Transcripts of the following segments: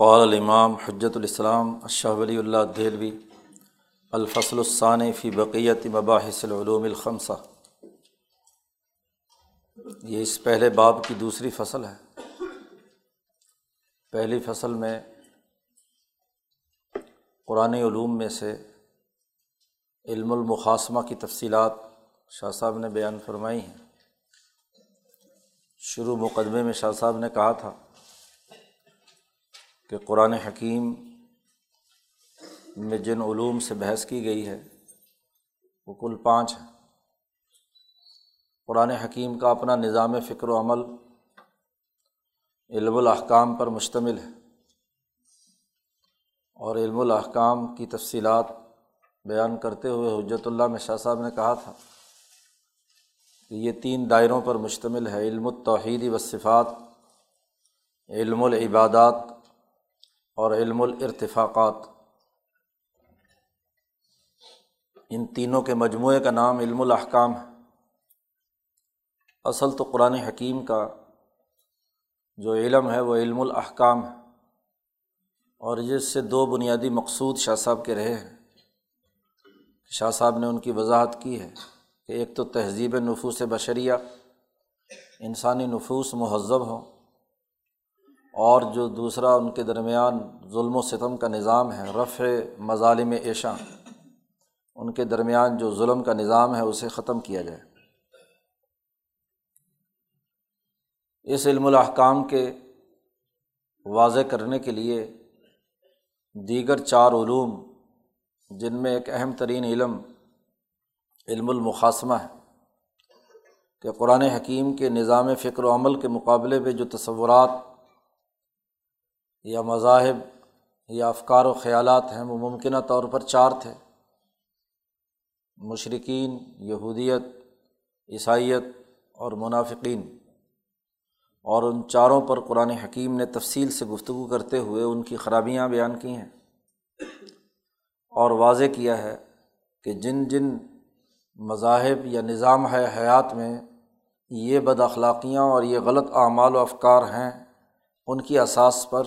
قال الامام حجت الاسلام اشہ ولی اللہ دہلوی، الفصل الثانی فی بقیت مباحث العلوم الخمسہ۔ یہ اس پہلے باب کی دوسری فصل ہے۔ پہلی فصل میں قرآن علوم میں سے علم المقاسمہ کی تفصیلات شاہ صاحب نے بیان فرمائی ہیں۔ شروع مقدمے میں شاہ صاحب نے کہا تھا کہ قرآن حکیم میں جن علوم سے بحث کی گئی ہے، وہ کل پانچ ہیں۔ قرآن حکیم کا اپنا نظام فکر و عمل، علم الاحکام پر مشتمل ہے۔ اور علم الاحکام کی تفصیلات بیان کرتے ہوئے حجرت اللہ میں شاہ صاحب نے کہا تھا کہ یہ تین دائروں پر مشتمل ہے، علم التوحیدی و صفات علم العبادات اور علم الارتفاقات۔ ان تینوں کے مجموعے کا نام علم الاحکام ہے۔ اصل تو قرآن حکیم کا جو علم ہے وہ علم الاحکام ہے۔ اور جس سے دو بنیادی مقصود شاہ صاحب کے رہے ہیں۔ شاہ صاحب نے ان کی وضاحت کی ہے کہ ایک تو تہذیب نفوس بشریہ، انسانی نفوس مہذب ہوں۔ اور جو دوسرا ان کے درمیان ظلم و ستم کا نظام ہے، رفع مظالم ایشاں۔ ان کے درمیان جو ظلم کا نظام ہے، اسے ختم کیا جائے۔ اس علم الاحکام کے واضح کرنے کے لیے دیگر چار علوم، جن میں ایک اہم ترین علم علم المقاسمہ ہے، کہ قرآن حکیم کے نظام فکر و عمل کے مقابلے میں جو تصورات یا مذاہب یا افکار و خیالات ہیں، وہ ممکنہ طور پر چار تھے۔ مشرقین یہودیت، عیسائیت اور منافقین۔ اور ان چاروں پر قرآن حکیم نے تفصیل سے گفتگو کرتے ہوئے ان کی خرابیاں بیان کی ہیں۔ اور واضح کیا ہے کہ جن جن مذاہب یا نظام ہے حیات میں، یہ بد اخلاقیاں اور یہ غلط اعمال و افکار ہیں، ان کی اساس پر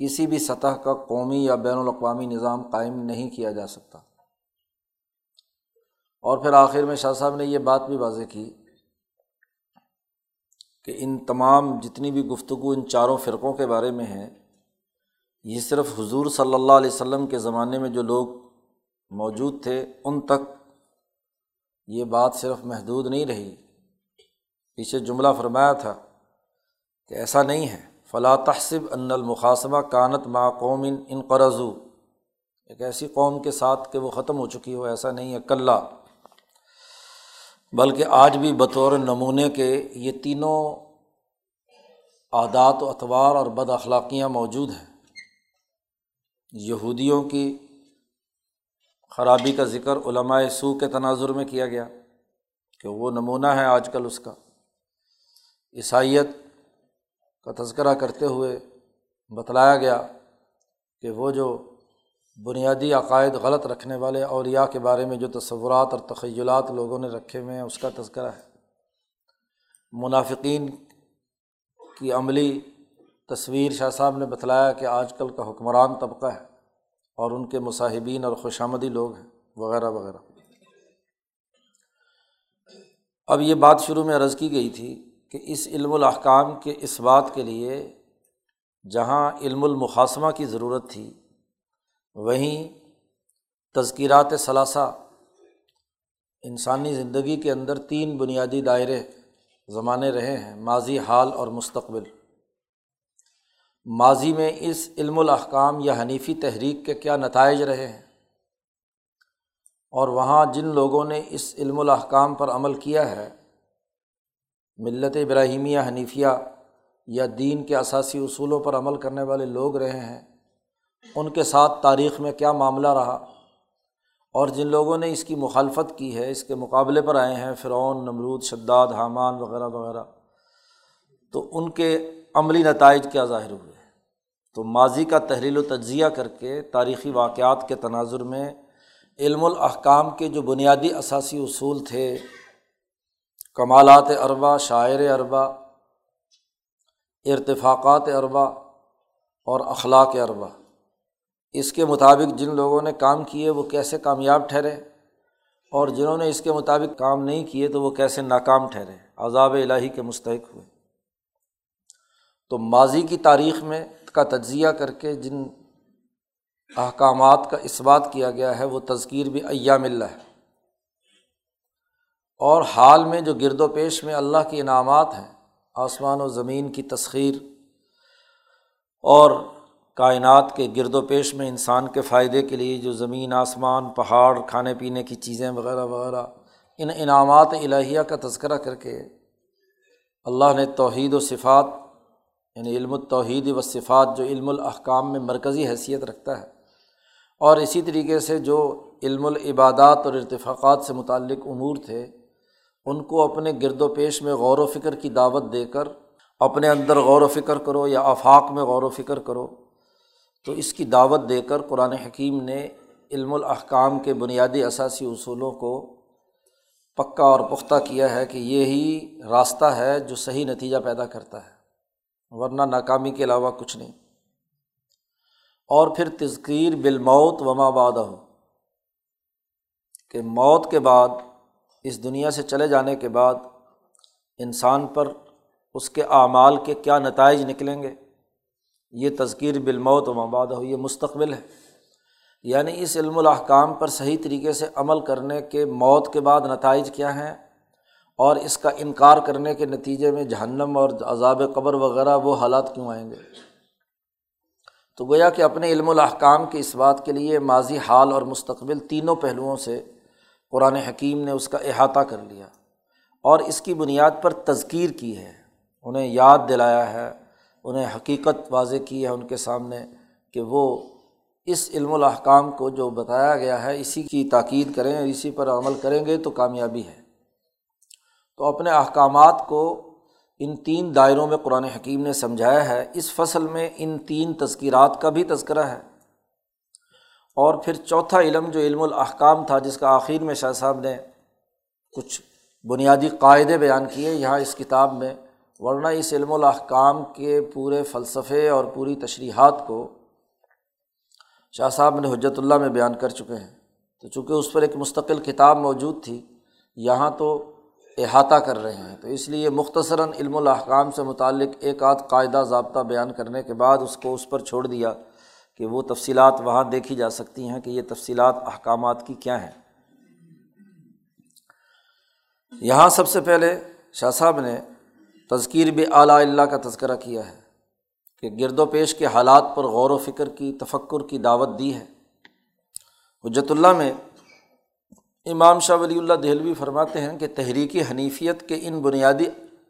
کسی بھی سطح کا قومی یا بین الاقوامی نظام قائم نہیں کیا جا سکتا۔ اور پھر آخر میں شاہ صاحب نے یہ بات بھی واضح کی کہ ان تمام جتنی بھی گفتگو ان چاروں فرقوں کے بارے میں ہے، یہ صرف حضور صلی اللہ علیہ وسلم کے زمانے میں جو لوگ موجود تھے، ان تک یہ بات صرف محدود نہیں رہی۔ پیچھے جملہ فرمایا تھا کہ ایسا نہیں ہے۔ فلاں تحصب ان المقاسمہ کانت ما قوم ان قرضو۔ ایک ایسی قوم کے ساتھ کہ وہ ختم ہو چکی ہو، ایسا نہیں ہے کلّہ بلکہ آج بھی بطور نمونے کے یہ تینوں عادات و اطوار اور بد اخلاقیاں موجود ہیں۔ یہودیوں کی خرابی کا ذکر علماء سو کے تناظر میں کیا گیا کہ وہ نمونہ ہے آج کل اس کا۔ عیسائیت کا تذکرہ کرتے ہوئے بتلایا گیا کہ وہ جو بنیادی عقائد غلط رکھنے والے اوریا کے بارے میں جو تصورات اور تخیلات لوگوں نے رکھے ہوئے ہیں، اس کا تذکرہ ہے۔ منافقین کی عملی تصویر شاہ صاحب نے بتلایا کہ آج کل کا حکمران طبقہ ہے اور ان کے مصاحبین اور خوش آمدی لوگ ہیں، وغیرہ وغیرہ۔ اب یہ بات شروع میں عرض کی گئی تھی کہ اس علم الاحکام کے اس بات کے لیے جہاں علم المقاسمہ کی ضرورت تھی، وہیں تذکیرات ثلاثہ، انسانی زندگی کے اندر تین بنیادی دائرے زمانے رہے ہیں، ماضی، حال اور مستقبل۔ ماضی میں اس علم الاحکام یا حنیفی تحریک کے کیا نتائج رہے ہیں؟ اور وہاں جن لوگوں نے اس علم الاحکام پر عمل کیا ہے ملت ابراہیمیہ حنیفیہ یا دین کے اثاثی اصولوں پر عمل کرنے والے لوگ رہے ہیں، ان کے ساتھ تاریخ میں کیا معاملہ رہا؟ اور جن لوگوں نے اس کی مخالفت کی ہے، اس کے مقابلے پر آئے ہیں، فرعون، نمرود، شداد، حامان وغیرہ وغیرہ۔ تو ان کے عملی نتائج کیا ظاہر ہوئے؟ تو ماضی کا تحریل و تجزیہ کر کے تاریخی واقعات کے تناظر میں علم الاحکام کے جو بنیادی اثاثی اصول تھے کمالات اربا شاعر اربا ارتفاقات اربا اور اخلاق اربا اس کے مطابق جن لوگوں نے کام کیے وہ کیسے کامیاب ٹھہرے اور جنہوں نے اس کے مطابق کام نہیں کیے تو وہ کیسے ناکام ٹھہرے؟ عذاب الہی کے مستحق ہوئے۔ تو ماضی کی تاریخ میں کا تجزیہ کر کے جن احکامات کا اس بات کیا گیا ہے وہ تذکیر بھی ایام اللہ ہے۔ اور حال میں جو گرد و پیش میں اللہ کے انعامات ہیں، آسمان و زمین کی تسخیر اور کائنات کے گرد و پیش میں انسان کے فائدے کے لیے جو زمین، آسمان، پہاڑ، کھانے پینے کی چیزیں وغیرہ وغیرہ، ان انعامات الہیہ کا تذکرہ کر کے اللہ نے توحید و صفات یعنی علم التوحید و صفات جو علم الاحکام میں مرکزی حیثیت رکھتا ہے، اور اسی طریقے سے جو علم العبادات اور ارتفاقات سے متعلق امور تھے ان کو اپنے گرد و پیش میں غور و فکر کی دعوت دے کر، اپنے اندر غور و فکر کرو یا آفاق میں غور و فکر کرو، تو اس کی دعوت دے کر قرآن حکیم نے علم الاحکام کے بنیادی اثاثی اصولوں کو پکا اور پختہ کیا ہے کہ یہی راستہ ہے جو صحیح نتیجہ پیدا کرتا ہے، ورنہ ناکامی کے علاوہ کچھ نہیں۔ اور پھر تذکیر بالموت وما باد ہو کہ موت کے بعد اس دنیا سے چلے جانے کے بعد انسان پر اس کے اعمال کے کیا نتائج نکلیں گے؟ یہ تذکیر بالموت و مباد ہو یہ مستقبل ہے۔ یعنی اس علم الاحکام پر صحیح طریقے سے عمل کرنے کے موت کے بعد نتائج کیا ہیں؟ اور اس کا انکار کرنے کے نتیجے میں جہنم اور عذاب قبر وغیرہ وہ حالات کیوں آئیں گے؟ تو گویا کہ اپنے علم الاحکام کے اس بات کے لیے ماضی حال اور مستقبل تینوں پہلوؤں سے قرآن حکیم نے اس کا احاطہ کر لیا اور اس کی بنیاد پر تذکیر کی ہے۔ انہیں یاد دلایا ہے، انہیں حقیقت واضح کی ہے ان کے سامنے کہ وہ اس علم الاحکام کو جو بتایا گیا ہے، اسی کی تاکید کریں اور اسی پر عمل کریں گے تو کامیابی ہے۔ تو اپنے احکامات کو ان تین دائروں میں قرآن حکیم نے سمجھایا ہے۔ اس فصل میں ان تین تذکیرات کا بھی تذکرہ ہے۔ اور پھر چوتھا علم جو علم الاحکام تھا، جس کا آخر میں شاہ صاحب نے کچھ بنیادی قاعدے بیان کیے یہاں اس کتاب میں، ورنہ اس علم الاحکام کے پورے فلسفے اور پوری تشریحات کو شاہ صاحب نے حجرت اللہ میں بیان کر چکے ہیں۔ تو چونکہ اس پر ایک مستقل کتاب موجود تھی، یہاں تو احاطہ کر رہے ہیں۔ تو اس لیے مختصراً علم الاحکام سے متعلق ایک آدھ قاعدہ ضابطہ بیان کرنے کے بعد اس کو اس پر چھوڑ دیا۔ کہ وہ تفصیلات وہاں دیکھی جا سکتی ہیں کہ یہ تفصیلات احکامات کی کیا ہیں۔ یہاں سب سے پہلے شاہ صاحب نے تذکیر بھی اعلیٰ اللہ کا تذکرہ کیا ہے کہ گرد و پیش کے حالات پر غور و فکر کی، تفکر کی دعوت دی ہے۔ حجت اللہ میں امام شاہ ولی اللہ دہلوی فرماتے ہیں کہ تحریکی حنیفیت کے ان بنیادی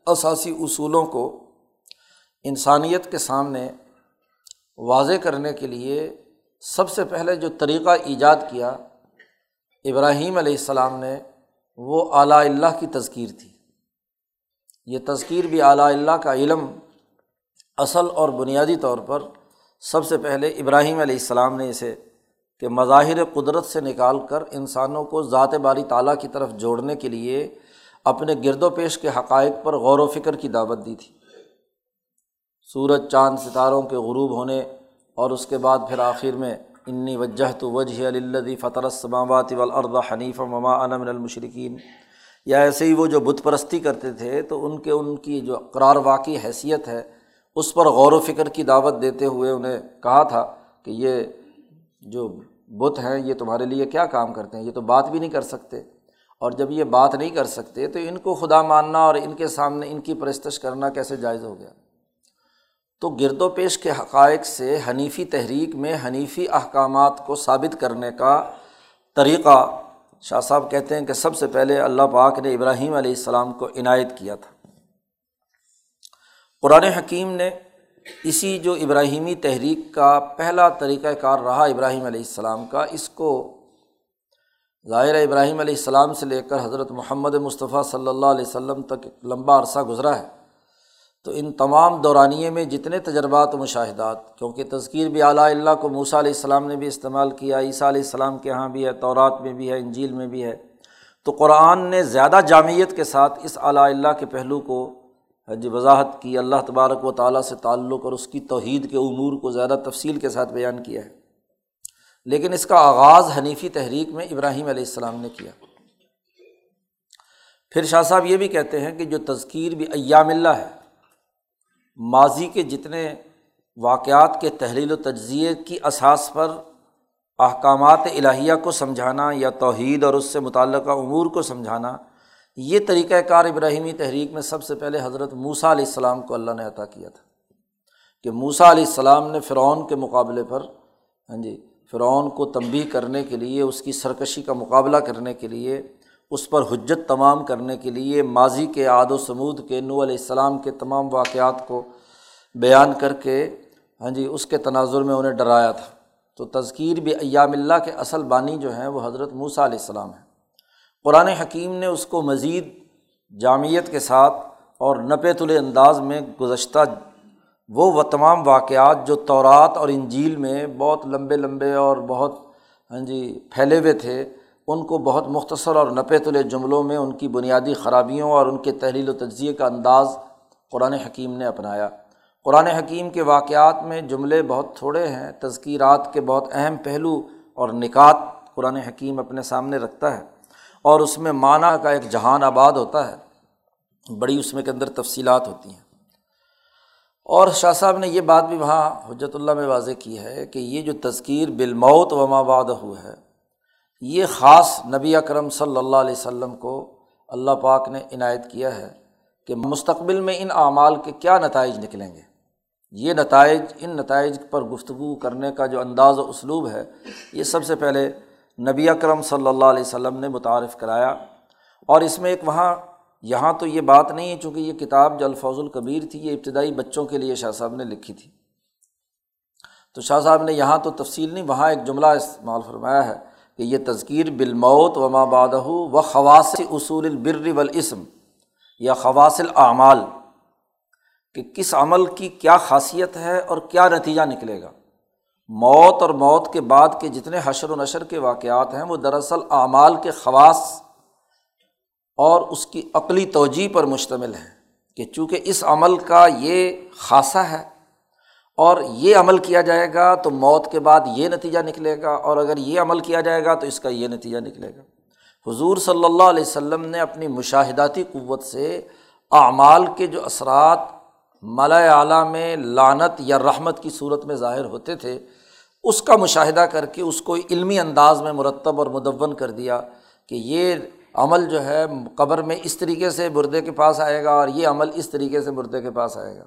اثاثی اصولوں کو انسانیت کے سامنے واضح کرنے کے لیے سب سے پہلے جو طریقہ ایجاد کیا، ابراہیم علیہ السلام نے، وہ اعلیٰ اللہ کی تذکیر تھی۔ یہ تذکیر بھی اعلیٰ اللہ کا علم اصل اور بنیادی طور پر سب سے پہلے ابراہیم علیہ السلام نے اسے کہ مظاہر قدرت سے نکال کر انسانوں کو ذات باری تعالیٰ کی طرف جوڑنے کے لیے اپنے گرد و پیش کے حقائق پر غور و فکر کی دعوت دی تھی۔ سورج چاند ستاروں کے غروب ہونے اور اس کے بعد پھر آخر میں انی وجہ تو وجہ اللّی فطر السماوات والارض حنیف مما من المشرقین یا ایسے ہی وہ جو بت پرستی کرتے تھے، تو ان کے ان کی جو قرار واقعی حیثیت ہے، اس پر غور و فکر کی دعوت دیتے ہوئے انہیں کہا تھا کہ یہ جو بت ہیں، یہ تمہارے لیے کیا کام کرتے ہیں؟ یہ تو بات بھی نہیں کر سکتے۔ اور جب یہ بات نہیں کر سکتے، تو ان کو خدا ماننا اور ان کے سامنے ان کی پرستش کرنا کیسے جائز ہو گیا؟ تو گرد و پیش کے حقائق سے حنیفی تحریک میں حنیفی احکامات کو ثابت کرنے کا طریقہ شاہ صاحب کہتے ہیں کہ سب سے پہلے اللہ پاک نے ابراہیم علیہ السلام کو عنایت کیا تھا۔ قرآن حکیم نے اسی جو ابراہیمی تحریک کا پہلا طریقۂ کار رہا ابراہیم علیہ السلام کا، اس کو ظاہر ابراہیم علیہ السلام سے لے کر حضرت محمد مصطفیٰ صلی اللہ علیہ وسلم تک لمبا عرصہ گزرا ہے۔ تو ان تمام دورانیے میں جتنے تجربات و مشاہدات، کیونکہ تذکیر بھی اعلیٰ اللہ کو موسیٰ علیہ السلام نے بھی استعمال کیا، عیسیٰ علیہ السلام کے یہاں بھی ہے، تورات میں بھی ہے، انجیل میں بھی ہے، تو قرآن نے زیادہ جامعت کے ساتھ اس اعلیٰ اللہ کے پہلو کو حج وضاحت کی، اللہ تبارک و تعالیٰ سے تعلق اور اس کی توحید کے امور کو زیادہ تفصیل کے ساتھ بیان کیا ہے۔ لیکن اس کا آغاز حنیفی تحریک میں ابراہیم علیہ السلام نے کیا۔ پھر شاہ صاحب یہ بھی کہتے ہیں کہ جو تذکیر بھی ایام اللہ ہے ماضی کے جتنے واقعات کے تحلیل و تجزیے کی اساس پر احکامات الہیہ کو سمجھانا یا توحید اور اس سے متعلقہ امور کو سمجھانا، یہ طریقۂ کار ابراہیمی تحریک میں سب سے پہلے حضرت موسیٰ علیہ السلام کو اللہ نے عطا کیا تھا۔ کہ موسیٰ علیہ السلام نے فرعون کے مقابلے پر ہاں جی فرعون کو تنبی کرنے کے لیے، اس کی سرکشی کا مقابلہ کرنے کے لیے اس پر حجت تمام کرنے کے لیے ماضی کے عاد و سمود کے نو علیہ السلام کے تمام واقعات کو بیان کر کے ہاں جی اس کے تناظر میں انہیں ڈرایا تھا۔ تو تذکیر بھی ایام اللہ کے اصل بانی جو ہیں وہ حضرت موسیٰ علیہ السلام ہیں۔ قرآن حکیم نے اس کو مزید جامعت کے ساتھ اور نپے تلے انداز میں گزشتہ وہ وہ تمام واقعات جو تورات اور انجیل میں بہت لمبے لمبے اور بہت ہاں جی پھیلے ہوئے تھے ان کو بہت مختصر اور نپے تلے جملوں میں ان کی بنیادی خرابیوں اور ان کے تحلیل و تجزیے کا انداز قرآن حکیم نے اپنایا۔ قرآن حکیم کے واقعات میں جملے بہت تھوڑے ہیں، تذکیرات کے بہت اہم پہلو اور نکات قرآن حکیم اپنے سامنے رکھتا ہے اور اس میں معنیٰ کا ایک جہان آباد ہوتا ہے۔ بڑی اس میں کے اندر تفصیلات ہوتی ہیں۔ اور شاہ صاحب نے یہ بات بھی وہاں حجرت اللہ میں واضح کی ہے کہ یہ جو تذکیر بالموت و ماباد ہوا ہے یہ خاص نبی اکرم صلی اللہ علیہ وسلم کو اللہ پاک نے عنایت کیا ہے کہ مستقبل میں ان اعمال کے کیا نتائج نکلیں گے۔ یہ نتائج، ان نتائج پر گفتگو کرنے کا جو انداز و اسلوب ہے، یہ سب سے پہلے نبی اکرم صلی اللہ علیہ وسلم نے متعارف کرایا۔ اور اس میں ایک وہاں، یہاں تو یہ بات نہیں ہے، چونکہ یہ کتاب جو الفوظ القبیر تھی، یہ ابتدائی بچوں کے لیے شاہ صاحب نے لکھی تھی۔ تو شاہ صاحب نے یہاں تو تفصیل نہیں، وہاں ایک جملہ استعمال فرمایا ہے۔ کہ یہ تذکیر بالموت و ماں بادہ و خواص اصول البر والاسم یا خواص اعمال کہ کس عمل کی کیا خاصیت ہے اور کیا نتیجہ نکلے گا۔ موت اور موت کے بعد کے جتنے حشر و نشر کے واقعات ہیں وہ دراصل اعمال کے خواص اور اس کی عقلی توجہ پر مشتمل ہیں کہ چونکہ اس عمل کا یہ خاصہ ہے اور یہ عمل کیا جائے گا تو موت کے بعد یہ نتیجہ نکلے گا اور اگر یہ عمل کیا جائے گا تو اس کا یہ نتیجہ نکلے گا۔ حضور صلی اللہ علیہ وسلم نے اپنی مشاہداتی قوت سے اعمال کے جو اثرات مالا اعلیٰ میں لانت یا رحمت کی صورت میں ظاہر ہوتے تھے، اس کا مشاہدہ کر کے اس کو علمی انداز میں مرتب اور مدون کر دیا کہ یہ عمل جو ہے قبر میں اس طریقے سے بردے کے پاس آئے گا اور یہ عمل اس طریقے سے بردے کے پاس آئے گا۔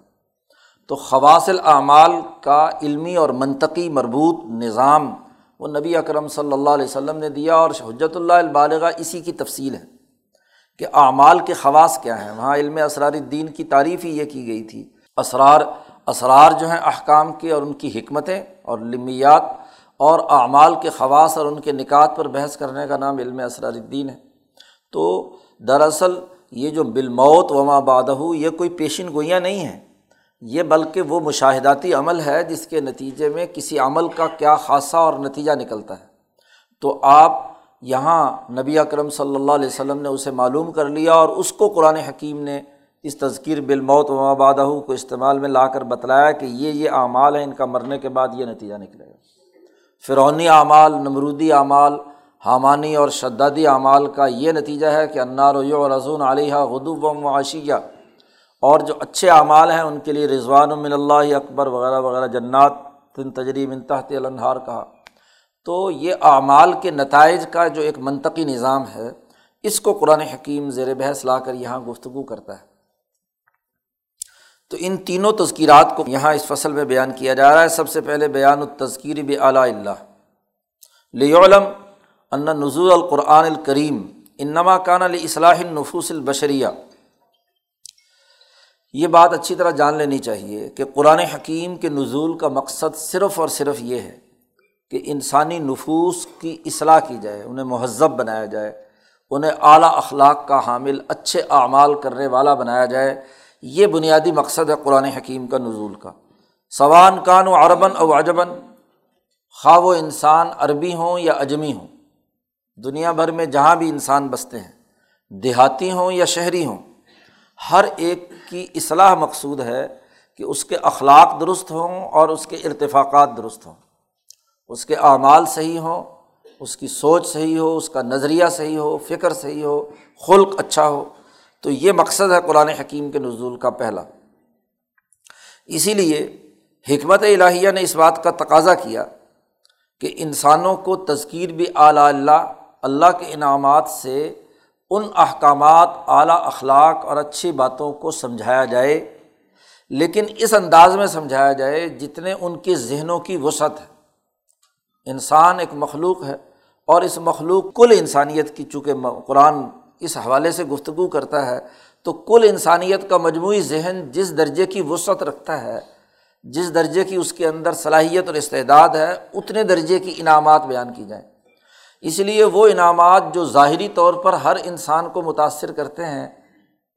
تو خواصل اعمال کا علمی اور منطقی مربوط نظام وہ نبی اکرم صلی اللہ علیہ وسلم نے دیا اور حجرت اللہ البالغ اسی کی تفصیل ہے کہ اعمال کے خواص کیا ہیں۔ وہاں علم اسرار الدین کی تعریف ہی یہ کی گئی تھی۔ اسرار اسرار جو ہیں احکام کے اور ان کی حکمتیں اور لمیات اور اعمال کے خواص اور ان کے نکات پر بحث کرنے کا نام علم اسرار الدین ہے۔ تو دراصل یہ جو بالموت وما بادہ یہ کوئی پیشن گوئیاں نہیں ہیں۔ یہ بلکہ وہ مشاہداتی عمل ہے جس کے نتیجے میں کسی عمل کا کیا خاصہ اور نتیجہ نکلتا ہے۔ تو آپ یہاں نبی اکرم صلی اللہ علیہ وسلم نے اسے معلوم کر لیا اور اس کو قرآن حکیم نے اس تذکیر بالموت و مبادہ کو استعمال میں لا کر بتلایا کہ یہ یہ اعمال ہیں، ان کا مرنے کے بعد یہ نتیجہ نکلے گا۔ فرونی اعمال، نمرودی اعمال، حامانی اور شدادی اعمال کا یہ نتیجہ ہے کہ انار و رضون علیہ غدو و معاشیہ اور جو اچھے اعمال ہیں ان کے لیے رضوان من اللہ اکبر وغیرہ وغیرہ جنات تن تجریب انتہت النہار کہا۔ تو یہ اعمال کے نتائج کا جو ایک منطقی نظام ہے، اس کو قرآن حکیم زیر بحث لا کر یہاں گفتگو کرتا ہے۔ تو ان تینوں تذکیرات کو یہاں اس فصل میں بیان کیا جا رہا ہے۔ سب سے پہلے بیان التذکیر بعلیٰ اللہ۔ لیولم ان نزول القرآن الکریم انما کان علی اصلاح النفوس البشریہ۔ یہ بات اچھی طرح جان لینی چاہیے کہ قرآن حکیم کے نزول کا مقصد صرف اور صرف یہ ہے کہ انسانی نفوس کی اصلاح کی جائے، انہیں مہذب بنایا جائے، انہیں اعلیٰ اخلاق کا حامل، اچھے اعمال کرنے والا بنایا جائے۔ یہ بنیادی مقصد ہے قرآن حکیم کا نزول کا۔ سوان کان و عربن او عجباً، خواہ و انسان عربی ہوں یا اجمی ہوں۔ دنیا بھر میں جہاں بھی انسان بستے ہیں، دیہاتی ہوں یا شہری ہوں ہر ایک کی اصلاح مقصود ہے کہ اس کے اخلاق درست ہوں اور اس کے ارتفاقات درست ہوں۔ اس کے اعمال صحیح ہوں، اس کی سوچ صحیح ہو، اس کا نظریہ صحیح ہو، فکر صحیح ہو، خلق اچھا ہو، تو یہ مقصد ہے قرآن حکیم کے نزول کا پہلا۔ اسی لیے حکمت الہیہ نے اس بات کا تقاضا کیا کہ انسانوں کو تذکیر بھی اعلیٰ اللہ اللہ کے انعامات سے ان احکامات اعلیٰ اخلاق اور اچھی باتوں کو سمجھایا جائے، لیکن اس انداز میں سمجھایا جائے جتنے ان کے ذہنوں کی وسعت ہے۔ انسان ایک مخلوق ہے اور اس مخلوق کل انسانیت کی، چونکہ قرآن اس حوالے سے گفتگو کرتا ہے، تو کل انسانیت کا مجموعی ذہن جس درجے کی وسعت رکھتا ہے، جس درجے کی اس کے اندر صلاحیت اور استعداد ہے، اتنے درجے کی انعامات بیان کی جائیں۔ اس لیے وہ انعامات جو ظاہری طور پر ہر انسان کو متاثر کرتے ہیں،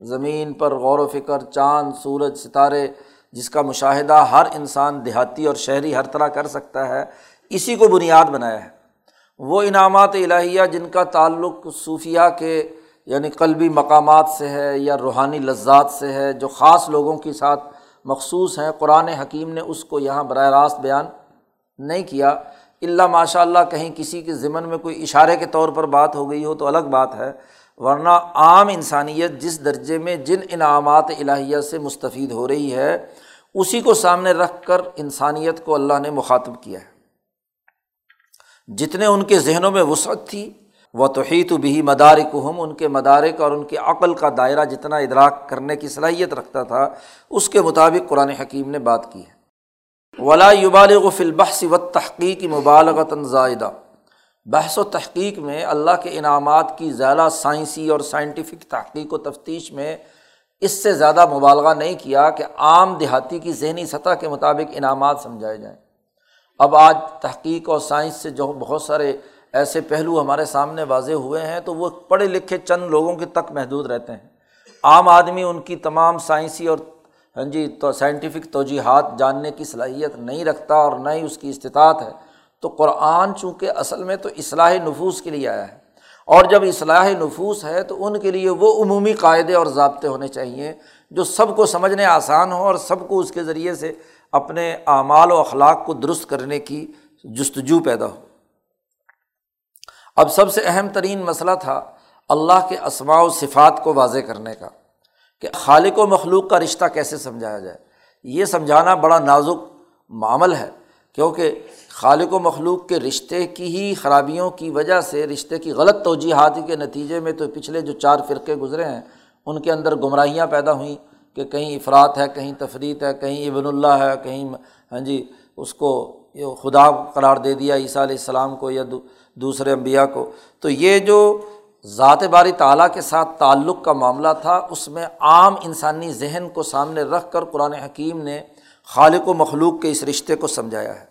زمین پر غور و فکر، چاند، سورج، ستارے، جس کا مشاہدہ ہر انسان دیہاتی اور شہری ہر طرح کر سکتا ہے، اسی کو بنیاد بنایا ہے۔ وہ انعامات الہیہ جن کا تعلق صوفیہ کے یعنی قلبی مقامات سے ہے یا روحانی لذات سے ہے، جو خاص لوگوں کے ساتھ مخصوص ہیں، قرآن حکیم نے اس کو یہاں براہ راست بیان نہیں کیا۔ اللہ ماشاء اللہ کہیں کسی کے ذمن میں کوئی اشارے کے طور پر بات ہو گئی ہو تو الگ بات ہے، ورنہ عام انسانیت جس درجے میں جن انعامات الہیہ سے مستفید ہو رہی ہے، اسی کو سامنے رکھ کر انسانیت کو اللہ نے مخاطب کیا ہے۔ جتنے ان کے ذہنوں میں وسعت تھی وہ توحید و بھی مدارک ہم ان کے مدارک اور ان کی عقل کا دائرہ جتنا ادراک کرنے کی صلاحیت رکھتا تھا، اس کے مطابق قرآن حکیم نے بات کی ہے۔ ولا یبالغ فی البحث و تحقیق مبالغۃ زائدہ۔ بحث و تحقیق میں اللہ کے انعامات کی زیادہ سائنسی اور سائنٹیفک تحقیق و تفتیش میں اس سے زیادہ مبالغہ نہیں کیا کہ عام دیہاتی کی ذہنی سطح کے مطابق انعامات سمجھائے جائیں۔ اب آج تحقیق اور سائنس سے جو بہت سارے ایسے پہلو ہمارے سامنے واضح ہوئے ہیں تو وہ پڑھے لکھے چند لوگوں کے تک محدود رہتے ہیں۔ عام آدمی ان کی تمام سائنسی اور ہاں جی تو سائنٹیفک توجیحات جاننے کی صلاحیت نہیں رکھتا اور نہ ہی اس کی استطاعت ہے۔ تو قرآن چونکہ اصل میں تو اصلاح نفوس کے لیے آیا ہے۔ اور جب اصلاح نفوس ہے تو ان کے لیے وہ عمومی قاعدے اور ضابطے ہونے چاہئیں جو سب کو سمجھنے آسان ہوں اور سب کو اس کے ذریعے سے اپنے اعمال و اخلاق کو درست کرنے کی جستجو پیدا ہو۔ اب سب سے اہم ترین مسئلہ تھا اللہ کے اسماع و صفات کو واضح کرنے کا۔ کہ خالق و مخلوق کا رشتہ کیسے سمجھایا جائے؟ یہ سمجھانا بڑا نازک معمل ہے، کیونکہ خالق و مخلوق کے رشتے کی ہی خرابیوں کی وجہ سے، رشتے کی غلط توجیحات کے نتیجے میں تو پچھلے جو چار فرقے گزرے ہیں، ان کے اندر گمراہیاں پیدا ہوئیں کہ کہیں افراد ہے، کہیں تفریح ہے، کہیں ابن اللہ ہے، کہیں ہاں جی اس کو خدا قرار دے دیا، عیسیٰ علیہ السلام کو یا دوسرے امبیا کو۔ تو یہ جو ذات باری تعالیٰ کے ساتھ تعلق کا معاملہ تھا، اس میں عام انسانی ذہن کو سامنے رکھ کر قرآن حکیم نے خالق و مخلوق کے اس رشتے کو سمجھایا ہے۔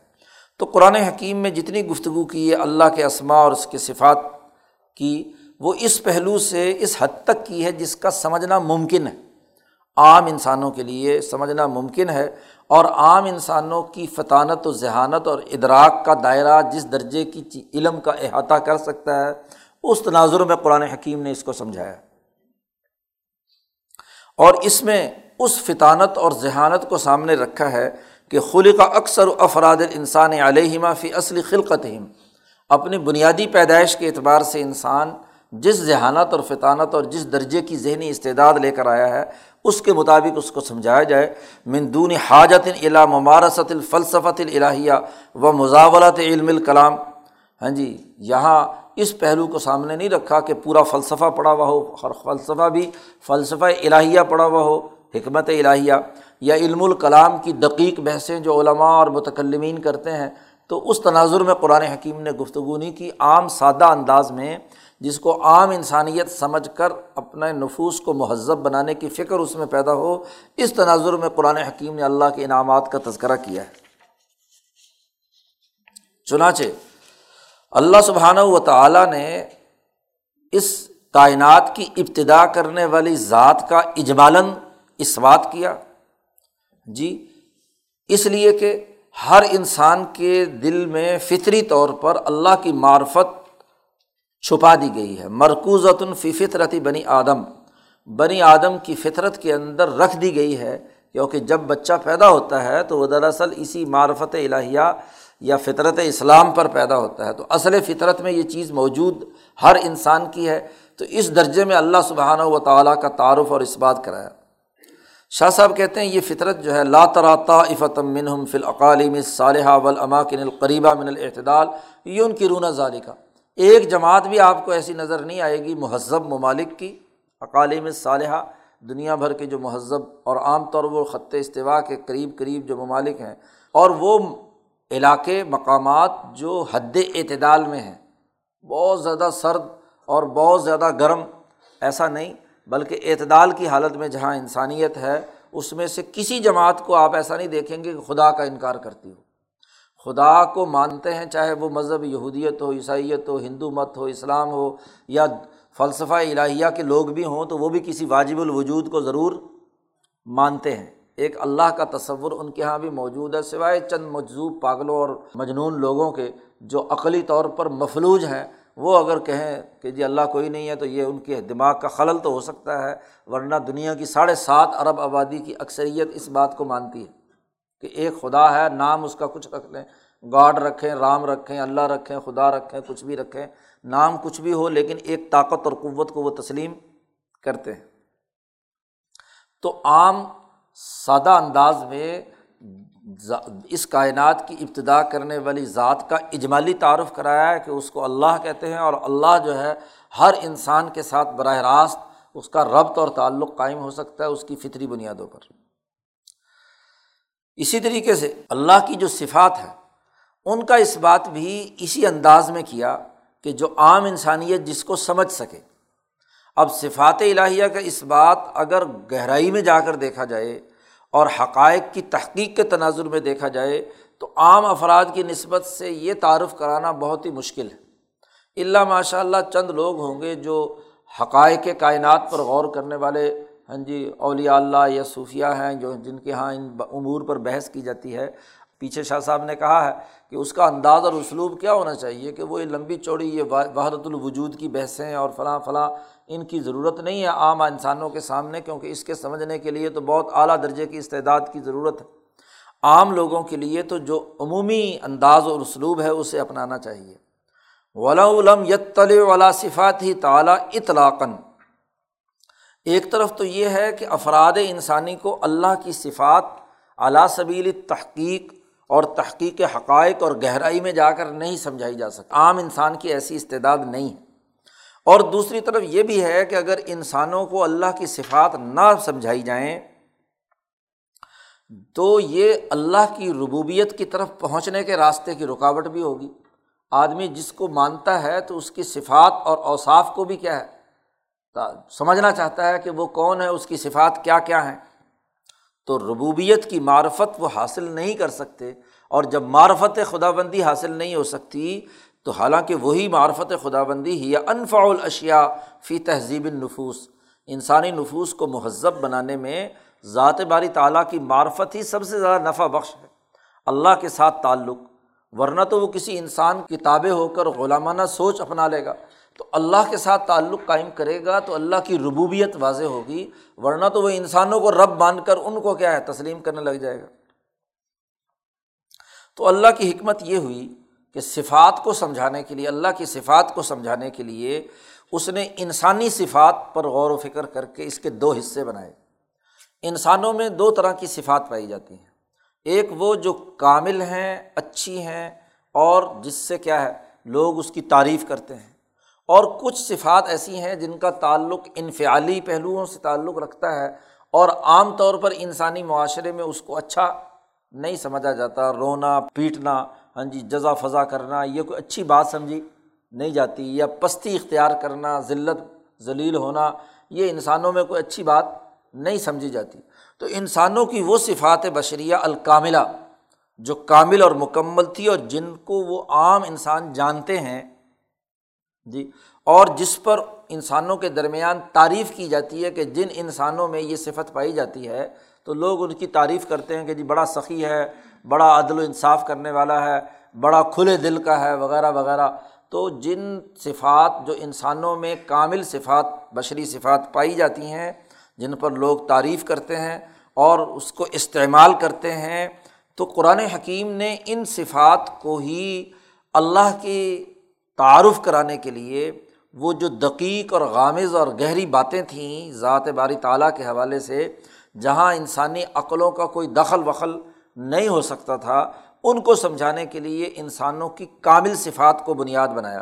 تو قرآن حکیم میں جتنی گفتگو کی ہے اللہ کے اسماء اور اس کے صفات کی، وہ اس پہلو سے اس حد تک کی ہے جس کا سمجھنا ممکن ہے۔ عام انسانوں کے لیے سمجھنا ممکن ہے اور عام انسانوں کی فطانت و ذہانت اور ادراک کا دائرہ جس درجے کی علم کا احاطہ کر سکتا ہے اس تناظر میں قرآن حکیم نے اس کو سمجھایا۔ اور اس میں اس فطانت اور ذہانت کو سامنے رکھا ہے کہ خلق اکثر افراد انسان علیہما فی اصلی خلقت اپنی بنیادی پیدائش کے اعتبار سے انسان جس ذہانت اور فطانت اور جس درجے کی ذہنی استعداد لے کر آیا ہے، اس کے مطابق اس کو سمجھایا جائے۔ مندون حاجت الا ممارست الفلسفت الہیہ و مزاولت علم الکلام۔ ہاں جی یہاں اس پہلو کو سامنے نہیں رکھا کہ پورا فلسفہ پڑھا ہوا ہو، اور فلسفہ بھی فلسفہ الہیہ پڑھا ہوا ہو، حکمت الہیہ، یا علم الکلام کی دقیق بحثیں جو علماء اور متکلمین کرتے ہیں۔ تو اس تناظر میں قرآن حکیم نے گفتگو نہیں کی، عام سادہ انداز میں، جس کو عام انسانیت سمجھ کر اپنے نفوس کو مہذب بنانے کی فکر اس میں پیدا ہو، اس تناظر میں قرآن حکیم نے اللہ کے انعامات کا تذکرہ کیا ہے۔ چنانچہ اللہ سبحانہ و تعالیٰ نے اس کائنات کی ابتدا کرنے والی ذات کا اجمالن اس بات کیا۔ جی اس لیے کہ ہر انسان کے دل میں فطری طور پر اللہ کی معرفت چھپا دی گئی ہے۔ مرکوزۃ فی فطرتی بنی آدم۔ بنی آدم کی فطرت کے اندر رکھ دی گئی ہے، کیونکہ جب بچہ پیدا ہوتا ہے تو وہ دراصل اسی معرفت الہیہ یا فطرت اسلام پر پیدا ہوتا ہے، تو اصل فطرت میں یہ چیز موجود ہر انسان کی ہے، تو اس درجے میں اللہ سبحانہ و تعالیٰ کا تعارف اور اس بات کرایا شاہ صاحب کہتے ہیں، یہ فطرت جو ہے، لا تراتا افتم منہم فی العقالم صالحہ والاماکن القریبہ من الاعتدال، یہ ان کی رونا ذالکہ۔ ایک جماعت بھی آپ کو ایسی نظر نہیں آئے گی، مہذب ممالک کی، اقالیم صالحہ دنیا بھر کے جو مہذب اور عام طور پر خط استوا کے قریب قریب جو ممالک ہیں، اور وہ علاقے، مقامات جو حد اعتدال میں ہیں، بہت زیادہ سرد اور بہت زیادہ گرم، ایسا نہیں، بلکہ اعتدال کی حالت میں جہاں انسانیت ہے، اس میں سے کسی جماعت کو آپ ایسا نہیں دیکھیں گے کہ خدا کا انکار کرتی ہو۔ خدا کو مانتے ہیں، چاہے وہ مذہب یہودیت ہو، عیسائیت ہو، ہندو مت ہو، اسلام ہو، یا فلسفہ الہیہ کے لوگ بھی ہوں، تو وہ بھی کسی واجب الوجود کو ضرور مانتے ہیں۔ ایک اللہ کا تصور ان کے یہاں بھی موجود ہے، سوائے چند مجذوب پاگلوں اور مجنون لوگوں کے جو عقلی طور پر مفلوج ہیں۔ وہ اگر کہیں کہ جی اللہ کوئی نہیں ہے تو یہ ان کے دماغ کا خلل تو ہو سکتا ہے، ورنہ دنیا کی ساڑھے سات ارب آبادی کی اکثریت اس بات کو مانتی ہے کہ ایک خدا ہے، نام اس کا کچھ رکھ لیں۔ گاڈ رکھیں، رام رکھیں، اللہ رکھیں، خدا رکھیں، کچھ بھی رکھیں۔ نام کچھ بھی ہو لیکن ایک طاقت اور قوت کو وہ تسلیم کرتے ہیں۔ تو عام سادہ انداز میں اس کائنات کی ابتدا کرنے والی ذات کا اجمالی تعارف کرایا ہے کہ اس کو اللہ کہتے ہیں اور اللہ جو ہے ہر انسان کے ساتھ براہ راست اس کا ربط اور تعلق قائم ہو سکتا ہے اس کی فطری بنیادوں پر۔ اسی طریقے سے اللہ کی جو صفات ہے ان کا اس بات بھی اسی انداز میں کیا کہ جو عام انسانیت جس کو سمجھ سکے۔ اب صفات الہیہ کا اس بات اگر گہرائی میں جا کر دیکھا جائے اور حقائق کی تحقیق کے تناظر میں دیکھا جائے تو عام افراد کی نسبت سے یہ تعارف کرانا بہت ہی مشکل ہے۔ اللہ ماشاء اللہ چند لوگ ہوں گے جو حقائق کائنات پر غور کرنے والے ہاں جی اولیاء اللہ یا صوفیہ ہیں جو جن کے یہاں ان امور پر بحث کی جاتی ہے۔ پیچھے شاہ صاحب نے کہا ہے کہ اس کا انداز اور اسلوب کیا ہونا چاہیے کہ وہ یہ لمبی چوڑی یہ وحدت الوجود کی بحثیں اور فلاں فلاں ان کی ضرورت نہیں ہے عام انسانوں کے سامنے، کیونکہ اس کے سمجھنے کے لیے تو بہت اعلیٰ درجے کی استعداد کی ضرورت ہے۔ عام لوگوں کے لیے تو جو عمومی انداز اور اسلوب ہے، اسے اپنانا چاہیے۔ ولا علم یتل ولا صفات ہی تعلیٰ اطلاقاً ایک طرف تو یہ ہے کہ افراد انسانی کو اللہ کی صفات اعلیٰ سبیل تحقیق اور تحقیق حقائق اور گہرائی میں جا کر نہیں سمجھائی جا سکتی۔ عام انسان کی ایسی استعداد نہیں۔ ہے اور دوسری طرف یہ بھی ہے کہ اگر انسانوں کو اللہ کی صفات نہ سمجھائی جائیں، تو یہ اللہ کی ربوبیت کی طرف پہنچنے کے راستے کی رکاوٹ بھی ہوگی۔ آدمی جس کو مانتا ہے تو اس کی صفات اور اوصاف کو بھی کیا ہے؟ سمجھنا چاہتا ہے کہ وہ کون ہے، اس کی صفات کیا کیا ہیں۔ تو ربوبیت کی معرفت وہ حاصل نہیں کر سکتے اور جب معرفت خدا بندی حاصل نہیں ہو سکتی تو حالانکہ وہی معرفت خدا بندی ہی یا انفع الاشیا فی تہذیب النفوس، انسانی نفوس کو مہذب بنانے میں ذات باری تعالیٰ کی معرفت ہی سب سے زیادہ نفع بخش ہے۔ اللہ کے ساتھ تعلق، ورنہ تو وہ کسی انسان کتابیں ہو کر غلامانہ سوچ اپنا لے گا۔ تو اللہ کے ساتھ تعلق قائم کرے گا تو اللہ کی ربوبیت واضح ہوگی، ورنہ تو وہ انسانوں کو رب مان کر ان کو کیا ہے، تسلیم کرنے لگ جائے گا۔ تو اللہ کی حکمت یہ ہوئی کہ صفات کو سمجھانے کے لیے، اللہ کی صفات کو سمجھانے کے لیے اس نے انسانی صفات پر غور و فکر کر کے اس کے دو حصے بنائے۔ انسانوں میں دو طرح کی صفات پائی جاتی ہیں۔ ایک وہ جو کامل ہیں، اچھی ہیں، اور جس سے کیا ہے، لوگ اس کی تعریف کرتے ہیں۔ اور کچھ صفات ایسی ہیں جن کا تعلق انفعالی پہلوؤں سے تعلق رکھتا ہے، اور عام طور پر انسانی معاشرے میں اس کو اچھا نہیں سمجھا جاتا۔ رونا، پیٹنا ہاں جی جزا فضا کرنا، یہ کوئی اچھی بات سمجھی نہیں جاتی، یا پستی اختیار کرنا، ذلت، ذلیل ہونا، یہ انسانوں میں کوئی اچھی بات نہیں سمجھی جاتی۔ تو انسانوں کی وہ صفات بشریہ الکاملہ، جو کامل اور مکمل تھی اور جن کو وہ عام انسان جانتے ہیں جی اور جس پر انسانوں کے درمیان تعریف کی جاتی ہے کہ جن انسانوں میں یہ صفت پائی جاتی ہے، تو لوگ ان کی تعریف کرتے ہیں کہ جی بڑا سخی ہے بڑا عدل و انصاف کرنے والا ہے، بڑا کھلے دل کا ہے، وغیرہ وغیرہ۔ تو جن صفات جو انسانوں میں کامل صفات، بشری صفات پائی جاتی ہیں، جن پر لوگ تعریف کرتے ہیں اور اس کو استعمال کرتے ہیں، تو قرآن حکیم نے ان صفات کو ہی اللہ کی تعارف کرانے کے لیے وہ جو دقیق اور غامض اور گہری باتیں تھیں ذات باری تعالیٰ کے حوالے سے، جہاں انسانی عقلوں کا کوئی دخل وخل نہیں ہو سکتا تھا، ان کو سمجھانے کے لیے انسانوں کی کامل صفات کو بنیاد بنایا۔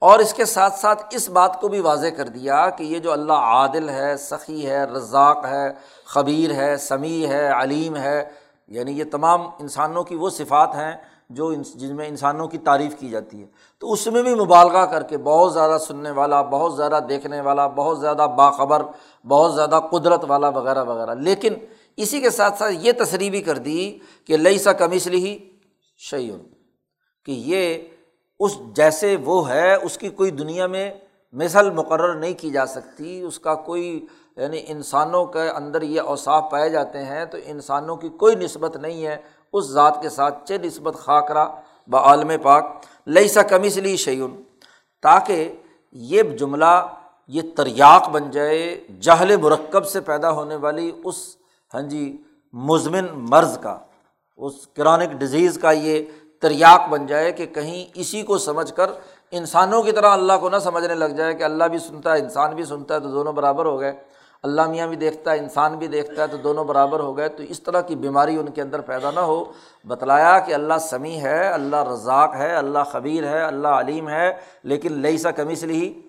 اور اس کے ساتھ ساتھ اس بات کو بھی واضح کر دیا کہ یہ جو اللہ عادل ہے، سخی ہے، رزاق ہے، خبیر ہے، سمیع ہے، علیم ہے یعنی یہ تمام انسانوں کی وہ صفات ہیں جو جن میں انسانوں کی تعریف کی جاتی ہے۔ تو اس میں بھی مبالغہ کر کے بہت زیادہ سننے والا، بہت زیادہ دیکھنے والا، بہت زیادہ باخبر، بہت زیادہ قدرت والا وغیرہ وغیرہ۔ لیکن اسی کے ساتھ ساتھ یہ تصریح بھی کر دی کہ لئی سا کمیشلی ہی شعیون کہ یہ اس جیسے وہ ہے، اس کی کوئی دنیا میں مثل مقرر نہیں کی جا سکتی، اس کا کوئی یعنی انسانوں کے اندر یہ اوصاف پائے جاتے ہیں تو انسانوں کی کوئی نسبت نہیں ہے، اس ذات کے ساتھ چہ نسبت خاکرہ بعالم پاک۔ لئی سا کمیشلی شعیون تاکہ یہ جملہ، یہ تریاق بن جائے جہل مرکب سے پیدا ہونے والی اس ہاں جی مزمن مرض کا، اس کرانک ڈزیز کا یہ تریاق بن جائے کہ کہیں اسی کو سمجھ کر انسانوں کی طرح اللہ کو نہ سمجھنے لگ جائے کہ اللہ بھی سنتا ہے، انسان بھی سنتا ہے تو دونوں برابر ہو گئے۔ اللہ میاں بھی دیکھتا ہے، انسان بھی دیکھتا ہے تو دونوں برابر ہو گئے۔ تو اس طرح کی بیماری ان کے اندر پیدا نہ ہو۔ بتلایا کہ اللہ سمیع ہے، اللہ رزاق ہے، اللہ خبیر ہے، اللہ علیم ہے، لیکن لئی سا کمی سے ہی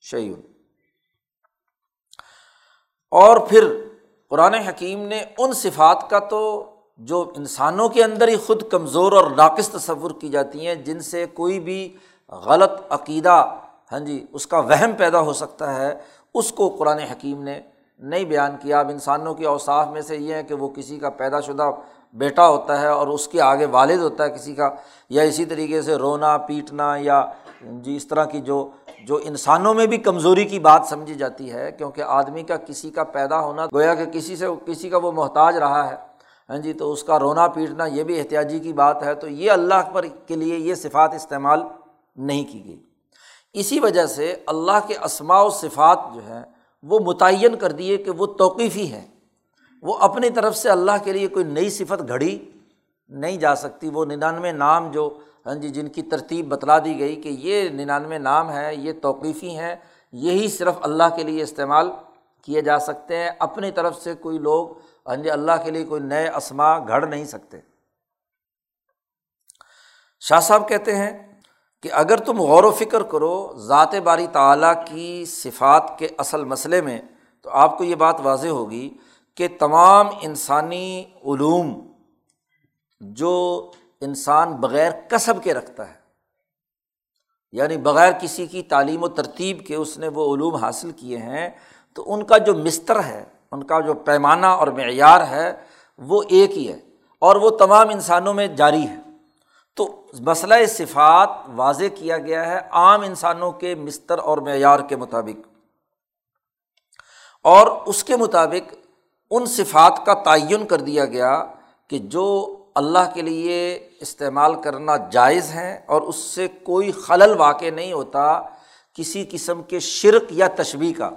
شعیون اور پھر قرآن حکیم نے ان صفات کا تو جو انسانوں کے اندر ہی خود کمزور اور ناقص تصور کی جاتی ہیں، جن سے کوئی بھی غلط عقیدہ ہاں جی اس کا وہم پیدا ہو سکتا ہے، اس کو قرآن حکیم نے نہیں بیان کیا۔ اب انسانوں کے اوصاف میں سے یہ ہے کہ وہ کسی کا پیدا شدہ بیٹا ہوتا ہے اور اس کے آگے والد ہوتا ہے کسی کا، یا اسی طریقے سے رونا، پیٹنا، یا جی اس طرح کی جو جو انسانوں میں بھی کمزوری کی بات سمجھی جاتی ہے، کیونکہ آدمی کا کسی کا پیدا ہونا گویا کہ کسی سے، کسی کا وہ محتاج رہا ہے ہاں جی تو اس کا رونا پیٹنا یہ بھی احتیاطی کی بات ہے، تو یہ اللہ پر کے لیے یہ صفات استعمال نہیں کی گئی۔ اسی وجہ سے اللہ کے اسماع و صفات جو ہیں، وہ متعین کر دیے کہ وہ توقیفی ہیں۔ وہ اپنی طرف سے اللہ کے لیے کوئی نئی صفت گھڑی نہیں جا سکتی، وہ ننانوے نام جو ہاں جی جن کی ترتیب بتلا دی گئی کہ یہ ننانوے نام ہیں، یہ توقیفی ہیں، یہی صرف اللہ کے لیے استعمال کیے جا سکتے ہیں۔ اپنی طرف سے کوئی لوگ ہاں جی اللہ کے لیے کوئی نئے اسما گھڑ نہیں سکتے۔ شاہ صاحب کہتے ہیں کہ اگر تم غور و فکر کرو ذات باری تعلیٰ کی صفات کے اصل مسئلے میں، تو آپ کو یہ بات واضح ہوگی کہ تمام انسانی علوم جو انسان بغیر کسب کے رکھتا ہے۔ یعنی بغیر کسی کی تعلیم و ترتیب کے اس نے وہ علوم حاصل کیے ہیں، تو ان کا جو مستر ہے، ان کا جو پیمانہ اور معیار ہے، وہ ایک ہی ہے اور وہ تمام انسانوں میں جاری ہے۔ تو مسئلہ صفات واضح کیا گیا ہے عام انسانوں کے مستر اور معیار کے مطابق۔ اور اس کے مطابق ان صفات کا تعین کر دیا گیا کہ جو اللہ کے لیے استعمال کرنا جائز ہیں اور اس سے کوئی خلل واقع نہیں ہوتا کسی قسم کے شرک یا تشبیح کا۔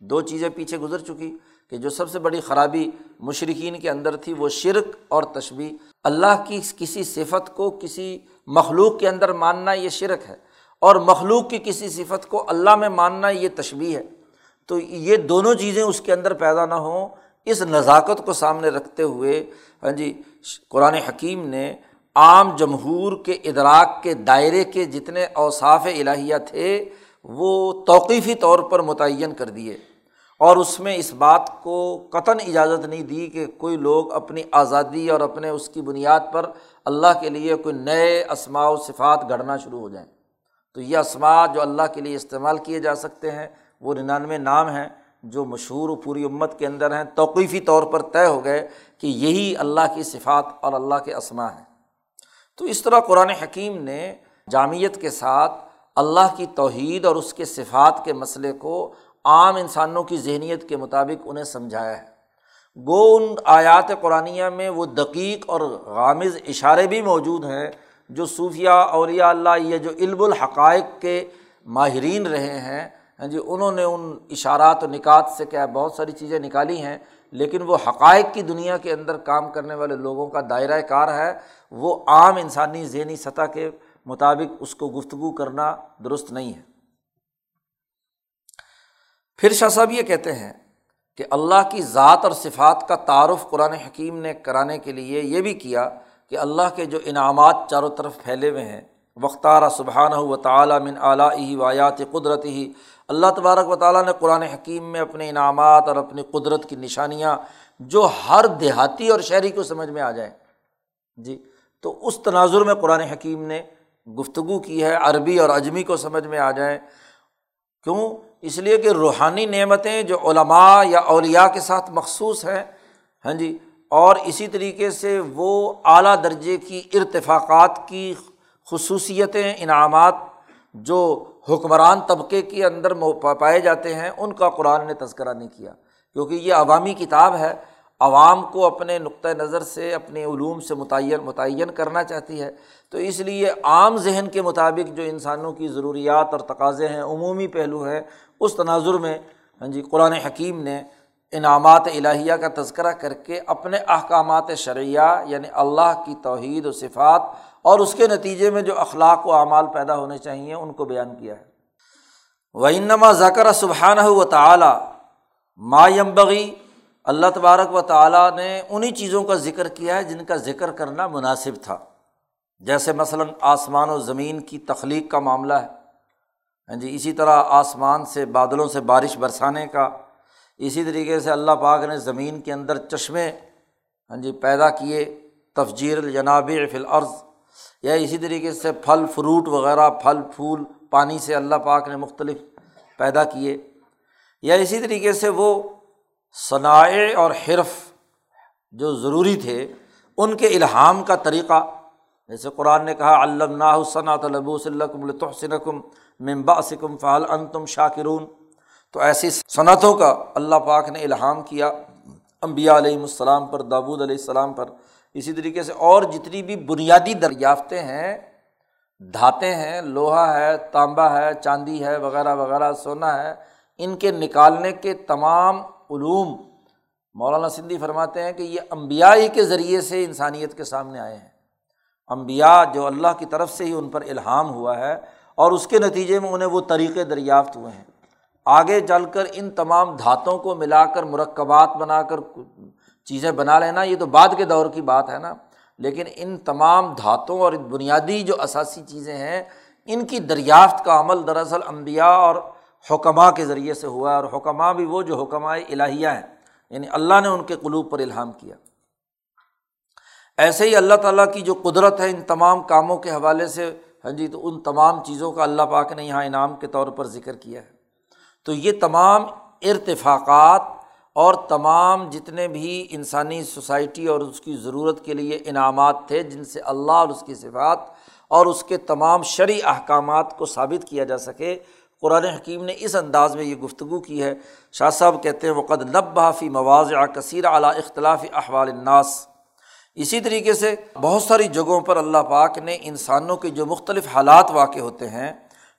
دو چیزیں پیچھے گزر چکی کہ جو سب سے بڑی خرابی مشرقین کے اندر تھی وہ شرک اور تشبی اللہ کی کسی صفت کو کسی مخلوق کے اندر ماننا یہ شرک ہے اور مخلوق کی کسی صفت کو اللہ میں ماننا یہ تشبی ہے۔ تو یہ دونوں چیزیں اس کے اندر پیدا نہ ہوں اس نزاکت کو سامنے رکھتے ہوئے ہاں جی قرآن حکیم نے عام جمہور کے ادراک کے دائرے کے جتنے اوصاف الہیہ تھے، وہ توقیفی طور پر متعین کر دیے۔ اور اس میں اس بات کو قطن اجازت نہیں دی کہ کوئی لوگ اپنی آزادی اور اپنے اس کی بنیاد پر اللہ کے لیے کوئی نئے اسماع و صفات گھڑنا شروع ہو جائیں۔ تو یہ اسماع جو اللہ کے لیے استعمال کیے جا سکتے ہیں، وہ ننانوے نام ہیں۔ جو مشہور پوری امت کے اندر ہیں، توقیفی طور پر طے ہو گئے کہ یہی اللہ کی صفات اور اللہ کے اسماء ہیں۔ تو اس طرح قرآن حکیم نے جامعت کے ساتھ اللہ کی توحید اور اس کے صفات کے مسئلے کو عام انسانوں کی ذہنیت کے مطابق انہیں سمجھایا ہے۔ گو ان آیات قرآن میں وہ دقیق اور غامض اشارے بھی موجود ہیں جو صوفیہ اولیاء اللہ یہ جو علم الحقائق کے ماہرین رہے ہیں ہاں جی انہوں نے ان اشارات و نکات سے کیا بہت ساری چیزیں نکالی ہیں، لیکن وہ حقائق کی دنیا کے اندر کام کرنے والے لوگوں کا دائرۂ کار ہے۔ وہ عام انسانی ذہنی سطح کے مطابق اس کو گفتگو کرنا درست نہیں ہے۔ پھر شاہ صاحب یہ کہتے ہیں کہ اللہ کی ذات اور صفات کا تعارف قرآن حکیم نے کرانے کے لیے یہ بھی کیا کہ اللہ کے جو انعامات چاروں طرف پھیلے ہوئے ہیں وختارہ سبحانہ و تعالیٰ من اعلیٰ ہی وایات قدرت ہی اللہ تبارک و تعالیٰ نے قرآن حکیم میں اپنے انعامات اور اپنی قدرت کی نشانیاں جو ہر دیہاتی اور شہری کو سمجھ میں آ جائیں۔ جی تو اس تناظر میں قرآن حکیم نے گفتگو کی ہے، عربی اور اجمی کو سمجھ میں آ جائیں۔ کیوں؟ اس لیے کہ روحانی نعمتیں جو علماء یا اولیاء کے ساتھ مخصوص ہیں ہاں جی اور اسی طریقے سے وہ اعلیٰ درجے کی ارتفاقات کی خصوصیتیں، انعامات جو حکمران طبقے کے اندر پائے جاتے ہیں، ان کا قرآن نے تذکرہ نہیں کیا۔ کیونکہ یہ عوامی کتاب ہے، عوام کو اپنے نقطۂ نظر سے، اپنے علوم سے متعین متعین کرنا چاہتی ہے۔ تو اس لیے عام ذہن کے مطابق جو انسانوں کی ضروریات اور تقاضے ہیں، عمومی پہلو ہیں اس تناظر میں ہاں جی قرآن حکیم نے انعامات الہیہ کا تذکرہ کر کے اپنے احکامات شرعیہ یعنی اللہ کی توحید و صفات اور اس کے نتیجے میں جو اخلاق و اعمال پیدا ہونے چاہئیں ان کو بیان کیا ہے۔ و انما ذکر سبحانہ و تعلیٰ ما یمبغی اللہ تبارک و تعالیٰ نے انہیں چیزوں کا ذکر کیا ہے جن کا ذکر کرنا مناسب تھا۔ جیسے مثلاً آسمان و زمین کی تخلیق کا معاملہ ہے۔ ہاں جی اسی طرح آسمان سے بادلوں سے بارش برسانے کا۔ اسی طریقے سے اللہ پاک نے زمین کے اندر چشمے ہاں جی پیدا کیے۔ تفجیر الجناب فی الارض یا اسی طریقے سے پھل، فروٹ وغیرہ، پھل، پھول، پانی سے اللہ پاک نے مختلف پیدا کیے۔ یا اسی طریقے سے وہ صنائع اور حرف جو ضروری تھے، ان کے الہام کا طریقہ۔ جیسے قرآن نے کہا علّہ صنعت البوس الکم ممبا سکم فعال ان تم شاکرون تو ایسی صنعتوں کا اللہ پاک نے الہام کیا۔ امبیا علیہم السلام پر دابود علیہ السلام پر اسی طریقے سے اور جتنی بھی بنیادی دریافتیں ہیں دھاتے ہیں، لوہا ہے تانبا ہے، چاندی ہے، وغیرہ وغیرہ، سونا ہے، ان کے نکالنے کے تمام علوم مولانا سندھی فرماتے ہیں کہ یہ امبیائی کے ذریعے سے انسانیت کے سامنے آئے ہیں۔ امبیا جو اللہ کی طرف سے ہی ان پر الہام ہوا ہے اور اس کے نتیجے میں انہیں وہ طریقے دریافت ہوئے ہیں۔ آگے چل کر ان تمام دھاتوں کو ملا کر، مرکبات بنا کر چیزیں بنا لینا یہ تو بعد کے دور کی بات ہے نا۔ لیکن ان تمام دھاتوں اور بنیادی جو اثاثی چیزیں ہیں، ان کی دریافت کا عمل دراصل امبیا اور حکمہ کے ذریعے سے ہوا ہے۔ اور حکمہ بھی وہ جو حکمہ الہیہ ہیں یعنی اللہ نے ان کے قلوب پر الہام کیا۔ ایسے ہی اللہ تعالیٰ کی جو قدرت ہے ان تمام کاموں کے حوالے سے ہاں جی تو ان تمام چیزوں کا اللہ پاک نے یہاں انعام کے طور پر ذکر کیا ہے۔ تو یہ تمام ارتفاقات اور تمام جتنے بھی انسانی سوسائٹی اور اس کی ضرورت کے لیے انعامات تھے، جن سے اللہ اور اس کی صفات اور اس کے تمام شرعی احکامات کو ثابت کیا جا سکے۔ قرآن حکیم نے اس انداز میں یہ گفتگو کی ہے۔ شاہ صاحب کہتے ہیں، وقد نب بحافی مواضع کثیر اعلیٰ اختلاف احوال الناس۔ اسی طریقے سے بہت ساری جگہوں پر اللہ پاک نے انسانوں کے جو مختلف حالات واقع ہوتے ہیں،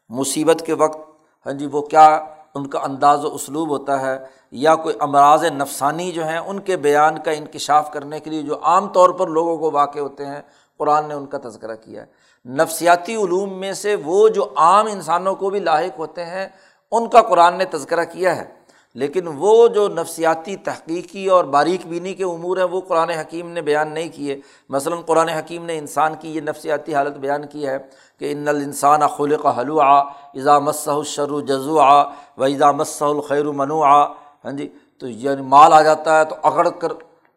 مصیبت کے وقت ہاں جی وہ کیا ان کا انداز و اسلوب ہوتا ہے یا کوئی امراض نفسانی جو ہیں، ان کے بیان کا انکشاف کرنے کے لیے جو عام طور پر لوگوں کو واقع ہوتے ہیں، قرآن نے ان کا تذکرہ کیا ہے۔ نفسیاتی علوم میں سے وہ جو عام انسانوں کو بھی لاحق ہوتے ہیں، ان کا قرآن نے تذکرہ کیا ہے۔ لیکن وہ جو نفسیاتی تحقیقی اور باریک بینی کے امور ہیں، وہ قرآن حکیم نے بیان نہیں کیے۔ مثلاً قرآن حکیم نے انسان کی یہ نفسیاتی حالت بیان کی ہے کہ ان الانسان خلق حلو آ ایزا الشر جزو آ و ایزا مسّ الخیر منو آ ہاں جی تو یعنی مال آ جاتا ہے تو اکڑ کر،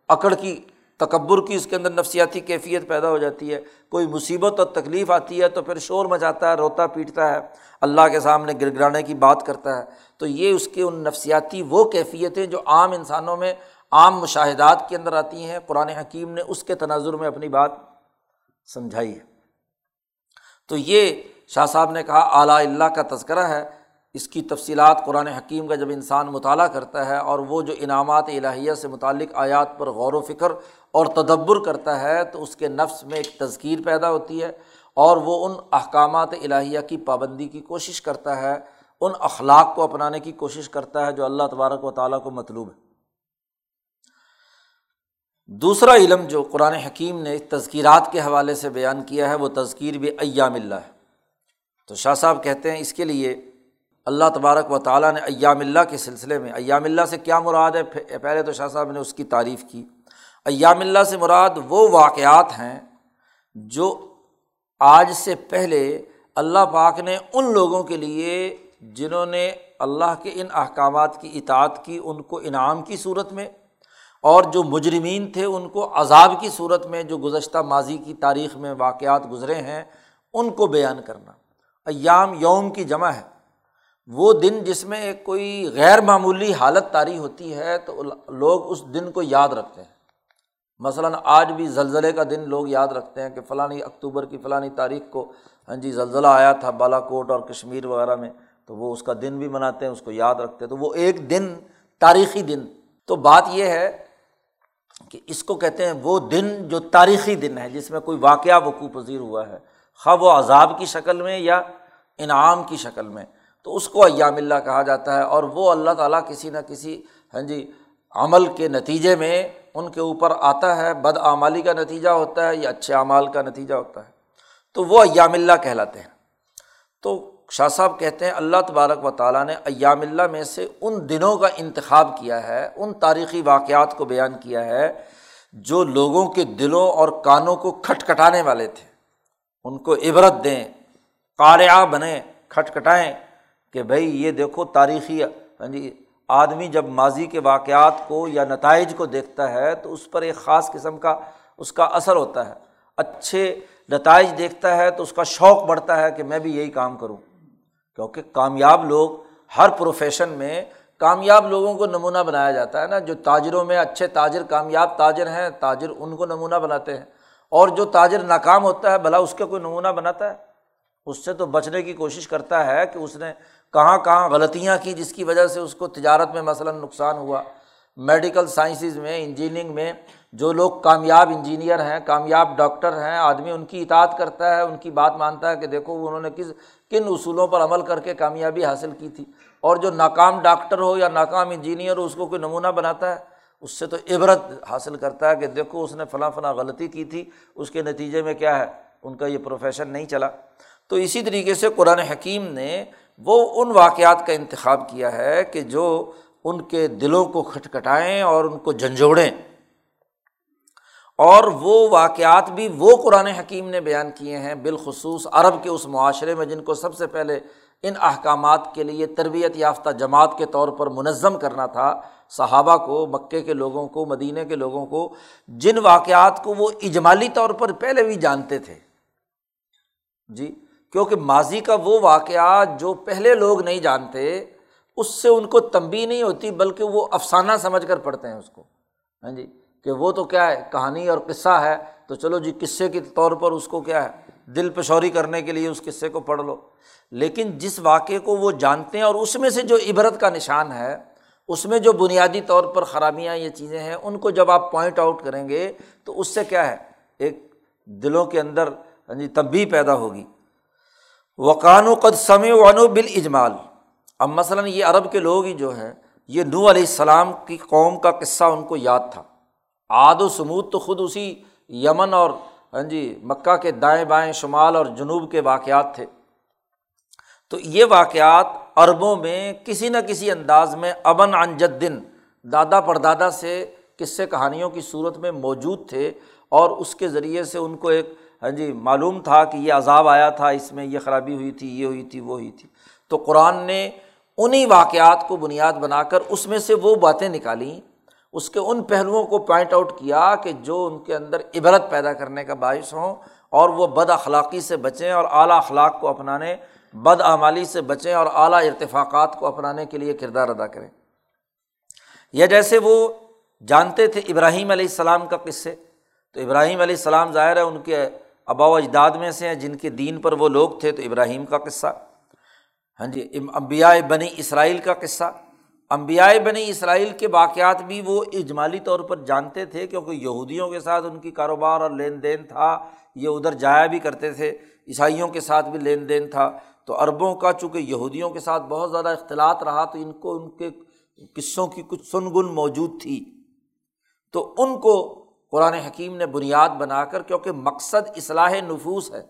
اکڑ کی تکبر کی اس کے اندر نفسیاتی کیفیت پیدا ہو جاتی ہے، کوئی مصیبت اور تکلیف آتی ہے تو پھر شور مچاتا ہے، روتا پیٹتا ہے، اللہ کے سامنے گر گرانے کی بات کرتا ہے۔ تو یہ اس کے ان نفسیاتی وہ کیفیتیں جو عام انسانوں میں عام مشاہدات کے اندر آتی ہیں۔ قرآن حکیم نے اس کے تناظر میں اپنی بات سمجھائی ہے۔ تو یہ شاہ صاحب نے کہا اعلیٰ اللہ کا تذکرہ ہے۔ اس کی تفصیلات قرآن حکیم کا جب انسان مطالعہ کرتا ہے اور وہ جو انعامات الہیہ سے متعلق آیات پر غور و فکر اور تدبر کرتا ہے تو اس کے نفس میں ایک تذکیر پیدا ہوتی ہے اور وہ ان احکامات الہیہ کی پابندی کی کوشش کرتا ہے، ان اخلاق کو اپنانے کی کوشش کرتا ہے جو اللہ تبارک و تعالیٰ کو مطلوب ہے۔ دوسرا علم جو قرآن حکیم نے تذکیرات کے حوالے سے بیان کیا ہے، وہ تذکیر بھی ایام اللہ ہے۔ تو شاہ صاحب کہتے ہیں اس کے لیے اللہ تبارک و تعالیٰ نے ایام اللہ کے سلسلے میں، ایام اللہ سے کیا مراد ہے؟ پہلے تو شاہ صاحب نے اس کی تعریف کی۔ ایام اللہ سے مراد وہ واقعات ہیں جو آج سے پہلے اللہ پاک نے ان لوگوں کے لیے جنہوں نے اللہ کے ان احکامات کی اطاعت کی، ان کو انعام کی صورت میں اور جو مجرمین تھے، ان کو عذاب کی صورت میں جو گزشتہ ماضی کی تاریخ میں واقعات گزرے ہیں، ان کو بیان کرنا۔ ایام یوم کی جمع ہے۔ وہ دن جس میں ایک کوئی غیر معمولی حالت طاری ہوتی ہے تو لوگ اس دن کو یاد رکھتے ہیں۔ مثلاً آج بھی زلزلے کا دن لوگ یاد رکھتے ہیں کہ فلانی اکتوبر کی فلانی تاریخ کو ہاں جی زلزلہ آیا تھا بالا کوٹ اور کشمیر وغیرہ میں، تو وہ اس کا دن بھی مناتے ہیں، اس کو یاد رکھتے ہیں۔ تو وہ ایک دن تاریخی دن۔ تو بات یہ ہے کہ اس کو کہتے ہیں وہ دن جو تاریخی دن ہے، جس میں کوئی واقعہ وقوع پذیر ہوا ہے، خواہ وہ عذاب کی شکل میں یا انعام کی شکل میں۔ تو اس کو ایام اللہ کہا جاتا ہے اور وہ اللہ تعالیٰ کسی نہ کسی ہاں جی عمل کے نتیجے میں ان کے اوپر آتا ہے، بد آمالی کا نتیجہ ہوتا ہے یا اچھے اعمال کا نتیجہ ہوتا ہے۔ تو وہ ایام اللہ کہلاتے ہیں۔ تو شاہ صاحب کہتے ہیں، اللہ تبارک و تعالیٰ نے ایام اللہ میں سے ان دنوں کا انتخاب کیا ہے، ان تاریخی واقعات کو بیان کیا ہے جو لوگوں کے دلوں اور کانوں کو کھٹکھٹانے والے تھے۔ ان کو عبرت دیں، قارعہ بنیں، کھٹکھٹائیں۔ کہ بھائی یہ دیکھو تاریخی ہاں جی آدمی جب ماضی کے واقعات کو یا نتائج کو دیکھتا ہے تو اس پر ایک خاص قسم کا اس کا اثر ہوتا ہے۔ اچھے نتائج دیکھتا ہے تو اس کا شوق بڑھتا ہے کہ میں بھی یہی کام کروں۔ کیونکہ کامیاب لوگ ہر پروفیشن میں کامیاب لوگوں کو نمونہ بنایا جاتا ہے نا۔ جو تاجروں میں اچھے تاجر، کامیاب تاجر ہیں، تاجر ان کو نمونہ بناتے ہیں۔ اور جو تاجر ناکام ہوتا ہے، بھلا اس کا کوئی نمونہ بناتا ہے۔ اس سے تو بچنے کی کوشش کرتا ہے کہ اس نے کہاں کہاں غلطیاں کی جس کی وجہ سے اس کو تجارت میں مثلاً نقصان ہوا۔ میڈیکل سائنسز میں، انجینئرنگ میں جو لوگ کامیاب انجینئر ہیں، کامیاب ڈاکٹر ہیں، آدمی ان کی اطاعت کرتا ہے، ان کی بات مانتا ہے کہ دیکھو انہوں نے کس، کن اصولوں پر عمل کر کے کامیابی حاصل کی تھی۔ اور جو ناکام ڈاکٹر ہو یا ناکام انجینئر ہو، اس کو کوئی نمونہ بناتا ہے، اس سے تو عبرت حاصل کرتا ہے کہ دیکھو اس نے فلاں فلاں غلطی کی تھی، اس کے نتیجے میں کیا ہے؟ ان کا یہ پروفیشن نہیں چلا۔ تو اسی طریقے سے قرآن حکیم نے وہ ان واقعات کا انتخاب کیا ہے کہ جو ان کے دلوں کو کھٹکھٹائیں اور ان کو جھنجھوڑیں۔ اور وہ واقعات بھی وہ قرآن حکیم نے بیان کیے ہیں، بالخصوص عرب کے اس معاشرے میں جن کو سب سے پہلے ان احکامات کے لیے تربیت یافتہ جماعت کے طور پر منظم کرنا تھا۔ صحابہ کو، مکے کے لوگوں کو، مدینہ کے لوگوں کو، جن واقعات کو وہ اجمالی طور پر پہلے بھی جانتے تھے۔ جی کیونکہ ماضی کا وہ واقعات جو پہلے لوگ نہیں جانتے، اس سے ان کو تنبی نہیں ہوتی، بلکہ وہ افسانہ سمجھ کر پڑھتے ہیں اس کو۔ ہاں جی؟ کہ وہ تو کیا ہے، کہانی اور قصہ ہے، تو چلو جی قصے کے طور پر اس کو کیا ہے، دل پشوری کرنے کے لیے اس قصے کو پڑھ لو۔ لیکن جس واقعے کو وہ جانتے ہیں اور اس میں سے جو عبرت کا نشان ہے، اس میں جو بنیادی طور پر خرابیاں یہ چیزیں ہیں، ان کو جب آپ پوائنٹ آؤٹ کریں گے، تو اس سے کیا ہے، ایک دلوں کے اندر ہاں جی تبھی پیدا ہوگی۔ وقان و قد سمع ونو بال اجمال اب مثلاً یہ عرب کے لوگ ہی جو ہیں، یہ نو علیہ السلام کی قوم کا قصہ ان کو یاد تھا۔ آد و سمود تو خود اسی یمن اور ہاں جی مکہ کے دائیں بائیں شمال اور جنوب کے واقعات تھے۔ تو یہ واقعات عربوں میں کسی نہ کسی انداز میں امن انجدن دادا پردادا سے قصے کہانیوں کی صورت میں موجود تھے اور اس کے ذریعے سے ان کو ایک ہاں جی معلوم تھا کہ یہ عذاب آیا تھا، اس میں یہ خرابی ہوئی تھی، یہ ہوئی تھی، وہ ہوئی تھی۔ تو قرآن نے انہیں واقعات کو بنیاد بنا کر اس میں سے وہ باتیں نکالیں اس کے ان پہلوؤں کو پوائنٹ آؤٹ کیا کہ جو ان کے اندر عبرت پیدا کرنے کا باعث ہوں اور وہ بد اخلاقی سے بچیں اور اعلیٰ اخلاق کو اپنانے، بد اعمالی سے بچیں اور اعلیٰ ارتفاقات کو اپنانے کے لیے کردار ادا کریں۔ یا جیسے وہ جانتے تھے ابراہیم علیہ السلام کا قصے، تو ابراہیم علیہ السلام ظاہر ہے ان کے آبا و اجداد میں سے ہیں جن کے دین پر وہ لوگ تھے تو ابراہیم کا قصہ۔ ہاں جی امبیا بنی اسرائیل کا قصہ۔ امبیا بنی اسرائیل کے واقعات بھی وہ اجمالی طور پر جانتے تھے کیونکہ یہودیوں کے ساتھ ان کی کاروبار اور لین دین تھا۔ یہ ادھر جایا بھی کرتے تھے، عیسائیوں کے ساتھ بھی لین دین تھا۔ تو عربوں کا چونکہ یہودیوں کے ساتھ بہت زیادہ اختلاط رہا تو ان کو ان کے قصوں کی کچھ سنگن موجود تھی۔ تو ان کو قرآن حکیم نے بنیاد بنا کر، کیونکہ مقصد اصلاح نفوس ہے۔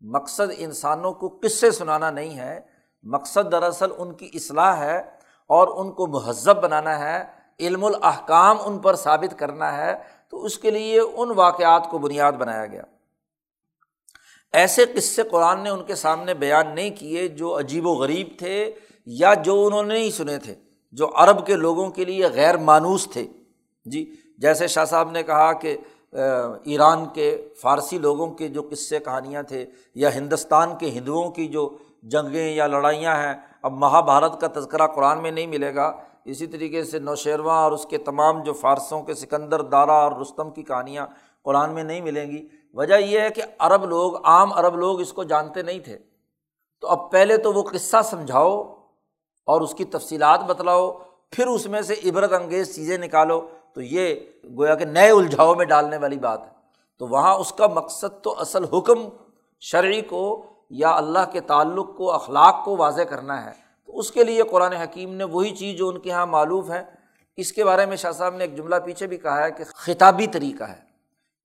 مقصد انسانوں کو قصے سنانا نہیں ہے، مقصد دراصل ان کی اصلاح ہے اور ان کو مہذب بنانا ہے، علم الاحکام ان پر ثابت کرنا ہے۔ تو اس کے لیے ان واقعات کو بنیاد بنایا گیا۔ ایسے قصے قرآن نے ان کے سامنے بیان نہیں کیے جو عجیب و غریب تھے یا جو انہوں نے نہیں سنے تھے، جو عرب کے لوگوں کے لیے غیر مانوس تھے۔ جی جیسے شاہ صاحب نے کہا کہ ایران کے فارسی لوگوں کے جو قصے کہانیاں تھے یا ہندوستان کے ہندوؤں کی جو جنگیں یا لڑائیاں ہیں، اب مہا بھارت کا تذکرہ قرآن میں نہیں ملے گا۔ اسی طریقے سے نوشیرواں اور اس کے تمام جو فارسوں کے سکندر دارا اور رستم کی کہانیاں قرآن میں نہیں ملیں گی۔ وجہ یہ ہے کہ عرب لوگ، عام عرب لوگ اس کو جانتے نہیں تھے۔ تو اب پہلے تو وہ قصہ سمجھاؤ اور اس کی تفصیلات بتلاؤ، پھر اس میں سے عبرت انگیز چیزیں نکالو۔ تو یہ گویا کہ نئے الجھاؤ میں ڈالنے والی بات ہے۔ تو وہاں اس کا مقصد تو اصل حکم شرعی کو یا اللہ کے تعلق کو، اخلاق کو واضح کرنا ہے۔ تو اس کے لیے قرآن حکیم نے وہی چیز جو ان کے یہاں معلوم ہے۔ اس کے بارے میں شاہ صاحب نے ایک جملہ پیچھے بھی کہا ہے کہ خطابی طریقہ ہے۔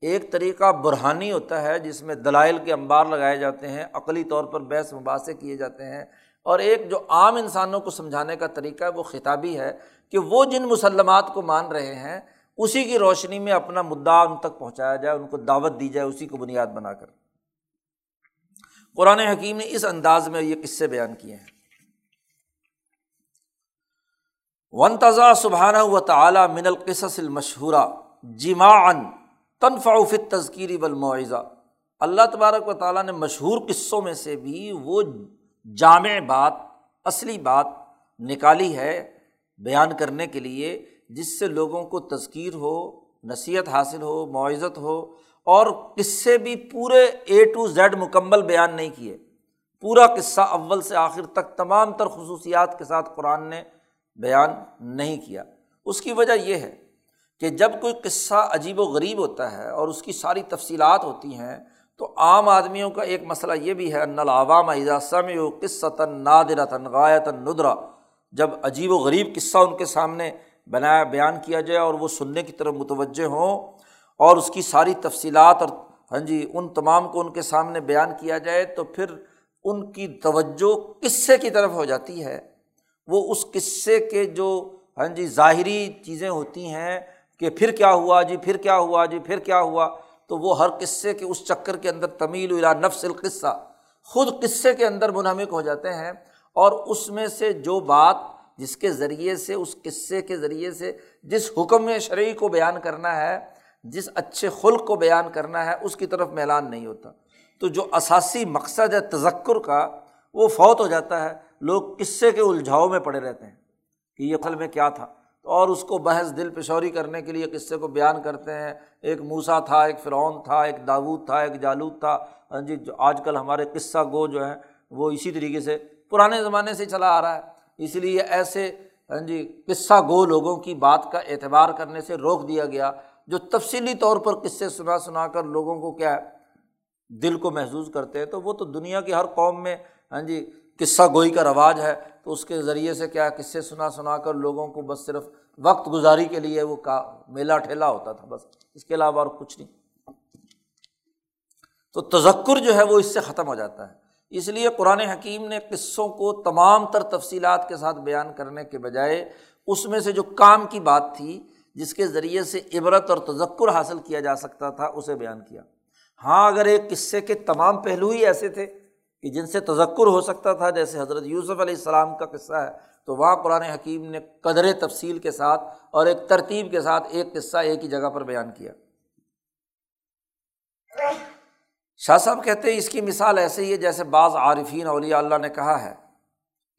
ایک طریقہ برہانی ہوتا ہے جس میں دلائل کے انبار لگائے جاتے ہیں، عقلی طور پر بحث مباحثے کیے جاتے ہیں۔ اور ایک جو عام انسانوں کو سمجھانے کا طریقہ ہے، وہ خطابی ہے کہ وہ جن مسلمات کو مان رہے ہیں، اسی کی روشنی میں اپنا مدعا ان تک پہنچایا جائے، ان کو دعوت دی جائے، اسی کو بنیاد بنا کر۔ قرآن حکیم نے اس انداز میں یہ قصے بیان کیے ہیں۔ ون تضا سبحانہ و تعالیٰ من القصص المشہورہ جمع تنفعفت تذکیری بالمعضہ اللہ تبارک و تعالیٰ نے مشہور قصوں میں سے بھی وہ جامع بات، اصلی بات نکالی ہے بیان کرنے کے لیے، جس سے لوگوں کو تذکیر ہو، نصیحت حاصل ہو معزت ہو، اور قصے بھی پورے اے ٹو زیڈ مکمل بیان نہیں کیے۔ پورا قصہ اول سے آخر تک تمام تر خصوصیات کے ساتھ قرآن نے بیان نہیں کیا۔ اس کی وجہ یہ ہے کہ جب کوئی قصہ عجیب و غریب ہوتا ہے اور اس کی ساری تفصیلات ہوتی ہیں تو عام آدمیوں کا ایک مسئلہ یہ بھی ہے، ان العوام اجاسم و قصتاً نادرتاً غایتاً ندرا جب عجیب و غریب قصہ ان کے سامنے بنایا، بیان کیا جائے اور وہ سننے کی طرف متوجہ ہوں اور اس کی ساری تفصیلات اور ہاں جی ان تمام کو ان کے سامنے بیان کیا جائے تو پھر ان کی توجہ قصے کی طرف ہو جاتی ہے۔ وہ اس قصے کے جو ہاں جی ظاہری چیزیں ہوتی ہیں کہ پھر کیا ہوا جی پھر کیا ہوا جی پھر کیا ہوا تو وہ ہر قصے کے اس چکر کے اندر تمیل الا نفس القصہ، خود قصے کے اندر منہمک ہو جاتے ہیں اور اس میں سے جو بات جس کے ذریعے سے، اس قصے کے ذریعے سے جس حکم شرعی کو بیان کرنا ہے، جس اچھے خلق کو بیان کرنا ہے، اس کی طرف میلان نہیں ہوتا۔ تو جو اساسی مقصد ہے تذکر کا، وہ فوت ہو جاتا ہے۔ لوگ قصے کے الجھاؤ میں پڑے رہتے ہیں کہ یہ پھل میں کیا تھا؟ اور اس کو بحث دل پشوری کرنے کے لیے قصے کو بیان کرتے ہیں۔ ایک موسا تھا، ایک فرعون تھا، ایک داود تھا، ایک جالود تھا۔ ہاں جی جو آج کل ہمارے قصہ گو جو ہیں، وہ اسی طریقے سے پرانے زمانے سے چلا آ رہا ہے۔ اس لیے ایسے ہاں جی قصہ گو لوگوں کی بات کا اعتبار کرنے سے روک دیا گیا، جو تفصیلی طور پر قصے سنا سنا کر لوگوں کو کیا ہے، دل کو محسوس کرتے ہیں۔ تو وہ تو دنیا کی ہر قوم میں ہاں جی قصہ گوئی کا رواج ہے، تو اس کے ذریعے سے کیا قصے سنا سنا کر لوگوں کو بس صرف وقت گزاری کے لیے وہ کا میلہ ٹھیلا ہوتا تھا، بس اس کے علاوہ اور کچھ نہیں۔ تو تذکر جو ہے وہ اس سے ختم ہو جاتا ہے۔ اس لیے قرآن حکیم نے قصوں کو تمام تر تفصیلات کے ساتھ بیان کرنے کے بجائے اس میں سے جو کام کی بات تھی، جس کے ذریعے سے عبرت اور تذکر حاصل کیا جا سکتا تھا، اسے بیان کیا۔ ہاں اگر ایک قصے کے تمام پہلو ہی ایسے تھے کہ جن سے تذکر ہو سکتا تھا، جیسے حضرت یوسف علیہ السلام کا قصہ ہے، تو وہاں قرآن حکیم نے قدر تفصیل کے ساتھ اور ایک ترتیب کے ساتھ ایک قصہ ایک ہی جگہ پر بیان کیا۔ شاہ صاحب کہتے ہیں، اس کی مثال ایسے ہی ہے جیسے بعض عارفین اولیاء اللہ نے کہا ہے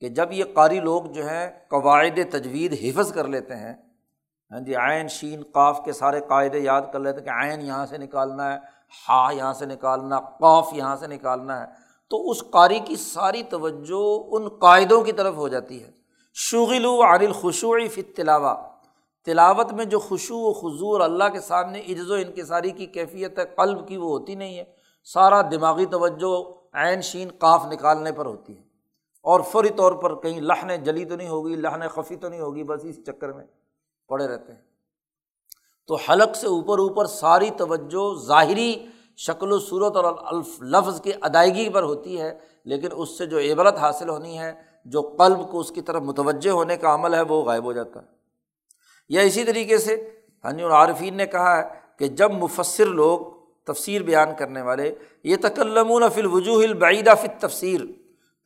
کہ جب یہ قاری لوگ جو ہیں قواعد تجوید حفظ کر لیتے ہیں ہاں جی عین، شین، قاف کے سارے قاعدے یاد کر لیتے ہیں کہ عین یہاں سے نکالنا ہے ہا یہاں سے نکالنا قوف یہاں سے نکالنا ہے۔ تو اس قاری کی ساری توجہ ان قاعدوں کی طرف ہو جاتی ہے۔ شغل و عارل خوشوعی فت تلاوا تلاوت میں جو خوشو و خضور اللہ کے سامنے عجز و انکساری کی کیفیت ہے، قلب کی وہ ہوتی نہیں ہے۔ سارا دماغی توجہ عین شین قاف نکالنے پر ہوتی ہے۔ اور فوری طور پر کہیں لہن جلی تو نہیں ہوگی لہن خفی تو نہیں ہوگی، بس اس چکر میں پڑے رہتے ہیں۔ تو حلق سے اوپر اوپر ساری توجہ ظاہری شکل و صورت اور الف لفظ کی ادائیگی پر ہوتی ہے، لیکن اس سے جو عبرت حاصل ہونی ہے، جو قلب کو اس کی طرف متوجہ ہونے کا عمل ہے، وہ غائب ہو جاتا ہے۔ یا اسی طریقے سے ہاں جی عارفین نے کہا ہے کہ جب مفصر لوگ تفسیر بیان کرنے والے یہ تکلمون فی الوجوہ البعیدہ فی تفسیر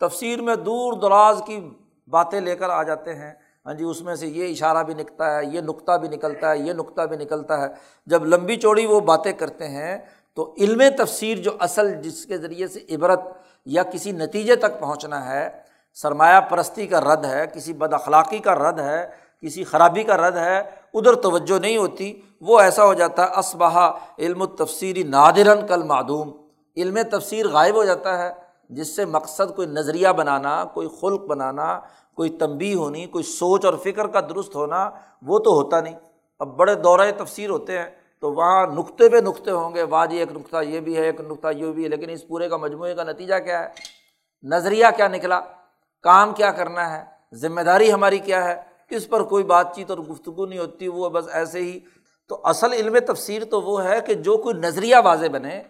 تفسیر میں دور دراز کی باتیں لے کر آ جاتے ہیں۔ ہاں جی اس میں سے یہ اشارہ بھی نکلتا ہے، یہ نقطہ بھی نکلتا ہے، یہ نقطہ بھی نکلتا ہے۔ جب لمبی چوڑی وہ باتیں کرتے ہیں تو علم تفسیر جو اصل جس کے ذریعے سے عبرت یا کسی نتیجے تک پہنچنا ہے، سرمایہ پرستی کا رد ہے، کسی بد اخلاقی کا رد ہے، کسی خرابی کا رد ہے، ادھر توجہ نہیں ہوتی، وہ ایسا ہو جاتا ہے اسبہ علم و تفصیری نادرن کل معدوم علم تفسیر غائب ہو جاتا ہے، جس سے مقصد کوئی نظریہ بنانا، کوئی خلق بنانا، کوئی تنبی ہونی، کوئی سوچ اور فکر کا درست ہونا، وہ تو ہوتا نہیں۔ اب بڑے دورۂ تفسیر ہوتے ہیں۔ تو وہاں نقطے پہ نقطے ہوں گے۔ واہ جی ایک نقطہ یہ بھی ہے، ایک نقطہ یہ بھی ہے، لیکن اس پورے کا مجموعے کا نتیجہ کیا ہے؟ نظریہ کیا نکلا؟ کام کیا کرنا ہے؟ ذمہ داری ہماری کیا ہے؟ اس پر کوئی بات چیت اور گفتگو نہیں ہوتی، وہ بس ایسے ہی۔ تو اصل علم تفسیر تو وہ ہے کہ جو کوئی نظریہ واضح بنے،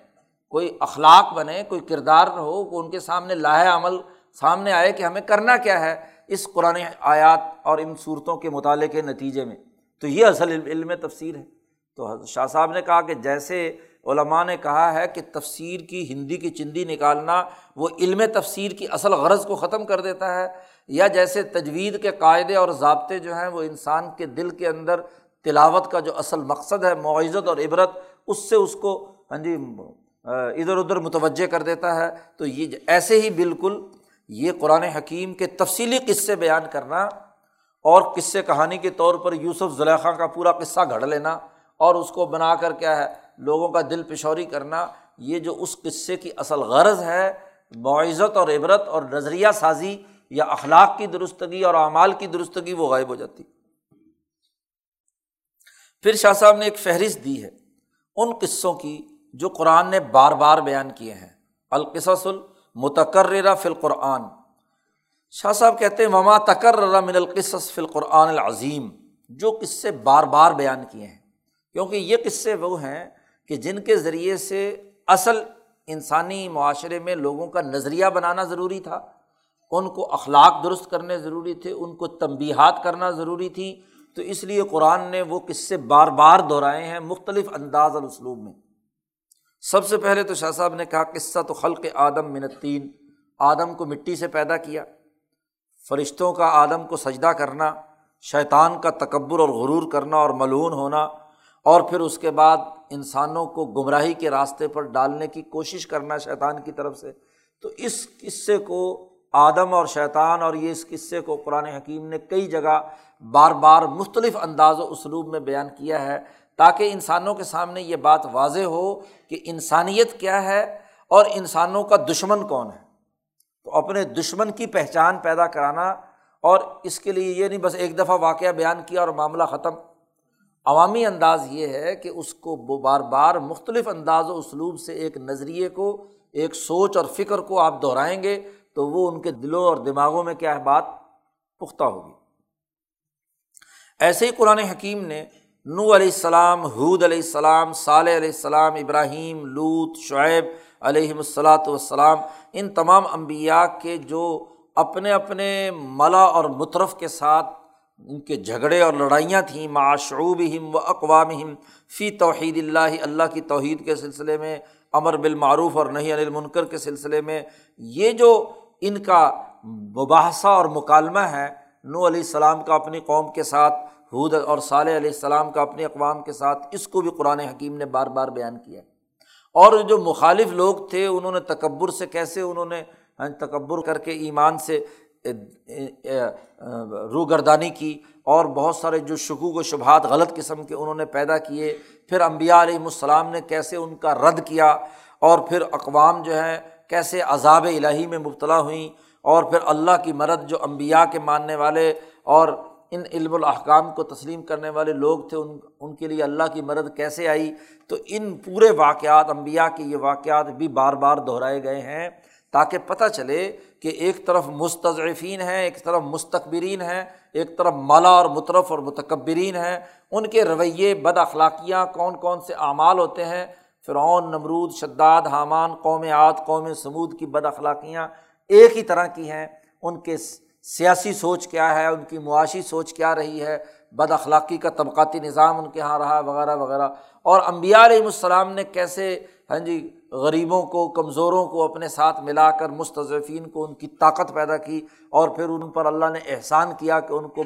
کوئی اخلاق بنے، کوئی کردار ہو ان کے سامنے لاہ عمل سامنے آئے کہ ہمیں کرنا کیا ہے اس قرآن آیات اور ان صورتوں کے مطالعے کے نتیجے میں۔ تو یہ اصل علم تفسیر ہے۔ تو شاہ صاحب نے کہا کہ جیسے علماء نے کہا ہے کہ تفسیر کی ہندی کی چندی نکالنا وہ علم تفسیر کی اصل غرض کو ختم کر دیتا ہے، یا جیسے تجوید کے قاعدے اور ضابطے جو ہیں وہ انسان کے دل کے اندر تلاوت کا جو اصل مقصد ہے معزت اور عبرت، اس سے اس کو ہاں جی ادھر ادھر متوجہ کر دیتا ہے۔ تو یہ ایسے ہی بالکل یہ قرآن حکیم کے تفصیلی قصے بیان کرنا اور قصے کہانی کے طور پر یوسف زلیخا کا پورا قصہ گھڑ لینا۔ اور اس کو بنا کر کیا ہے، لوگوں کا دل پشوری کرنا، یہ جو اس قصے کی اصل غرض ہے، معزت اور عبرت اور نظریہ سازی یا اخلاق کی درستگی اور اعمال کی درستگی، وہ غائب ہو جاتی۔ پھر شاہ صاحب نے ایک فہرست دی ہے ان قصوں کی جو قرآن نے بار بار بیان کیے ہیں۔ القصص المتقررہ فی القرآن۔ شاہ صاحب کہتے ہیں مما تقرر من القصص فی القرآن العظیم۔ جو قصے بار بار بیان کیے ہیں۔ کیونکہ یہ قصے وہ ہیں کہ جن کے ذریعے سے اصل انسانی معاشرے میں لوگوں کا نظریہ بنانا ضروری تھا، ان کو اخلاق درست کرنے ضروری تھے، ان کو تنبیہات کرنا ضروری تھی۔ تو اس لیے قرآن نے وہ قصے بار بار دہرائے ہیں مختلف انداز اور اسلوب میں۔ سب سے پہلے تو شاہ صاحب نے کہا، قصہ تو خلق آدم منتین آدم کو مٹی سے پیدا کیا، فرشتوں کا آدم کو سجدہ کرنا، شیطان کا تکبر اور غرور کرنا اور ملون ہونا اور پھر اس کے بعد انسانوں کو گمراہی کے راستے پر ڈالنے کی کوشش کرنا شیطان کی طرف سے۔ تو اس قصے کو آدم اور شیطان اور یہ اس قصے کو قرآن حکیم نے کئی جگہ بار بار مختلف انداز و اسلوب میں بیان کیا ہے تاکہ انسانوں کے سامنے یہ بات واضح ہو کہ انسانیت کیا ہے اور انسانوں کا دشمن کون ہے۔ تو اپنے دشمن کی پہچان پیدا کرانا اور اس کے لیے یہ نہیں بس ایک دفعہ واقعہ بیان کیا اور معاملہ ختم۔ عوامی انداز یہ ہے کہ اس کو بار بار مختلف انداز و اسلوب سے ایک نظریے کو، ایک سوچ اور فکر کو آپ دہرائیں گے تو وہ ان کے دلوں اور دماغوں میں کیا ہے بات؟ پختہ ہوگی۔ ایسے ہی قرآن حکیم نے نو علیہ السلام حود علیہ السلام، صالح علیہ السلام، ابراہیم، لوت، شعیب علیہم الصلاۃ والسلام، ان تمام انبیاء کے جو اپنے اپنے ملا اور مطرف کے ساتھ ان کے جھگڑے اور لڑائیاں تھیں معاشعوب ہم و اقوام ہم فی توحید اللہ اللہ کی توحید کے سلسلے میں، امر بالمعروف اور نہیں انل کے سلسلے میں۔ یہ جو ان کا مباحثہ اور مکالمہ ہے نو علیہ السلام کا اپنی قوم کے ساتھ حود اور صالح علیہ السلام کا اپنے اقوام کے ساتھ، اس کو بھی قرآن حکیم نے بار بار بیان کیا اور جو مخالف لوگ تھے، انہوں نے تکبر سے کیسے انہوں نے ہاں، تکبر کر کے ایمان سے روگردانی کی اور بہت سارے جو شکوک و شبہات غلط قسم کے انہوں نے پیدا کیے، پھر امبیا علیہم السلام نے کیسے ان کا رد کیا اور پھر اقوام جو ہے کیسے عذاب الہی میں مبتلا ہوئیں اور پھر اللہ کی مرد جو امبیا کے ماننے والے اور ان علم الاحکام کو تسلیم کرنے والے لوگ تھے، ان ان کے لیے اللہ کی مدد کیسے آئی؟ تو ان پورے واقعات امبیا کے یہ واقعات بھی بار بار دہرائے گئے ہیں۔ تاکہ پتہ چلے کہ ایک طرف مستضعفین ہیں، ایک طرف مستقبرین ہیں، ایک طرف مالا اور مطرف اور متکبرین ہیں۔ ان کے رویے، بد اخلاقیاں کون کون سے اعمال ہوتے ہیں؟ فرعون، نمرود، شداد، حامان، قوم عاد، قوم سمود کی بد اخلاقیاں ایک ہی طرح کی ہیں۔ ان کے سیاسی سوچ کیا ہے؟ ان کی معاشی سوچ کیا رہی ہے؟ بد اخلاقی کا طبقاتی نظام ان کے یہاں رہا، وغیرہ وغیرہ۔ اور امبیا علیہم السلام نے کیسے ہاں جی غریبوں کو، کمزوروں کو اپنے ساتھ ملا کر مستضفین کو ان کی طاقت پیدا کی اور پھر ان پر اللہ نے احسان کیا کہ ان کو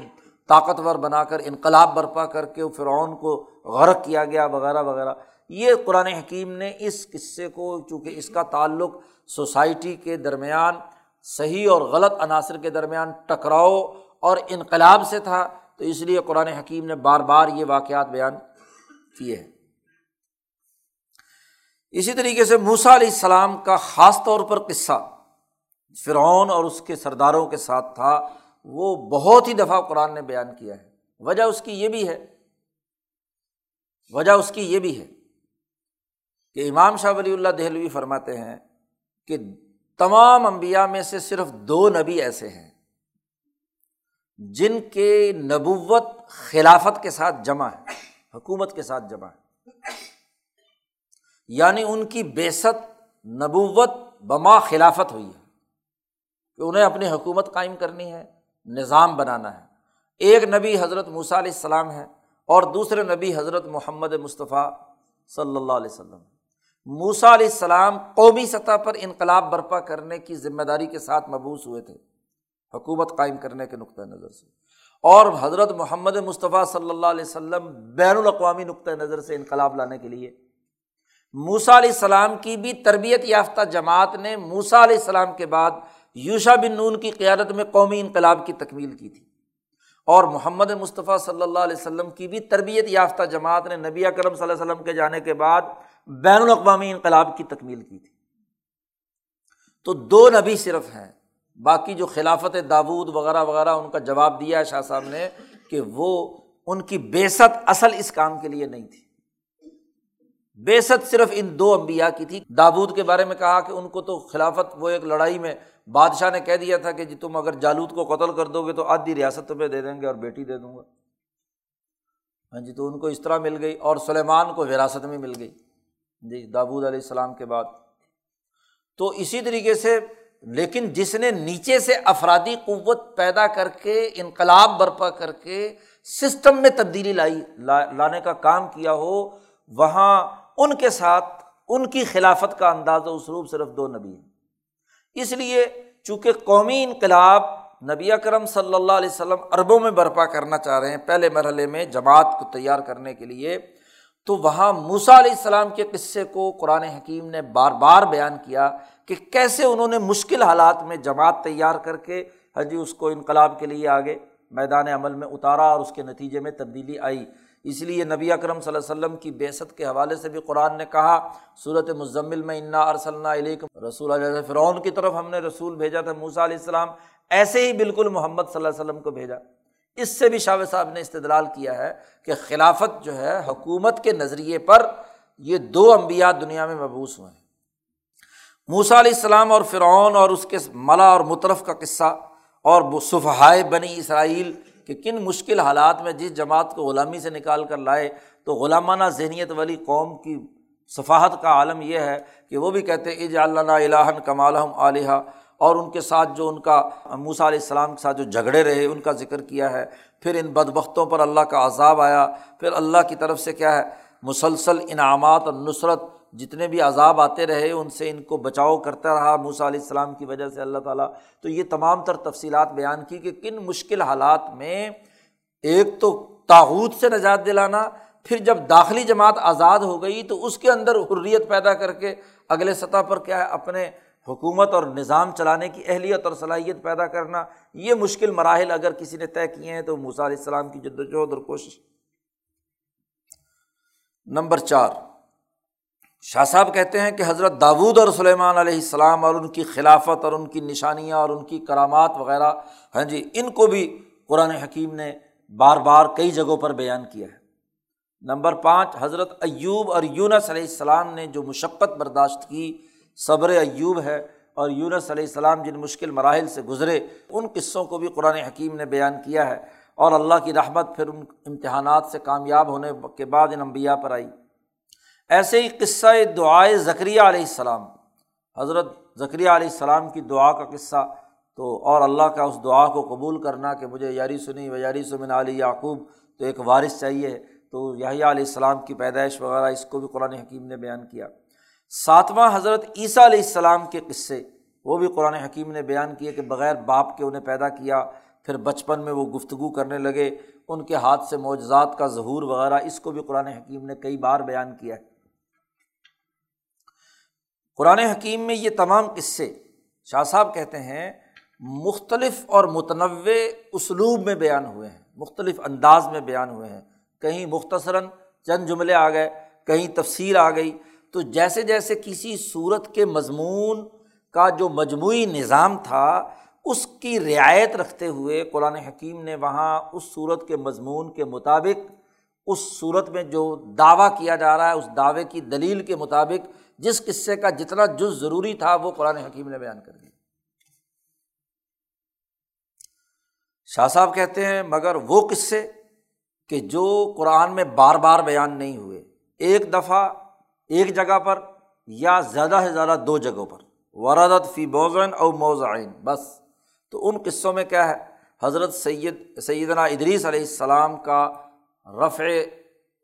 طاقتور بنا کر، انقلاب برپا کر کے فرعون کو غرق کیا گیا، وغیرہ وغیرہ۔ یہ قرآن حکیم نے اس قصے کو، چونکہ اس کا تعلق سوسائٹی کے درمیان، صحیح اور غلط عناصر کے درمیان ٹکراؤ اور انقلاب سے تھا، تو اس لیے قرآن حکیم نے بار بار یہ واقعات بیان کیے ہیں۔ اسی طریقے سے موسا علیہ السلام کا خاص طور پر قصہ فرعون اور اس کے سرداروں کے ساتھ تھا، وہ بہت ہی دفعہ قرآن نے بیان کیا ہے۔ وجہ اس کی یہ بھی ہے، وجہ اس کی یہ بھی ہے کہ امام شاہ ولی اللہ دہلوی فرماتے ہیں کہ تمام انبیاء میں سے صرف دو نبی ایسے ہیں جن کے نبوت خلافت کے ساتھ جمع ہے، حکومت کے ساتھ جمع ہے۔ یعنی ان کی بیست نبوت بما خلافت ہوئی ہے کہ انہیں اپنی حکومت قائم کرنی ہے، نظام بنانا ہے۔ ایک نبی حضرت موسیٰ علیہ السلام ہے اور دوسرے نبی حضرت محمد مصطفیٰ صلی اللہ علیہ وسلم۔ موسا علیہ السلام قومی سطح پر انقلاب برپا کرنے کی ذمہ داری کے ساتھ مبوس ہوئے تھے، حکومت قائم کرنے کے نقطۂ نظر سے۔ اور حضرت محمد مصطفیٰ صلی اللہ علیہ وسلم بین الاقوامی نقطۂ نظر سے انقلاب لانے کے لیے موسا علیہ السلام کی بھی تربیت یافتہ جماعت نے موسا علیہ السلام کے بعد یوشا بن نون کی قیادت میں قومی انقلاب کی تکمیل کی تھی۔ اور محمد مصطفیٰ صلی اللہ علیہ وسلم کی بھی تربیت یافتہ جماعت نے نبی کرم صلی اللہ علیہ وسلم کے جانے کے بعد بین الاقوامی انقلاب کی تکمیل کی تھی۔ تو دو نبی صرف ہیں، باقی جو خلافت داود وغیرہ وغیرہ ان کا جواب دیا ہے شاہ صاحب نے کہ وہ ان کی بےست اصل اس کام کے لیے نہیں تھی۔ بےست صرف ان دو امبیا کی تھی۔ داود کے بارے میں کہا کہ ان کو تو خلافت، وہ ایک لڑائی میں بادشاہ نے کہہ دیا تھا کہ جی تم اگر جالود کو قتل کر دو گے تو آدھی ریاست تمہیں دے دیں گے اور بیٹی دے دوں گا۔ ہاں جی تو ان کو اس طرح مل گئی اور سلیمان کو وراثت میں مل گئی۔ جی دابود علیہ السلام کے بعد۔ تو اسی طریقے سے، لیکن جس نے نیچے سے افرادی قوت پیدا کر کے، انقلاب برپا کر کے، سسٹم میں تبدیلی لائی لانے کا کام کیا ہو، وہاں ان کے ساتھ ان کی خلافت کا انداز و اسلوب صرف دو نبی ہیں۔ اس لیے چونکہ قومی انقلاب نبی اکرم صلی اللہ علیہ وسلم عربوں میں برپا کرنا چاہ رہے ہیں پہلے مرحلے میں جماعت کو تیار کرنے کے لیے، تو وہاں موسا علیہ السلام کے قصے کو قرآن حکیم نے بار بار بیان کیا کہ کیسے انہوں نے مشکل حالات میں جماعت تیار کر کے حجی اس کو انقلاب کے لیے آگے میدان عمل میں اتارا اور اس کے نتیجے میں تبدیلی آئی۔ اس لیے نبی اکرم صلی اللہ علیہ وسلم کی بیست کے حوالے سے بھی قرآن نے کہا صورت مزمل میں انا ارسلّہ علیہ رسول علیہ فرعون کی طرف ہم نے رسول بھیجا تھا موسا علیہ السلام، ایسے ہی بالکل محمد صلی اللہ علیہ وسلم کو بھیجا۔ اس سے بھی شاہ صاحب نے استدلال کیا ہے کہ خلافت جو ہے حکومت کے نظریے پر یہ دو امبیا دنیا میں مبوس ہوئے ہیں۔ موسا علیہ السلام اور فرعون اور اس کے ملا اور مطرف کا قصہ اور صفحائے بنی اسرائیل کہ کن مشکل حالات میں جس جماعت کو غلامی سے نکال کر لائے، تو غلامانہ ذہنیت والی قوم کی صفحت کا عالم یہ ہے کہ وہ بھی کہتے اج اللہ الہن کمال علیہ اور ان کے ساتھ جو ان کا موسا علیہ السلام کے ساتھ جو جھگڑے رہے، ان کا ذکر کیا ہے۔ پھر ان بدبختوں پر اللہ کا عذاب آیا۔ پھر اللہ کی طرف سے کیا ہے؟ مسلسل انعامات اور نصرت جتنے بھی عذاب آتے رہے، ان سے ان کو بچاؤ کرتا رہا موسا علیہ السلام کی وجہ سے اللہ تعالیٰ۔ تو یہ تمام تر تفصیلات بیان کی کہ کن مشکل حالات میں ایک تو تاحود سے نجات دلانا، پھر جب داخلی جماعت آزاد ہو گئی تو اس کے اندر حریت پیدا کر کے اگلے سطح پر کیا ہے، اپنے حکومت اور نظام چلانے کی اہلیت اور صلاحیت پیدا کرنا۔ یہ مشکل مراحل اگر کسی نے طے کیے ہیں تو موسیٰ علیہ السلام کی جد وجہد اور کوشش۔ نمبر چار۔ شاہ صاحب کہتے ہیں کہ حضرت داود اور سلیمان علیہ السلام اور ان کی خلافت اور ان کی نشانیاں اور ان کی کرامات وغیرہ ہاں جی ان کو بھی قرآن حکیم نے بار بار کئی جگہوں پر بیان کیا ہے۔ نمبر پانچ، حضرت ایوب اور یونس علیہ السلام نے جو مشقت برداشت کی، صبر ایوب ہے اور یونس علیہ السلام جن مشکل مراحل سے گزرے، ان قصوں کو بھی قرآن حکیم نے بیان کیا ہے۔ اور اللہ کی رحمت پھر ان امتحانات سے کامیاب ہونے کے بعد ان انبیاء پر آئی۔ ایسے ہی قصہ دعائے ذکریہ علیہ السلام۔ حضرت ذکریہ علیہ السلام کی دعا کا قصہ۔ تو اور اللہ کا اس دعا کو قبول کرنا کہ مجھے یاری سنی و یاری سمن علی یعقوب تو ایک وارث چاہیے۔ تو یحییٰ علیہ السلام کی پیدائش وغیرہ اس کو بھی قرآن حکیم نے بیان کیا۔ ساتواں حضرت عیسیٰ علیہ السلام کے قصے، وہ بھی قرآن حکیم نے بیان کیے کہ بغیر باپ کے انہیں پیدا کیا، پھر بچپن میں وہ گفتگو کرنے لگے، ان کے ہاتھ سے معجزات کا ظہور وغیرہ، اس کو بھی قرآن حکیم نے کئی بار بیان کیا ہے۔ قرآن حکیم میں یہ تمام قصے شاہ صاحب کہتے ہیں مختلف اور متنوع اسلوب میں بیان ہوئے ہیں، مختلف انداز میں بیان ہوئے ہیں۔ کہیں مختصراً چند جملے آ گئے، کہیں تفصیل آ گئی۔ تو جیسے جیسے کسی صورت کے مضمون کا جو مجموعی نظام تھا، اس کی رعایت رکھتے ہوئے قرآن حکیم نے وہاں اس صورت کے مضمون کے مطابق، اس صورت میں جو دعویٰ کیا جا رہا ہے، اس دعوے کی دلیل کے مطابق جس قصے کا جتنا جز ضروری تھا وہ قرآن حکیم نے بیان کر دیا۔ شاہ صاحب کہتے ہیں، مگر وہ قصے کہ جو قرآن میں بار بار بیان نہیں ہوئے، ایک دفعہ ایک جگہ پر یا زیادہ سے زیادہ دو جگہوں پر۔ وردت فی بوزن اور موزائن بس۔ تو ان قصوں میں کیا ہے؟ حضرت سید، سیدنا ادریس علیہ السلام کا رفع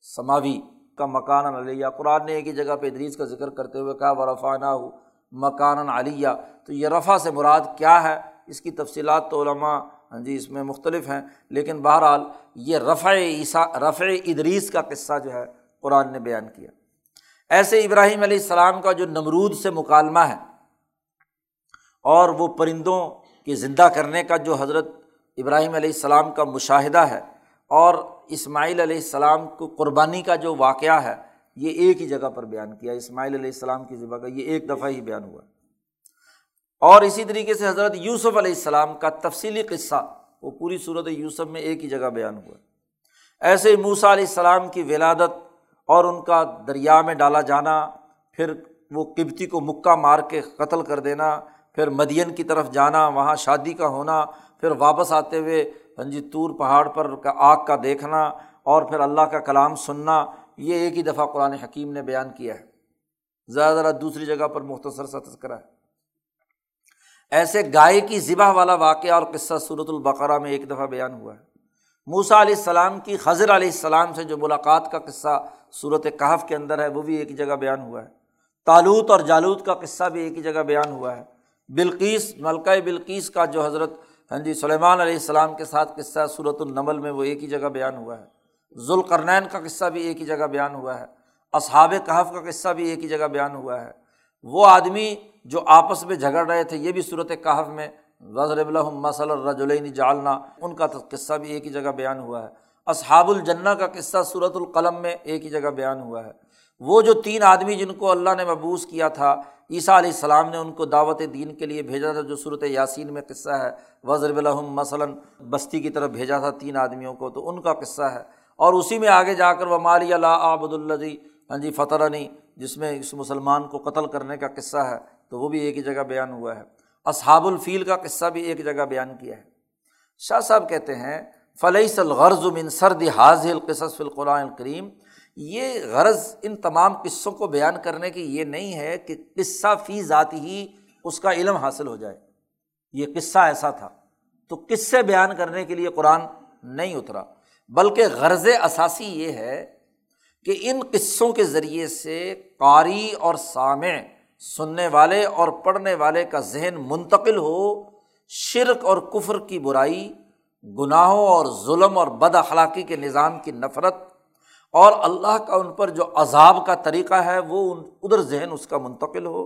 سماوی۔ کا مکان علیہ۔ قرآن نے ایک ہی جگہ پہ ادریس کا ذکر کرتے ہوئے کہا و رفا ہو مکان علیہ۔ تو یہ رفع سے مراد کیا ہے؟ اس کی تفصیلات تو علماء ہاں جی اس میں مختلف ہیں، لیکن بہرحال یہ رفع عیسیٰ، رفع ادریس کا قصہ جو ہے قرآن نے بیان کیا۔ ایسے ابراہیم علیہ السلام کا جو نمرود سے مکالمہ ہے اور وہ پرندوں کے زندہ کرنے کا جو حضرت ابراہیم علیہ السلام کا مشاہدہ ہے اور اسماعیل علیہ السلام کو قربانی کا جو واقعہ ہے، یہ ایک ہی جگہ پر بیان کیا۔ اسماعیل علیہ السلام کی ذبح کا یہ ایک دفعہ ہی بیان ہوا۔ اور اسی طریقے سے حضرت یوسف علیہ السلام کا تفصیلی قصہ، وہ پوری صورت یوسف میں ایک ہی جگہ بیان ہوا۔ ایسے ہی موسا علیہ السلام کی ولادت اور ان کا دریا میں ڈالا جانا، پھر وہ قبتی کو مکہ مار کے قتل کر دینا، پھر مدین کی طرف جانا، وہاں شادی کا ہونا، پھر واپس آتے ہوئے ہاں جی طور پہاڑ پر آگ کا دیکھنا اور پھر اللہ کا کلام سننا، یہ ایک ہی دفعہ قرآن حکیم نے بیان کیا ہے۔ زیادہ زیادہ دوسری جگہ پر مختصر سا تذکرہ ہے۔ ایسے گائے کی ذبح والا واقعہ اور قصہ صورت البقرہ میں ایک دفعہ بیان ہوا ہے۔ موسا علیہ السلام کی خضر علیہ السلام سے جو ملاقات کا قصہ صورت کہف کے اندر ہے، وہ بھی ایک ہی جگہ بیان ہوا ہے۔ تالوت اور جالوت کا قصہ بھی ایک ہی جگہ بیان ہوا ہے۔ بلقیس، ملکہ بلقیس کا جو حضرت ہاں جی سلیمان علیہ السلام کے ساتھ قصہ صورت النمل میں وہ ایک ہی جگہ بیان ہوا ہے۔ ذوالقرنین کا قصہ بھی ایک ہی جگہ بیان ہوا ہے۔ اصحاب کہف کا قصہ بھی ایک ہی جگہ بیان ہوا ہے۔ وہ آدمی جو آپس میں جھگڑ رہے تھے، یہ بھی صورت کہف میں وزر مسل الرجلین جالنا ان کا قصہ بھی ایک ہی جگہ بیان ہوا ہے۔ اصحاب الجنّ کا قصہ صورت القلم میں ایک ہی جگہ بیان ہوا ہے۔ وہ جو تین آدمی جن کو اللہ نے مبوس کیا تھا، عیسیٰ علیہ السلام نے ان کو دعوت دین کے لیے بھیجا تھا، جو صورت یاسین میں قصہ ہے۔ وزر الحم مثلاً، بستی کی طرف بھیجا تھا تین آدمیوں کو، تو ان کا قصہ ہے۔ اور اسی میں آگے جا کر وہ مالی اللہ آبد الدی ہاں جی فترنی جس میں اس مسلمان کو قتل کرنے کا قصہ ہے، تو وہ بھی ایک ہی جگہ بیان ہوا ہے۔ اصحاب الفیل کا قصہ بھی ایک جگہ بیان کیا ہے۔ شاہ صاحب کہتے ہیں فلح الغرض من سرد حاض القصص القرآن الکریم یہ غرض ان تمام قصوں کو بیان کرنے کی یہ نہیں ہے کہ قصہ فی ذاتی ہی اس کا علم حاصل ہو جائے۔ یہ قصہ ایسا تھا۔ تو قصے بیان کرنے کے لیے قرآن نہیں اترا۔ بلکہ غرض اثاثی یہ ہے کہ ان قصوں کے ذریعے سے قاری اور سامع، سننے والے اور پڑھنے والے کا ذہن منتقل ہو، شرک اور کفر کی برائی، گناہوں اور ظلم اور بد اخلاقی کے نظام کی نفرت اور اللہ کا ان پر جو عذاب کا طریقہ ہے، وہ ادھر ذہن اس کا منتقل ہو۔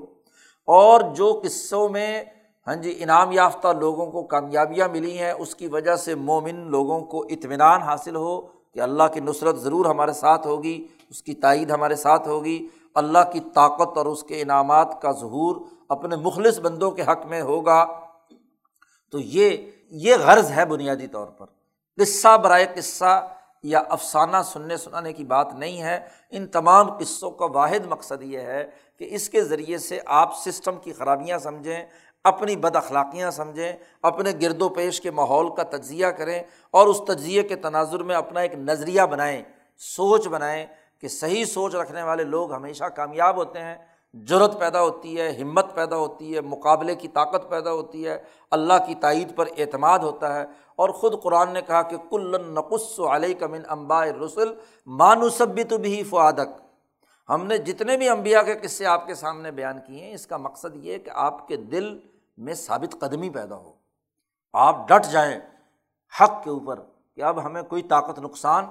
اور جو قصوں میں ہاں جی انعام یافتہ لوگوں کو کامیابیاں ملی ہیں، اس کی وجہ سے مومن لوگوں کو اطمینان حاصل ہو کہ اللہ کی نصرت ضرور ہمارے ساتھ ہوگی، اس کی تائید ہمارے ساتھ ہوگی۔ اللہ کی طاقت اور اس کے انعامات کا ظہور اپنے مخلص بندوں کے حق میں ہوگا۔ تو یہ یہ غرض ہے بنیادی طور پر۔ قصہ برائے قصہ یا افسانہ سننے سنانے کی بات نہیں ہے، ان تمام قصوں کا واحد مقصد یہ ہے کہ اس کے ذریعے سے آپ سسٹم کی خرابیاں سمجھیں، اپنی بد اخلاقیاں سمجھیں، اپنے گرد و پیش کے ماحول کا تجزیہ کریں اور اس تجزیے کے تناظر میں اپنا ایک نظریہ بنائیں، سوچ بنائیں کہ صحیح سوچ رکھنے والے لوگ ہمیشہ کامیاب ہوتے ہیں۔ جرت پیدا ہوتی ہے، ہمت پیدا ہوتی ہے، مقابلے کی طاقت پیدا ہوتی ہے، اللہ کی تائید پر اعتماد ہوتا ہے۔ اور خود قرآن نے کہا کہ کل نقص علیہ کمن امبا رسول مانوسبی تو بھی فعادک ہم نے جتنے بھی امبیا کے قصے آپ کے سامنے بیان کیے ہیں، اس کا مقصد یہ کہ آپ کے دل میں ثابت قدمی پیدا ہو۔ آپ ڈٹ جائیں حق کے اوپر کہ اب ہمیں کوئی طاقت نقصان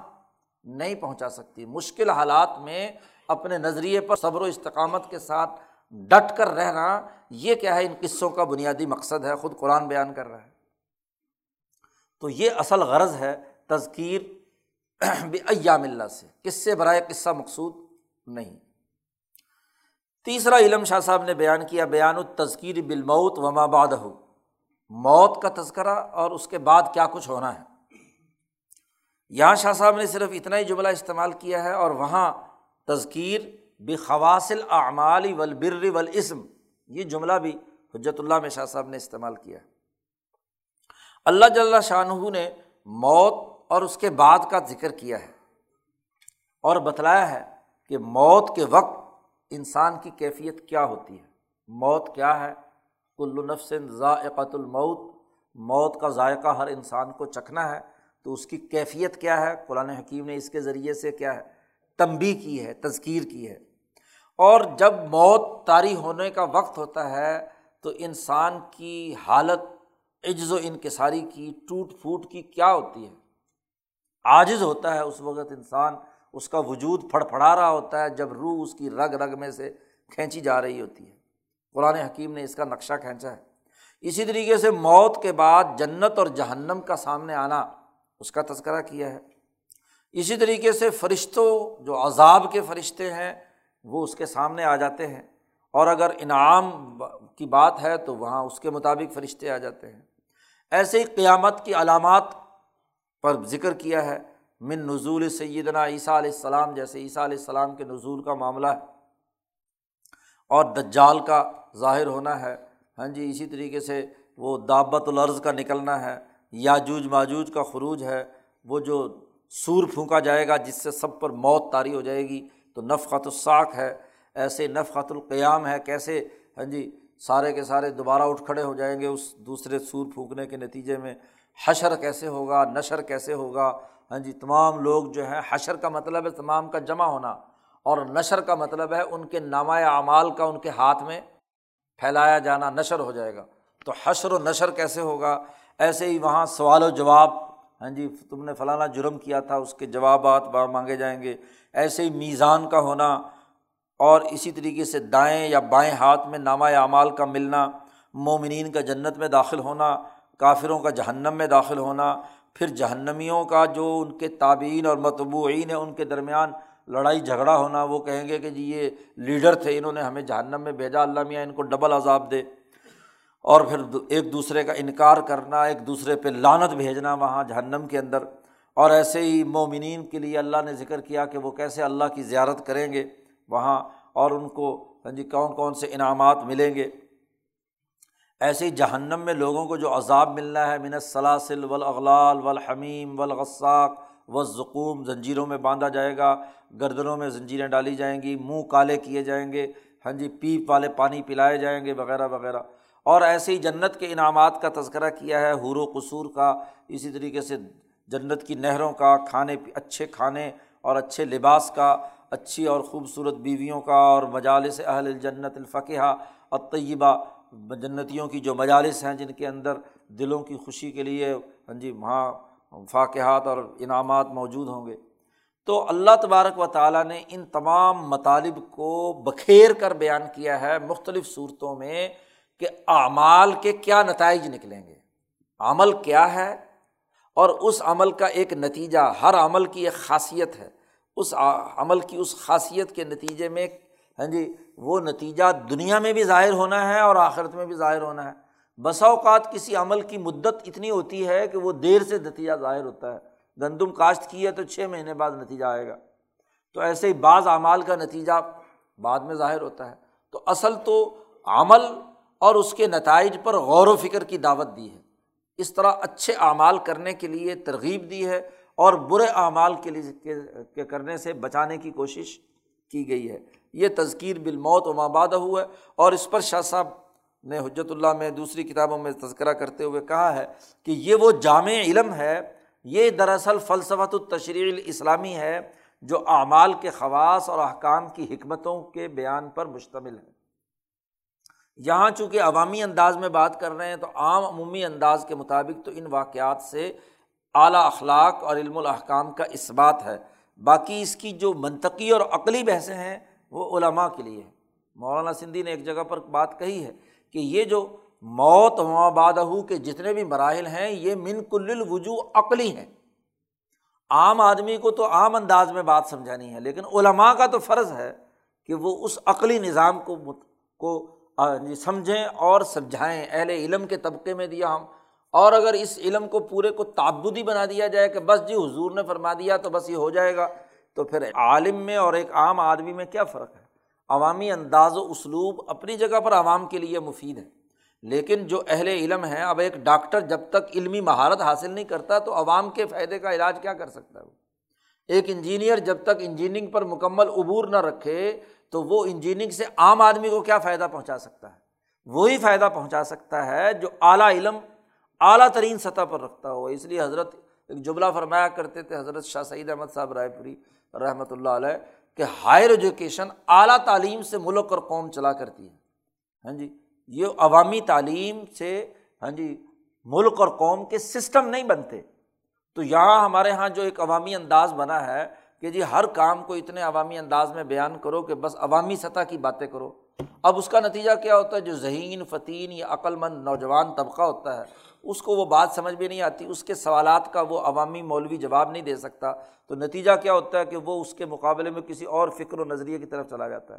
نہیں پہنچا سکتی۔ مشکل حالات میں اپنے نظریے پر صبر و استقامت کے ساتھ ڈٹ کر رہنا یہ کیا ہے؟ ان قصوں کا بنیادی مقصد ہے، خود قرآن بیان کر رہا ہے۔ تو یہ اصل غرض ہے تذکیر ایام اللہ سے۔ کس سے برائے قصہ مقصود؟ نہیں۔ تیسرا علم شاہ صاحب نے بیان کیا، بیان التذکیر بالموت وما باد ہو موت کا تذکرہ اور اس کے بعد کیا کچھ ہونا ہے۔ یہاں شاہ صاحب نے صرف اتنا ہی جملہ استعمال کیا ہے اور وہاں تذکیر بخواصل اعمال ولبر ولاسم یہ جملہ بھی حجرت اللہ میں شاہ صاحب نے استعمال کیا ہے۔ اللہ جل شاہ نے موت اور اس کے بعد کا ذکر کیا ہے اور بتلایا ہے کہ موت کے وقت انسان کی کیفیت کیا ہوتی ہے۔ موت کیا ہے؟ کل نفس ذائقۃ الموت، موت کا ذائقہ ہر انسان کو چکھنا ہے تو اس کی کیفیت کیا ہے؟ قرآن حکیم نے اس کے ذریعے سے کیا ہے۔ تنبی کی ہے، تذکیر کی ہے۔ اور جب موت طاری ہونے کا وقت ہوتا ہے تو انسان کی حالت عجز و انکساری کی، ٹوٹ پھوٹ کی کیا ہوتی ہے؟ عاجز ہوتا ہے اس وقت انسان، اس کا وجود پھڑ پھڑا رہا ہوتا ہے جب روح اس کی رگ رگ میں سے کھینچی جا رہی ہوتی ہے۔ قرآن حکیم نے اس کا نقشہ کھینچا ہے۔ اسی طریقے سے موت کے بعد جنت اور جہنم کا سامنے آنا اس کا تذکرہ کیا ہے۔ اسی طریقے سے فرشتوں جو عذاب کے فرشتے ہیں، وہ اس کے سامنے آ جاتے ہیں۔ اور اگر انعام کی بات ہے، تو وہاں اس کے مطابق فرشتے آ جاتے ہیں۔ ایسے ہی قیامت کی علامات پر ذکر کیا ہے۔ من نزول سیدنا عیسیٰ علیہ السلام، جیسے عیسیٰ علیہ السلام کے نزول کا معاملہ ہے۔ اور دجال کا ظاہر ہونا ہے۔ ہاں جی اسی طریقے سے وہ دعوت العرض کا نکلنا ہے۔ یاجوج ماجوج کا خروج ہے۔ وہ جو سور پھونکا جائے گا، جس سے سب پر موت طاری ہو جائے گی۔ تو نفقت الساق ہے، ایسے نفقت القیام ہے، کیسے؟ ہاں جی سارے کے سارے دوبارہ اٹھ کھڑے ہو جائیں گے اس دوسرے سور پھونکنے کے نتیجے میں۔ حشر کیسے ہوگا؟ نشر کیسے ہوگا؟ ہاں جی تمام لوگ جو ہیں، حشر کا مطلب ہے تمام کا جمع ہونا۔ اور نشر کا مطلب ہے ان کے نامہ اعمال کا ان کے ہاتھ میں پھیلایا جانا، نشر ہو جائے گا۔ تو حشر و نشر کیسے ہوگا؟ ایسے ہی وہاں سوال و جواب ہاں جی تم نے فلانا جرم کیا تھا، اس کے جوابات مانگے جائیں گے۔ ایسے ہی میزان کا ہونا اور اسی طریقے سے دائیں یا بائیں ہاتھ میں نامہ اعمال کا ملنا، مومنین کا جنت میں داخل ہونا، کافروں کا جہنم میں داخل ہونا، پھر جہنمیوں کا جو ان کے تابعین اور متبوعین ہیں، ان کے درمیان لڑائی جھگڑا ہونا، وہ کہیں گے کہ جی یہ لیڈر تھے، انہوں نے ہمیں جہنم میں بھیجا، اللہ میاں ان کو ڈبل عذاب دے۔ اور پھر ایک دوسرے کا انکار کرنا، ایک دوسرے پہ لانت بھیجنا وہاں جہنم کے اندر۔ اور ایسے ہی مومنین کے لیے اللہ نے ذکر کیا کہ وہ کیسے اللہ کی زیارت کریں گے وہاں اور ان کو ہاں جی کون کون سے انعامات ملیں گے۔ ایسے ہی جہنم میں لوگوں کو جو عذاب ملنا ہے، من سلاسل ولاغلال والحمیم والغساق و زقوم زنجیروں میں باندھا جائے گا، گردنوں میں زنجیریں ڈالی جائیں گی، منہ کالے کیے جائیں گے ہاں جی پیپ والے پانی پلائے جائیں گے، وغیرہ وغیرہ۔ اور ایسے ہی جنت کے انعامات کا تذکرہ کیا ہے، حور و قصور کا، اسی طریقے سے جنت کی نہروں کا، کھانے اچھے کھانے اور اچھے لباس کا، اچھی اور خوبصورت بیویوں کا، اور مجالس اہل الجنت الفقہ اور طیبہ جنتیوں کی جو مجالس ہیں جن کے اندر دلوں کی خوشی کے لیے ہاں جی وہاں فاقحات اور انعامات موجود ہوں گے۔ تو اللہ تبارک و تعالیٰ نے ان تمام مطالب کو بکھیر کر بیان کیا ہے مختلف صورتوں میں۔ کہ اعمال کے کیا نتائج نکلیں گے؟ عمل کیا ہے؟ اور اس عمل کا ایک نتیجہ، ہر عمل کی ایک خاصیت ہے۔ اس عمل کی اس خاصیت کے نتیجے میں ہاں جی وہ نتیجہ دنیا میں بھی ظاہر ہونا ہے اور آخرت میں بھی ظاہر ہونا ہے۔ بسا اوقات کسی عمل کی مدت اتنی ہوتی ہے کہ وہ دیر سے نتیجہ ظاہر ہوتا ہے۔ گندم کاشت کی ہے تو چھ مہینے بعد نتیجہ آئے گا۔ تو ایسے ہی بعض اعمال کا نتیجہ بعد میں ظاہر ہوتا ہے۔ تو اصل تو عمل اور اس کے نتائج پر غور و فکر کی دعوت دی ہے۔ اس طرح اچھے اعمال کرنے کے لیے ترغیب دی ہے اور برے اعمال کے لیے کرنے سے بچانے کی کوشش کی گئی ہے۔ یہ تذکیر بالموت و مابادہ ہوا ہے اور اس پر شاہ صاحب نے حجرت اللہ میں دوسری کتابوں میں تذکرہ کرتے ہوئے کہا ہے کہ یہ وہ جامع علم ہے، یہ دراصل فلسفت التشریع الاسلامی ہے جو اعمال کے خواص اور احکام کی حکمتوں کے بیان پر مشتمل ہے۔ یہاں چونکہ عوامی انداز میں بات کر رہے ہیں تو عام عمومی انداز کے مطابق تو ان واقعات سے اعلیٰ اخلاق اور علم الاحکام کا اس بات ہے۔ باقی اس کی جو منطقی اور عقلی بحثیں ہیں وہ علماء کے لیے مولانا سندھی نے ایک جگہ پر بات کہی ہے کہ یہ جو موت بادہ کے جتنے بھی مراحل ہیں، یہ من کل الوجو عقلی ہیں۔ عام آدمی کو تو عام انداز میں بات سمجھانی ہے، لیکن علماء کا تو فرض ہے کہ وہ اس عقلی نظام کو کو سمجھیں اور سمجھائیں۔ اہل علم کے طبقے میں دیا ہم۔ اور اگر اس علم کو پورے کو تعبدی بنا دیا جائے کہ بس جی حضور نے فرما دیا تو بس یہ ہو جائے گا، تو پھر عالم میں اور ایک عام آدمی میں کیا فرق ہے؟ عوامی انداز و اسلوب اپنی جگہ پر عوام کے لیے مفید ہے لیکن جو اہل علم ہیں، اب ایک ڈاکٹر جب تک علمی مہارت حاصل نہیں کرتا تو عوام کے فائدے کا علاج کیا کر سکتا ہے؟ وہ ایک انجینئر جب تک انجینئرنگ پر مکمل عبور نہ رکھے تو وہ انجینئرنگ سے عام آدمی کو کیا فائدہ پہنچا سکتا ہے؟ وہی فائدہ پہنچا سکتا ہے جو اعلیٰ علم، اعلیٰ ترین سطح پر رکھتا ہو۔ اس لیے حضرت ایک جملہ فرمایا کرتے تھے، حضرت شاہ سعید احمد صاحب رائے پوری رحمۃ اللہ علیہ، کہ ہائر ایجوکیشن اعلیٰ تعلیم سے ملک اور قوم چلا کرتی ہے۔ ہاں جی یہ عوامی تعلیم سے ہاں جی ملک اور قوم کے سسٹم نہیں بنتے۔ تو یہاں ہمارے یہاں جو ایک عوامی انداز بنا ہے کہ جی ہر کام کو اتنے عوامی انداز میں بیان کرو کہ بس عوامی سطح کی باتیں کرو۔ اب اس کا نتیجہ کیا ہوتا ہے؟ جو ذہین فتین یا عقل مند نوجوان طبقہ ہوتا ہے، اس کو وہ بات سمجھ بھی نہیں آتی، اس کے سوالات کا وہ عوامی مولوی جواب نہیں دے سکتا۔ تو نتیجہ کیا ہوتا ہے کہ وہ اس کے مقابلے میں کسی اور فکر و نظریے کی طرف چلا جاتا ہے۔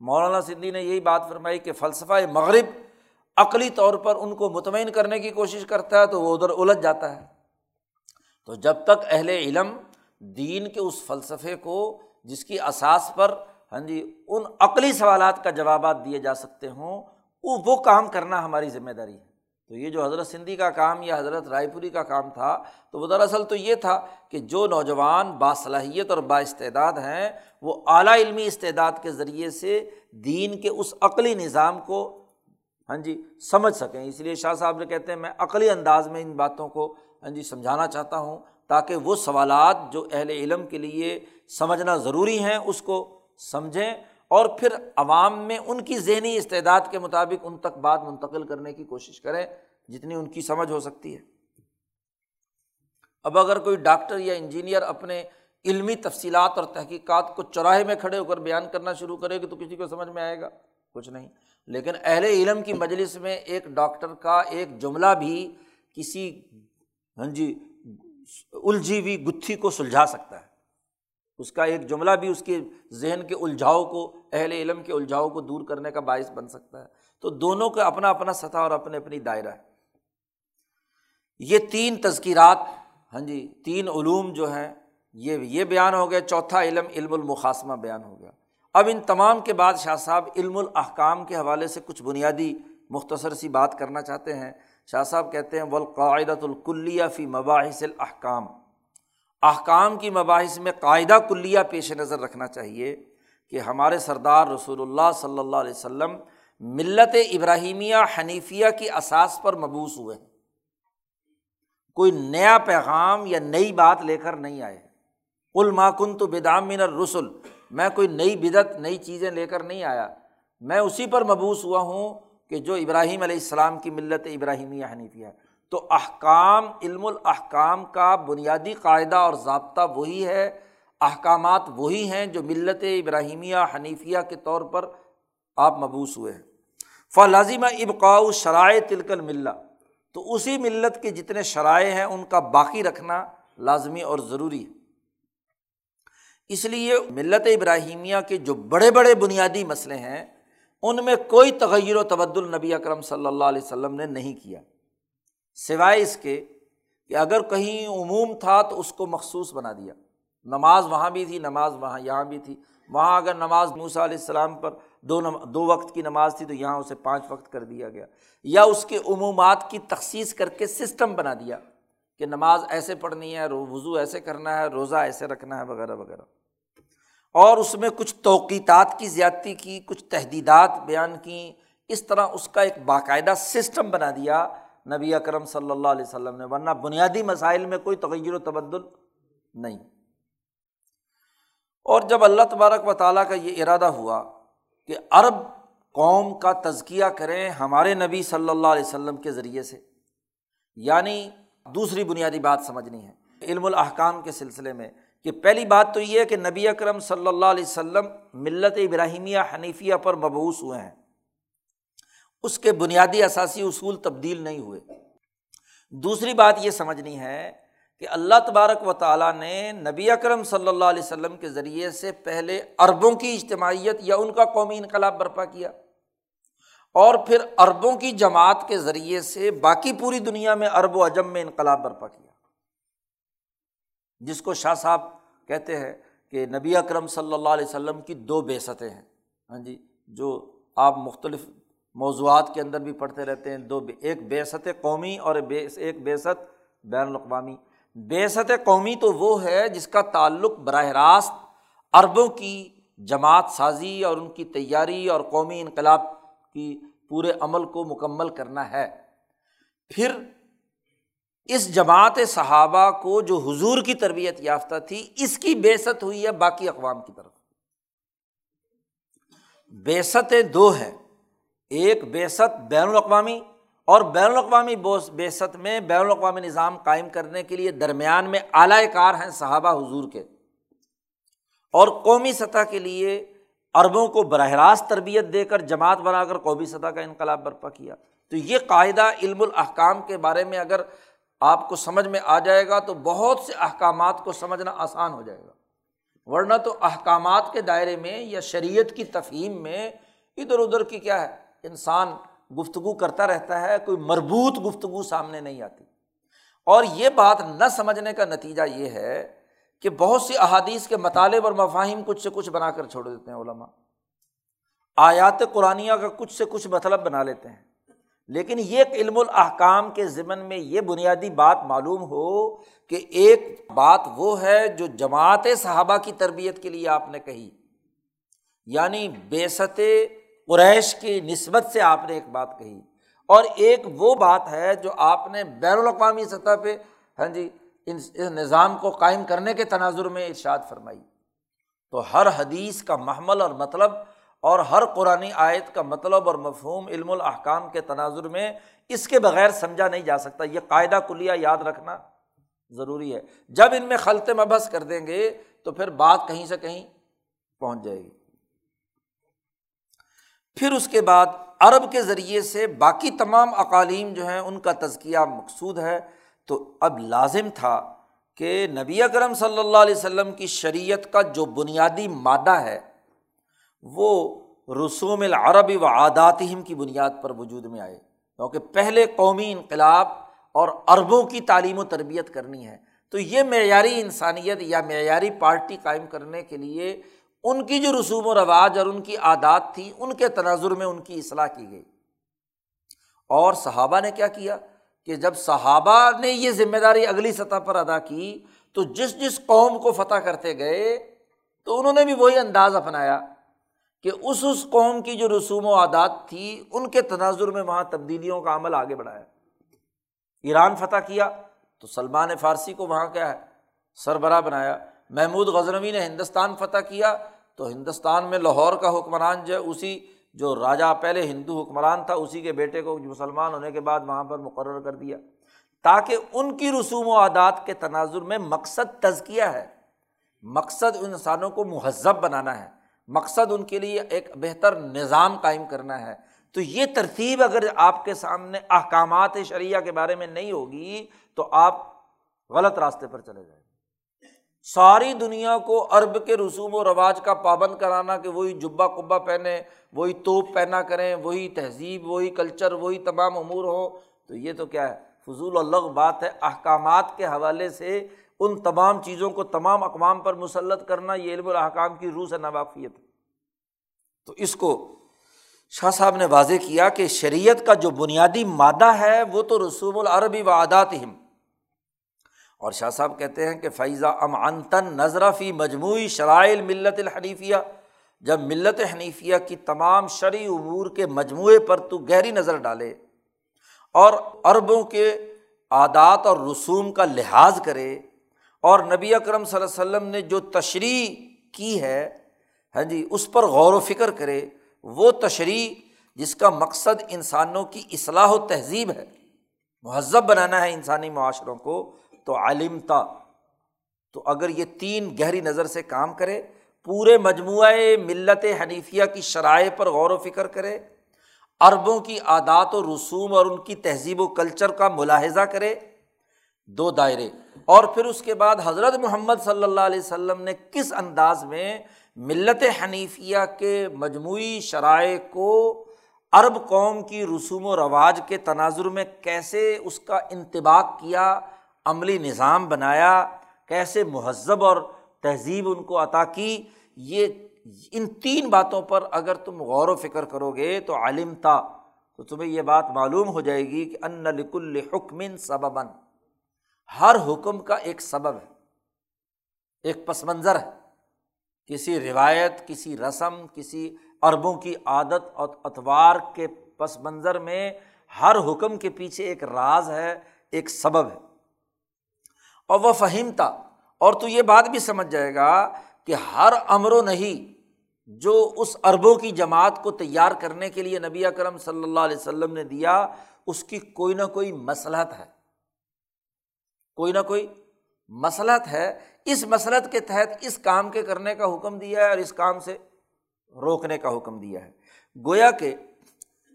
مولانا سندھی نے یہی بات فرمائی کہ فلسفہ مغرب عقلی طور پر ان کو مطمئن کرنے کی کوشش کرتا ہے تو وہ ادھر الجھ جاتا ہے۔ تو جب تک اہل علم دین کے اس فلسفے کو جس کی اساس پر ہاں جی ان عقلی سوالات کا جوابات دیے جا سکتے ہوں، وہ کام کرنا ہماری ذمہ داری ہے۔ تو یہ جو حضرت سندھی کا کام یا حضرت رائے پوری کا کام تھا، تو وہ دراصل تو یہ تھا کہ جو نوجوان باصلاحیت اور با استعداد ہیں، وہ اعلیٰ علمی استعداد کے ذریعے سے دین کے اس عقلی نظام کو ہاں جی سمجھ سکیں۔ اس لیے شاہ صاحب نے کہتے ہیں، میں عقلی انداز میں ان باتوں کو ہاں جی سمجھانا چاہتا ہوں۔ تاکہ وہ سوالات جو اہل علم کے لیے سمجھنا ضروری ہیں، اس کو سمجھیں اور پھر عوام میں ان کی ذہنی استعداد کے مطابق ان تک بات منتقل کرنے کی کوشش کریں جتنی ان کی سمجھ ہو سکتی ہے۔ اب اگر کوئی ڈاکٹر یا انجینئر اپنے علمی تفصیلات اور تحقیقات کو چوراہے میں کھڑے ہو کر بیان کرنا شروع کرے گا تو کسی کو سمجھ میں آئے گا؟ کچھ نہیں۔ لیکن اہل علم کی مجلس میں ایک ڈاکٹر کا ایک جملہ بھی کسی ہاں جی الجھی ہوئی گتھی کو سلجھا سکتا ہے۔ اس کا ایک جملہ بھی اس کے ذہن کے الجھاؤ کو، اہل علم کے الجھاؤ کو دور کرنے کا باعث بن سکتا ہے۔ تو دونوں کا اپنا اپنا سطح اور اپنے اپنی دائرہ ہے۔ یہ تین تذکیرات ہاں جی تین علوم جو ہیں، یہ یہ بیان ہو گیا چوتھا علم علم المقاسمہ بیان ہو گیا۔ اب ان تمام کے بعد شاہ صاحب علم الاحکام کے حوالے سے کچھ بنیادی مختصر سی بات کرنا چاہتے ہیں۔ شاہ صاحب کہتے ہیں والقاعدۃ الکلیہ فی مباحث الحکام احکام کی مباحث میں قاعدہ کلیہ پیش نظر رکھنا چاہیے کہ ہمارے سردار رسول اللہ صلی اللہ علیہ وسلم ملت ابراہیمیہ حنیفیہ کی اساس پر مبوس ہوئے ہیں۔ کوئی نیا پیغام یا نئی بات لے کر نہیں آئے ما کن تو بدام من رسول میں کوئی نئی بدت نئی چیزیں لے کر نہیں آیا۔ میں اسی پر مبوس ہوا ہوں۔ کہ جو ابراہیم علیہ السلام کی ملت ابراہیمیہ حنیفیہ ہے۔ تو احکام، علم الاحکام کا بنیادی قاعدہ اور ضابطہ وہی ہے، احکامات وہی ہیں جو ملت ابراہیمیہ حنیفیہ کے طور پر آپ مبوس ہوئے ہیں۔ فلازمہ ابقاء شرائع تلکل ملہ تو اسی ملت کے جتنے شرائع ہیں، ان کا باقی رکھنا لازمی اور ضروری ہے۔ اس لیے ملت ابراہیمیہ کے جو بڑے بڑے بنیادی مسئلے ہیں ان میں کوئی تغیر و تبد النبی اکرم صلی اللہ علیہ وسلم نے نہیں کیا۔ سوائے اس کے کہ اگر کہیں عموم تھا تو اس کو مخصوص بنا دیا۔ نماز وہاں بھی تھی، نماز وہاں یہاں بھی تھی۔ وہاں اگر نماز موسا علیہ السلام پر دو نم، دو وقت کی نماز تھی تو یہاں اسے پانچ وقت کر دیا گیا۔ یا اس کے عمومات کی تخصیص کر کے سسٹم بنا دیا کہ نماز ایسے پڑھنی ہے وضو ایسے کرنا ہے، روزہ ایسے رکھنا ہے، وغیرہ وغیرہ۔ اور اس میں کچھ توقیتات کی زیادتی کی، کچھ تحدیدات بیان کیں اس طرح اس کا ایک باقاعدہ سسٹم بنا دیا نبی اکرم صلی اللہ علیہ وسلم نے، ورنہ بنیادی مسائل میں کوئی تغیر و تبدل نہیں۔ اور جب اللہ تبارک و تعالیٰ کا یہ ارادہ ہوا کہ عرب قوم کا تزکیہ کریں ہمارے نبی صلی اللہ علیہ وسلم کے ذریعے سے یعنی دوسری بنیادی بات سمجھنی ہے، علم الاحکام کے سلسلے میں کہ پہلی بات تو یہ ہے کہ نبی اکرم صلی اللہ علیہ وسلم ملت ابراہیمیہ حنیفیہ پر مبوس ہوئے ہیں۔ اس کے بنیادی اثاثی اصول تبدیل نہیں ہوئے۔ دوسری بات یہ سمجھنی ہے کہ اللہ تبارک و تعالیٰ نے نبی اکرم صلی اللہ علیہ وسلم کے ذریعے سے پہلے اربوں کی اجتماعیت یا ان کا قومی انقلاب برپا کیا اور پھر اربوں کی جماعت کے ذریعے سے باقی پوری دنیا میں ارب و اجم میں انقلاب برپا کیا۔ جس کو شاہ صاحب کہتے ہیں کہ نبی اکرم صلی اللہ علیہ وسلم کی دو بیستیں ہیں۔ ہاں جی جو آپ مختلف موضوعات کے اندر بھی پڑھتے رہتے ہیں، دو ایک بیست قومی اور ایک بیست بین الاقوامی۔ بیست قومی تو وہ ہے جس کا تعلق براہ راست عربوں کی جماعت سازی اور ان کی تیاری اور قومی انقلاب کی پورے عمل کو مکمل کرنا ہے۔ پھر اس جماعت صحابہ کو جو حضور کی تربیت یافتہ تھی، اس کی بےست ہوئی ہے باقی اقوام کی طرف۔ بیستیں دو ہیں۔ ایک بیست بین الاقوامی اور بین الاقوامی بیست میں بین الاقوامی نظام قائم کرنے کے لیے درمیان میں اعلی کار ہیں صحابہ حضور کے۔ اور قومی سطح کے لیے عربوں کو براہ راست تربیت دے کر جماعت بنا کر قومی سطح کا انقلاب برپا کیا۔ تو یہ قاعدہ علم الاحکام کے بارے میں اگر آپ کو سمجھ میں آ جائے گا تو بہت سے احکامات کو سمجھنا آسان ہو جائے گا۔ ورنہ تو احکامات کے دائرے میں یا شریعت کی تفہیم میں ادھر ادھر کی کیا ہے، انسان گفتگو کرتا رہتا ہے، کوئی مربوط گفتگو سامنے نہیں آتی۔ اور یہ بات نہ سمجھنے کا نتیجہ یہ ہے کہ بہت سی احادیث کے مطالب اور مفاہم کچھ سے کچھ بنا کر چھوڑ دیتے ہیں علماء۔ آیات قرآن کا کچھ سے کچھ مطلب بنا لیتے ہیں۔ لیکن یہ علم الاحکام کے ضمن میں یہ بنیادی بات معلوم ہو کہ ایک بات وہ ہے جو جماعت صحابہ کی تربیت کے لیے آپ نے کہی۔ یعنی بیست قریش کی نسبت سے آپ نے ایک بات کہی۔ اور ایک وہ بات ہے جو آپ نے بین الاقوامی سطح پہ ہاں جی اس نظام کو قائم کرنے کے تناظر میں ارشاد فرمائی۔ تو ہر حدیث کا محمل اور مطلب اور ہر قرآن آیت کا مطلب اور مفہوم علم الاحکام کے تناظر میں اس کے بغیر سمجھا نہیں جا سکتا۔ یہ قاعدہ کلیہ یاد رکھنا ضروری ہے۔ جب ان میں خلط مبحث کر دیں گے تو پھر بات کہیں سے کہیں پہنچ جائے گی۔ پھر اس کے بعد عرب کے ذریعے سے باقی تمام اقالیم جو ہیں ان کا تزکیہ مقصود ہے۔ تو اب لازم تھا کہ نبی اکرم صلی اللہ علیہ وسلم کی شریعت کا جو بنیادی مادہ ہے وہ رسوم العرب و عاداتہم کی بنیاد پر وجود میں آئے۔ کیونکہ پہلے قومی انقلاب اور عربوں کی تعلیم و تربیت کرنی ہے، تو یہ معیاری انسانیت یا معیاری پارٹی قائم کرنے کے لیے ان کی جو رسوم و رواج اور ان کی عادات تھی، ان کے تناظر میں ان کی اصلاح کی گئی۔ اور صحابہ نے کیا کیا کہ جب صحابہ نے یہ ذمہ داری اگلی سطح پر ادا کی، تو جس جس قوم کو فتح کرتے گئے، تو انہوں نے بھی وہی انداز اپنایا۔ کہ اس اس قوم کی جو رسوم و عادات تھی، ان کے تناظر میں وہاں تبدیلیوں کا عمل آگے بڑھایا۔ ایران فتح کیا، تو سلمان فارسی کو وہاں کیا ہے؟ سربراہ بنایا۔ محمود غزنوی نے ہندوستان فتح کیا، تو ہندوستان میں لاہور کا حکمران جو ہے، اسی جو راجا پہلے ہندو حکمران تھا، اسی کے بیٹے کو مسلمان ہونے کے بعد وہاں پر مقرر کر دیا۔ تاکہ ان کی رسوم و عادات کے تناظر میں مقصد تزکیہ ہے۔ مقصد انسانوں کو مہذب بنانا ہے۔ مقصد ان کے لیے ایک بہتر نظام قائم کرنا ہے۔ تو یہ ترتیب اگر آپ کے سامنے احکامات شریعہ کے بارے میں نہیں ہوگی، تو آپ غلط راستے پر چلے جائیں۔ ساری دنیا کو عرب کے رسوم و رواج کا پابند کرانا کہ وہی جبا کبا پہنے، وہی توپ پہنا کریں، وہی تہذیب، وہی کلچر، وہی تمام امور ہو، تو یہ تو کیا ہے؟ فضول الگ بات ہے۔ احکامات کے حوالے سے ان تمام چیزوں کو تمام اقوام پر مسلط کرنا یہ علم الحکام کی روح سے نواقفیت تو اس کو شاہ صاحب نے واضح کیا کہ شریعت کا جو بنیادی مادہ ہے وہ تو رسوم العربی و عادات ہم اور شاہ صاحب کہتے ہیں کہ فیضہ ام انتن نظرفی مجموعی شرائل ملت الحنیفیہ جب ملت حنیفیہ کی تمام شرعی امور کے مجموعے پر تو گہری نظر ڈالے اور عربوں کے عادات اور رسوم کا لحاظ کرے اور نبی اکرم صلی اللہ علیہ وسلم نے جو تشریح کی ہے ہاں جی اس پر غور و فکر کرے، وہ تشریح جس کا مقصد انسانوں کی اصلاح و تہذیب ہے، مہذب بنانا ہے انسانی معاشروں کو، تو عالم تھا تو اگر یہ تین گہری نظر سے کام کرے، پورے مجموعۂ ملت حنیفیہ کی شرائع پر غور و فکر کرے، عربوں کی عادات و رسوم اور ان کی تہذیب و کلچر کا ملاحظہ کرے، دو دائرے۔ اور پھر اس کے بعد حضرت محمد صلی اللہ علیہ وسلم نے کس انداز میں ملت حنیفیہ کے مجموعی شرائع کو عرب قوم کی رسوم و رواج کے تناظر میں کیسے اس کا انتباق کیا، عملی نظام بنایا، کیسے مہذب اور تہذیب ان کو عطا کی، یہ ان تین باتوں پر اگر تم غور و فکر کرو گے تو عالم تھا، تو تمہیں یہ بات معلوم ہو جائے گی کہ ان لکل حکمن سببن ہر حکم کا ایک سبب ہے، ایک پس منظر ہے۔ کسی روایت، کسی رسم، کسی عربوں کی عادت اور اتوار کے پس منظر میں ہر حکم کے پیچھے ایک راز ہے، ایک سبب ہے۔ اور وہ فہمتا، اور تو یہ بات بھی سمجھ جائے گا کہ ہر امر و نہیں جو اس اربوں کی جماعت کو تیار کرنے کے لیے نبی اکرم صلی اللہ علیہ وسلم نے دیا، اس کی کوئی نہ کوئی مسلحت ہے۔ کوئی نہ کوئی مسلحت ہے۔ اس مسلط کے تحت اس کام کے کرنے کا حکم دیا ہے اور اس کام سے روکنے کا حکم دیا ہے۔ گویا کہ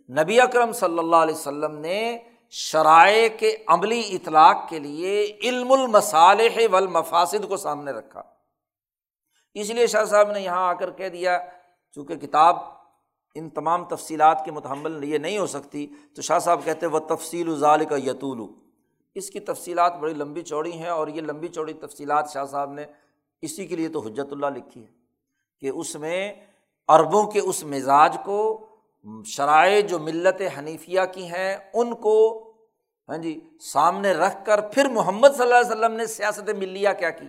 نبی اکرم صلی اللہ علیہ وسلم نے شرائع کے عملی اطلاق کے لیے علم المصالح والمفاسد کو سامنے رکھا۔ اس لیے شاہ صاحب نے یہاں آ کر کہہ دیا، چونکہ کتاب ان تمام تفصیلات کے متحمل یہ نہیں ہو سکتی، تو شاہ صاحب کہتے وہ تفصیل ظال کا یتول اس کی تفصیلات بڑی لمبی چوڑی ہیں اور یہ لمبی چوڑی تفصیلات شاہ صاحب نے اسی کے لیے تو حجت اللہ لکھی ہے کہ اس میں عربوں کے اس مزاج کو شرائع جو ملت حنیفیہ کی ہیں، ان کو ہاں جی سامنے رکھ کر پھر محمد صلی اللہ علیہ وسلم نے سیاست ملیہ کیا کی۔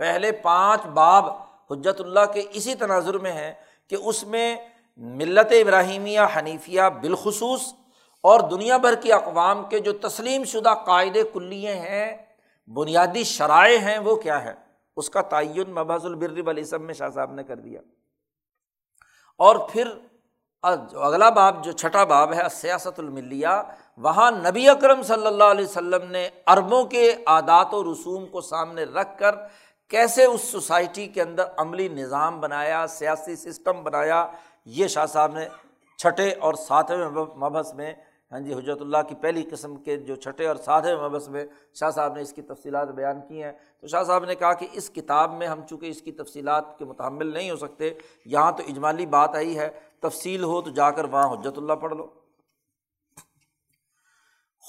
پہلے پانچ باب حجت اللہ کے اسی تناظر میں ہے کہ اس میں ملت ابراہیمیہ حنیفیہ بالخصوص اور دنیا بھر کی اقوام کے جو تسلیم شدہ قاعدے کلیے ہیں، بنیادی شرائع ہیں، وہ کیا ہے اس کا تعین مبحث البر والاسم میں شاہ صاحب نے کر دیا۔ اور پھر اگلا باب جو چھٹا باب ہے سیاست الملیہ، وہاں نبی اکرم صلی اللہ علیہ وسلم نے عربوں کے عادات و رسوم کو سامنے رکھ کر کیسے اس سوسائٹی کے اندر عملی نظام بنایا، سیاسی سسٹم بنایا، یہ شاہ صاحب نے چھٹے اور ساتویں مبحث میں ہاں جی حجرت اللہ کی پہلی قسم کے جو چھٹے اور سادھے مبس میں شاہ صاحب نے اس کی تفصیلات بیان کی ہیں۔ تو شاہ صاحب نے کہا کہ اس کتاب میں ہم چونکہ اس کی تفصیلات کے متحمل نہیں ہو سکتے، یہاں تو اجمالی بات آئی ہے، تفصیل ہو تو جا کر وہاں حجرت اللہ پڑھ لو۔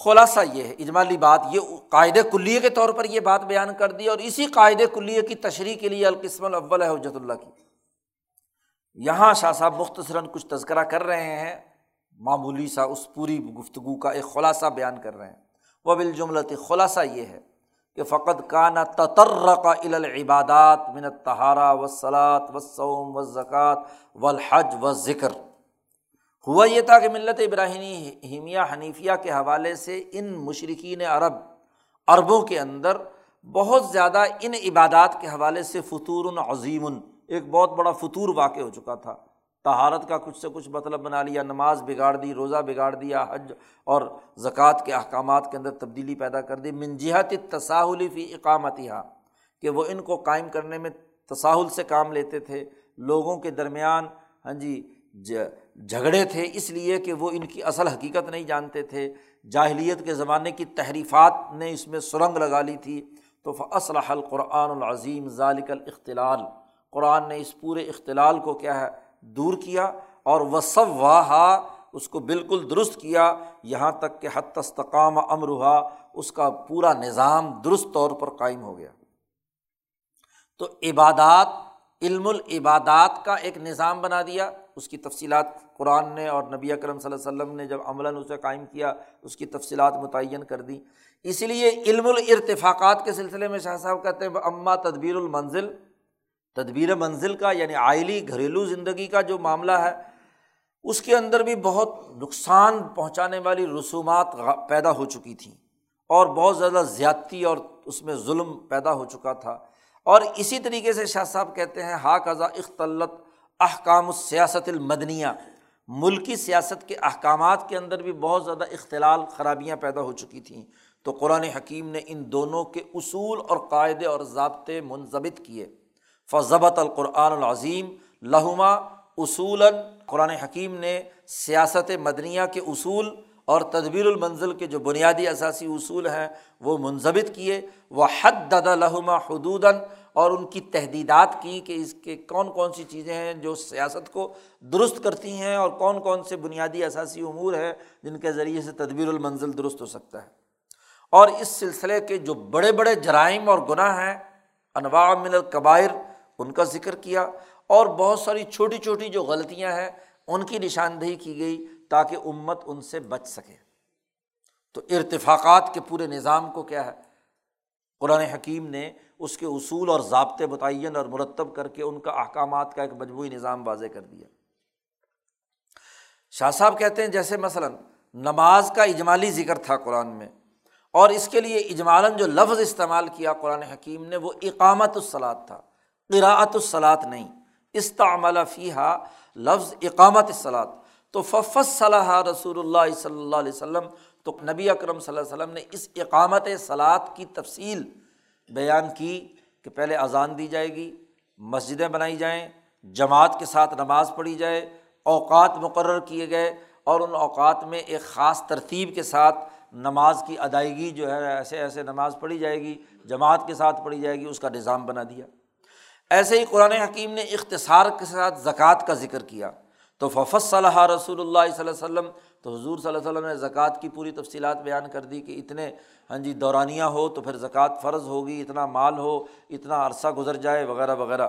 خلاصہ یہ ہے، اجمالی بات، یہ قاعدے کلیے کے طور پر یہ بات بیان کر دی اور اسی قاعدے کلیے کی تشریح کے لیے القسم الاول ہے حجرت اللہ کی۔ یہاں شاہ صاحب مختصراً کچھ تذکرہ کر رہے ہیں۔ معمولی سا اس پوری گفتگو کا ایک خلاصہ بیان کر رہے ہیں۔ وہ بالجملت خلاصہ یہ ہے کہ فقط کا نہ تطر العبادات منت تہارا و سلاد و سوم و زکوٰۃ و الحج و ذکر ہوا یہ تھا کہ ملت ابراہینی ہیمیہ حنیفیہ کے حوالے سے ان مشرقین عرب، عربوں کے اندر بہت زیادہ ان عبادات کے حوالے سے فطور عظیم۔ ایک بہت بڑا فطور واقع ہو چکا تھا۔ تہارت کا کچھ سے کچھ مطلب بنا لیا، نماز بگاڑ دی، روزہ بگاڑ دیا، حج اور زکوٰۃ کے احکامات کے اندر تبدیلی پیدا کر دی۔ منجہت تصاہلی فی اقامت یہاں کہ وہ ان کو قائم کرنے میں تصاہل سے کام لیتے تھے۔ لوگوں کے درمیان ہاں جی جھگڑے تھے، اس لیے کہ وہ ان کی اصل حقیقت نہیں جانتے تھے۔ جاہلیت کے زمانے کی تحریفات نے اس میں سرنگ لگا لی تھی۔ تو فصلح القرآن العظیم ذالک الاختلال۔ قرآن نے اس پورے اختلال کو کیا ہے؟ دور کیا اور وصف واہا اس کو بالکل درست کیا، یہاں تک کہ حت استقام امرحا اس کا پورا نظام درست طور پر قائم ہو گیا۔ تو عبادات، علم العبادات کا ایک نظام بنا دیا۔ اس کی تفصیلات قرآن نے اور نبی اکرم صلی اللہ علیہ وسلم نے جب عملاً اسے قائم کیا، اس کی تفصیلات متعین کر دیں۔ اس لیے علم الارتفاقات کے سلسلے میں شاہ صاحب کہتے ہیں اماں تدبیر المنزل تدبیر منزل کا یعنی آئلی گھریلو زندگی کا جو معاملہ ہے، اس کے اندر بھی بہت نقصان پہنچانے والی رسومات پیدا ہو چکی تھیں اور بہت زیادہ زیادتی اور اس میں ظلم پیدا ہو چکا تھا۔ اور اسی طریقے سے شاہ صاحب کہتے ہیں ہا قضا اختلط احکام السیاست المدنیہ۔ ملکی سیاست کے احکامات کے اندر بھی بہت زیادہ اختلال، خرابیاں پیدا ہو چکی تھیں۔ تو قرآن حکیم نے ان دونوں کے اصول اور قاعدے اور ضابطے منظمت کیے۔ فضبط القرآن العظیم لہما اصولاً، قرآن حکیم نے سیاست مدنیہ کے اصول اور تدبیر المنزل کے جو بنیادی اثاثی اصول ہیں، وہ منظمت کیے۔ وہ حد ددا لہما حدوداً، اور ان کی تحدیدات کی کہ اس کے کون کون سی چیزیں ہیں جو سیاست کو درست کرتی ہیں اور کون کون سے بنیادی اثاثی امور ہیں جن کے ذریعے سے تدبیر المنزل درست ہو سکتا ہے۔ اور اس سلسلے کے جو بڑے بڑے جرائم اور گناہ ہیں، انواع من القبائر ان کا ذکر کیا اور بہت ساری چھوٹی چھوٹی جو غلطیاں ہیں، ان کی نشاندہی کی گئی تاکہ امت ان سے بچ سکے۔ تو ارتفاقات کے پورے نظام کو کیا ہے؟ قرآن حکیم نے اس کے اصول اور ضابطے متعین اور مرتب کر کے ان کا احکامات کا ایک مجموعی نظام واضح کر دیا۔ شاہ صاحب کہتے ہیں، جیسے مثلاً نماز کا اجمالی ذکر تھا قرآن میں اور اس کے لیے اجمالاً جو لفظ استعمال کیا قرآن حکیم نے، وہ اقامت الصلاط تھا۔ قراءت الصلاط نہیں۔ استعمال فیحہ لفظ اقامت الصلاط تو ففص صلاح رسول اللہ صلی اللہ علیہ وسلم، تو نبی اکرم صلی اللہ علیہ وسلم نے اس اقامت صلاط کی تفصیل بیان کی کہ پہلے اذان دی جائے گی، مسجدیں بنائی جائیں، جماعت کے ساتھ نماز پڑھی جائے، اوقات مقرر کیے گئے اور ان اوقات میں ایک خاص ترتیب کے ساتھ نماز کی ادائیگی جو ہے، ایسے ایسے نماز پڑھی جائے گی، جماعت کے ساتھ پڑھی جائے گی، اس کا نظام بنا دیا۔ ایسے ہی قرآن حکیم نے اختصار کے ساتھ زکوٰۃ کا ذکر کیا۔ تو ففص صلی رسول اللہ صلی اللہ علیہ وسلم، تو حضور صلی اللہ علیہ وسلم نے زکوٰۃ کی پوری تفصیلات بیان کر دی کہ اتنے ہاں جی دورانیہ ہو تو پھر زکوٰۃ فرض ہوگی، اتنا مال ہو، اتنا عرصہ گزر جائے، وغیرہ وغیرہ۔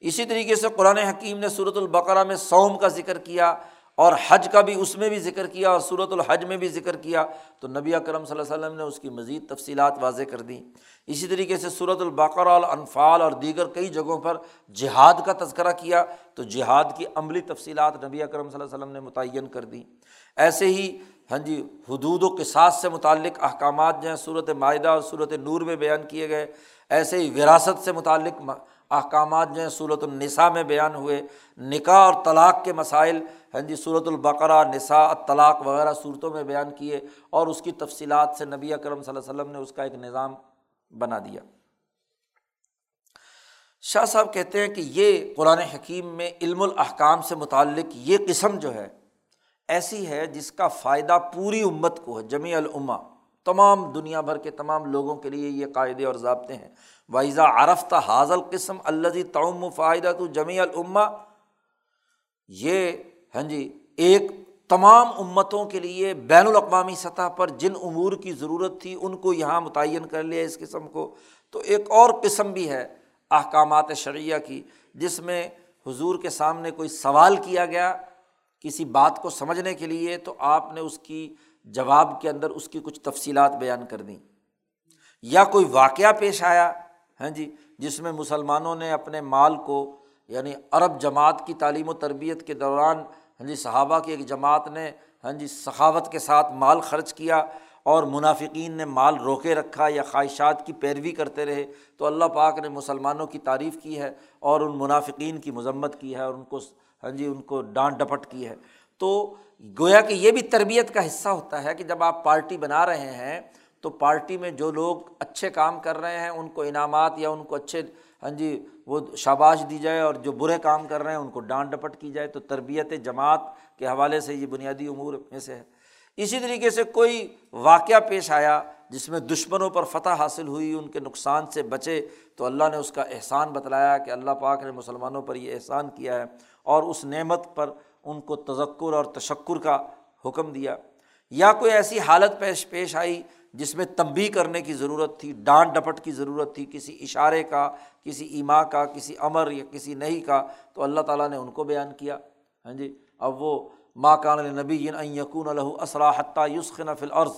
اسی طریقے سے قرآن حکیم نے صورت البقرہ میں سوم کا ذکر کیا۔ اور حج کا بھی اس میں بھی ذکر کیا اور صورت الحج میں بھی ذکر کیا تو نبی اکرم صلی اللہ علیہ وسلم نے اس کی مزید تفصیلات واضح کر دیں۔ اسی طریقے سے صورت البقر الانفال اور دیگر کئی جگہوں پر جہاد کا تذکرہ کیا تو جہاد کی عملی تفصیلات نبی اکرم صلی اللہ علیہ وسلم نے متعین کر دیں۔ ایسے ہی ہاں جی حدود و قصاص سے متعلق احکامات جو ہیں صورت معاہدہ اور صورت نور میں بیان کیے گئے۔ ایسے ہی وراثت سے متعلق احکامات جو ہیں صورت النساء میں بیان ہوئے، نکاح اور طلاق کے مسائل ہاں جی صورت البقرا نساء، طلاق وغیرہ صورتوں میں بیان کیے اور اس کی تفصیلات سے نبی اکرم صلی اللہ علیہ وسلم نے اس کا ایک نظام بنا دیا۔ شاہ صاحب کہتے ہیں کہ یہ قرآن حکیم میں علم الاحکام سے متعلق یہ قسم جو ہے، ایسی ہے جس کا فائدہ پوری امت کو ہے جمی العما تمام دنیا بھر کے تمام لوگوں کے لیے یہ قاعدے اور ضابطے ہیں۔ وائزہ عرفتا حاضل قسم اللہ تعم فائدہ تو جمی العما یہ ہاں جی ایک تمام امتوں کے لیے بین الاقوامی سطح پر جن امور کی ضرورت تھی، ان کو یہاں متعین کر لیا اس قسم کو۔ تو ایک اور قسم بھی ہے احکامات شرعیہ کی، جس میں حضور کے سامنے کوئی سوال کیا گیا کسی بات کو سمجھنے کے لیے، تو آپ نے اس کی جواب کے اندر اس کی کچھ تفصیلات بیان کر دیں۔ یا کوئی واقعہ پیش آیا ہاں جی جس میں مسلمانوں نے اپنے مال کو یعنی عرب جماعت کی تعلیم و تربیت کے دوران ہاں جی صحابہ کی ایک جماعت نے ہاں جی سخاوت کے ساتھ مال خرچ کیا اور منافقین نے مال روکے رکھا یا خواہشات کی پیروی کرتے رہے، تو اللہ پاک نے مسلمانوں کی تعریف کی ہے اور ان منافقین کی مذمت کی ہے اور ان کو ہاں جی ان کو ڈانٹ ڈپٹ کی ہے۔ تو گویا کہ یہ بھی تربیت کا حصہ ہوتا ہے کہ جب آپ پارٹی بنا رہے ہیں تو پارٹی میں جو لوگ اچھے کام کر رہے ہیں، ان کو انعامات یا ان کو اچھے ہاں جی وہ شاباش دی جائے اور جو برے کام کر رہے ہیں، ان کو ڈانٹ ڈپٹ کی جائے۔ تو تربیت جماعت کے حوالے سے یہ بنیادی امور میں سے ہے۔ اسی طریقے سے کوئی واقعہ پیش آیا جس میں دشمنوں پر فتح حاصل ہوئی، ان کے نقصان سے بچے، تو اللہ نے اس کا احسان بتلایا کہ اللہ پاک نے مسلمانوں پر یہ احسان کیا ہے اور اس نعمت پر ان کو تذکر اور تشکر کا حکم دیا۔ یا کوئی ایسی حالت پیش پیش آئی جس میں تنبی کرنے کی ضرورت تھی، ڈانٹ ڈپٹ کی ضرورت تھی، کسی اشارے کا، کسی ایما کا، کسی امر یا کسی نہیں کا، تو اللہ تعالیٰ نے ان کو بیان کیا۔ ہاں جی؟ اب وہ ماں کان نبی یقون الح اسرا یسخن فل عرض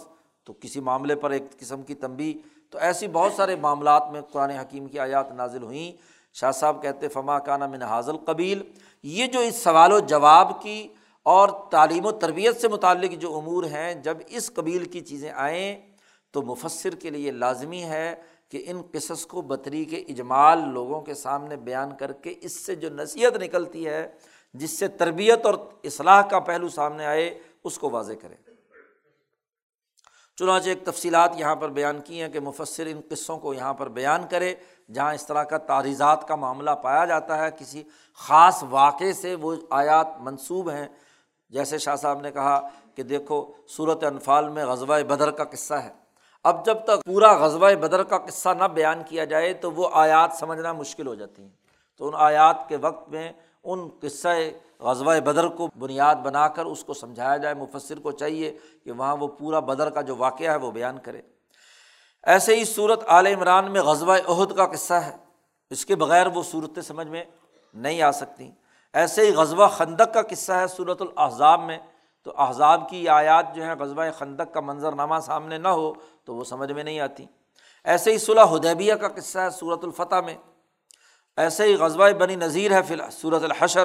تو کسی معاملے پر ایک قسم کی تنبی تو ایسی بہت سارے معاملات میں قرآن حکیم کی آیات نازل ہوئیں۔ شاہ صاحب کہتے فما کانہ من حاضل قبیل یہ جو اس سوال و جواب کی اور تعلیم و تربیت سے متعلق جو امور ہیں، جب اس قبیل کی چیزیں آئیں تو مفصر کے لیے لازمی ہے کہ ان قصص کو بطری کے اجمال لوگوں کے سامنے بیان کر کے اس سے جو نصیحت نکلتی ہے، جس سے تربیت اور اصلاح کا پہلو سامنے آئے، اس کو واضح کریں۔ چنانچہ ایک تفصیلات یہاں پر بیان کی ہیں کہ مفصر ان قصوں کو یہاں پر بیان کرے۔ جہاں اس طرح کا تعریضات کا معاملہ پایا جاتا ہے، کسی خاص واقعے سے وہ آیات منسوب ہیں۔ جیسے شاہ صاحب نے کہا کہ دیکھو صورت انفال میں غزبۂ بدر کا قصہ ہے۔ اب جب تک پورا غزبۂ بدر کا قصہ نہ بیان کیا جائے تو وہ آیات سمجھنا مشکل ہو جاتی ہیں۔ تو ان آیات کے وقت میں ان قصہ غزوہ بدر کو بنیاد بنا کر اس کو سمجھایا جائے مفصر کو چاہیے کہ وہاں وہ پورا بدر کا جو واقعہ ہے وہ بیان کرے۔ ایسے ہی صورت عال عمران میں غزوہ عہد کا قصہ ہے۔ اس کے بغیر وہ صورتیں سمجھ میں نہیں آ سکتی۔ ایسے ہی غزوہ خندق کا قصہ ہے صورت الاحزاب میں۔ تو احزاب کی آیات جو ہیں، غزوہ خندق کا منظر نامہ سامنے نہ ہو تو وہ سمجھ میں نہیں آتی۔ ایسے ہی صلاح حدیبیہ کا قصہ ہے صورت الفتح میں۔ ایسے ہی غزوہ بنی نذیر ہے فی الحال صورت الحشر۔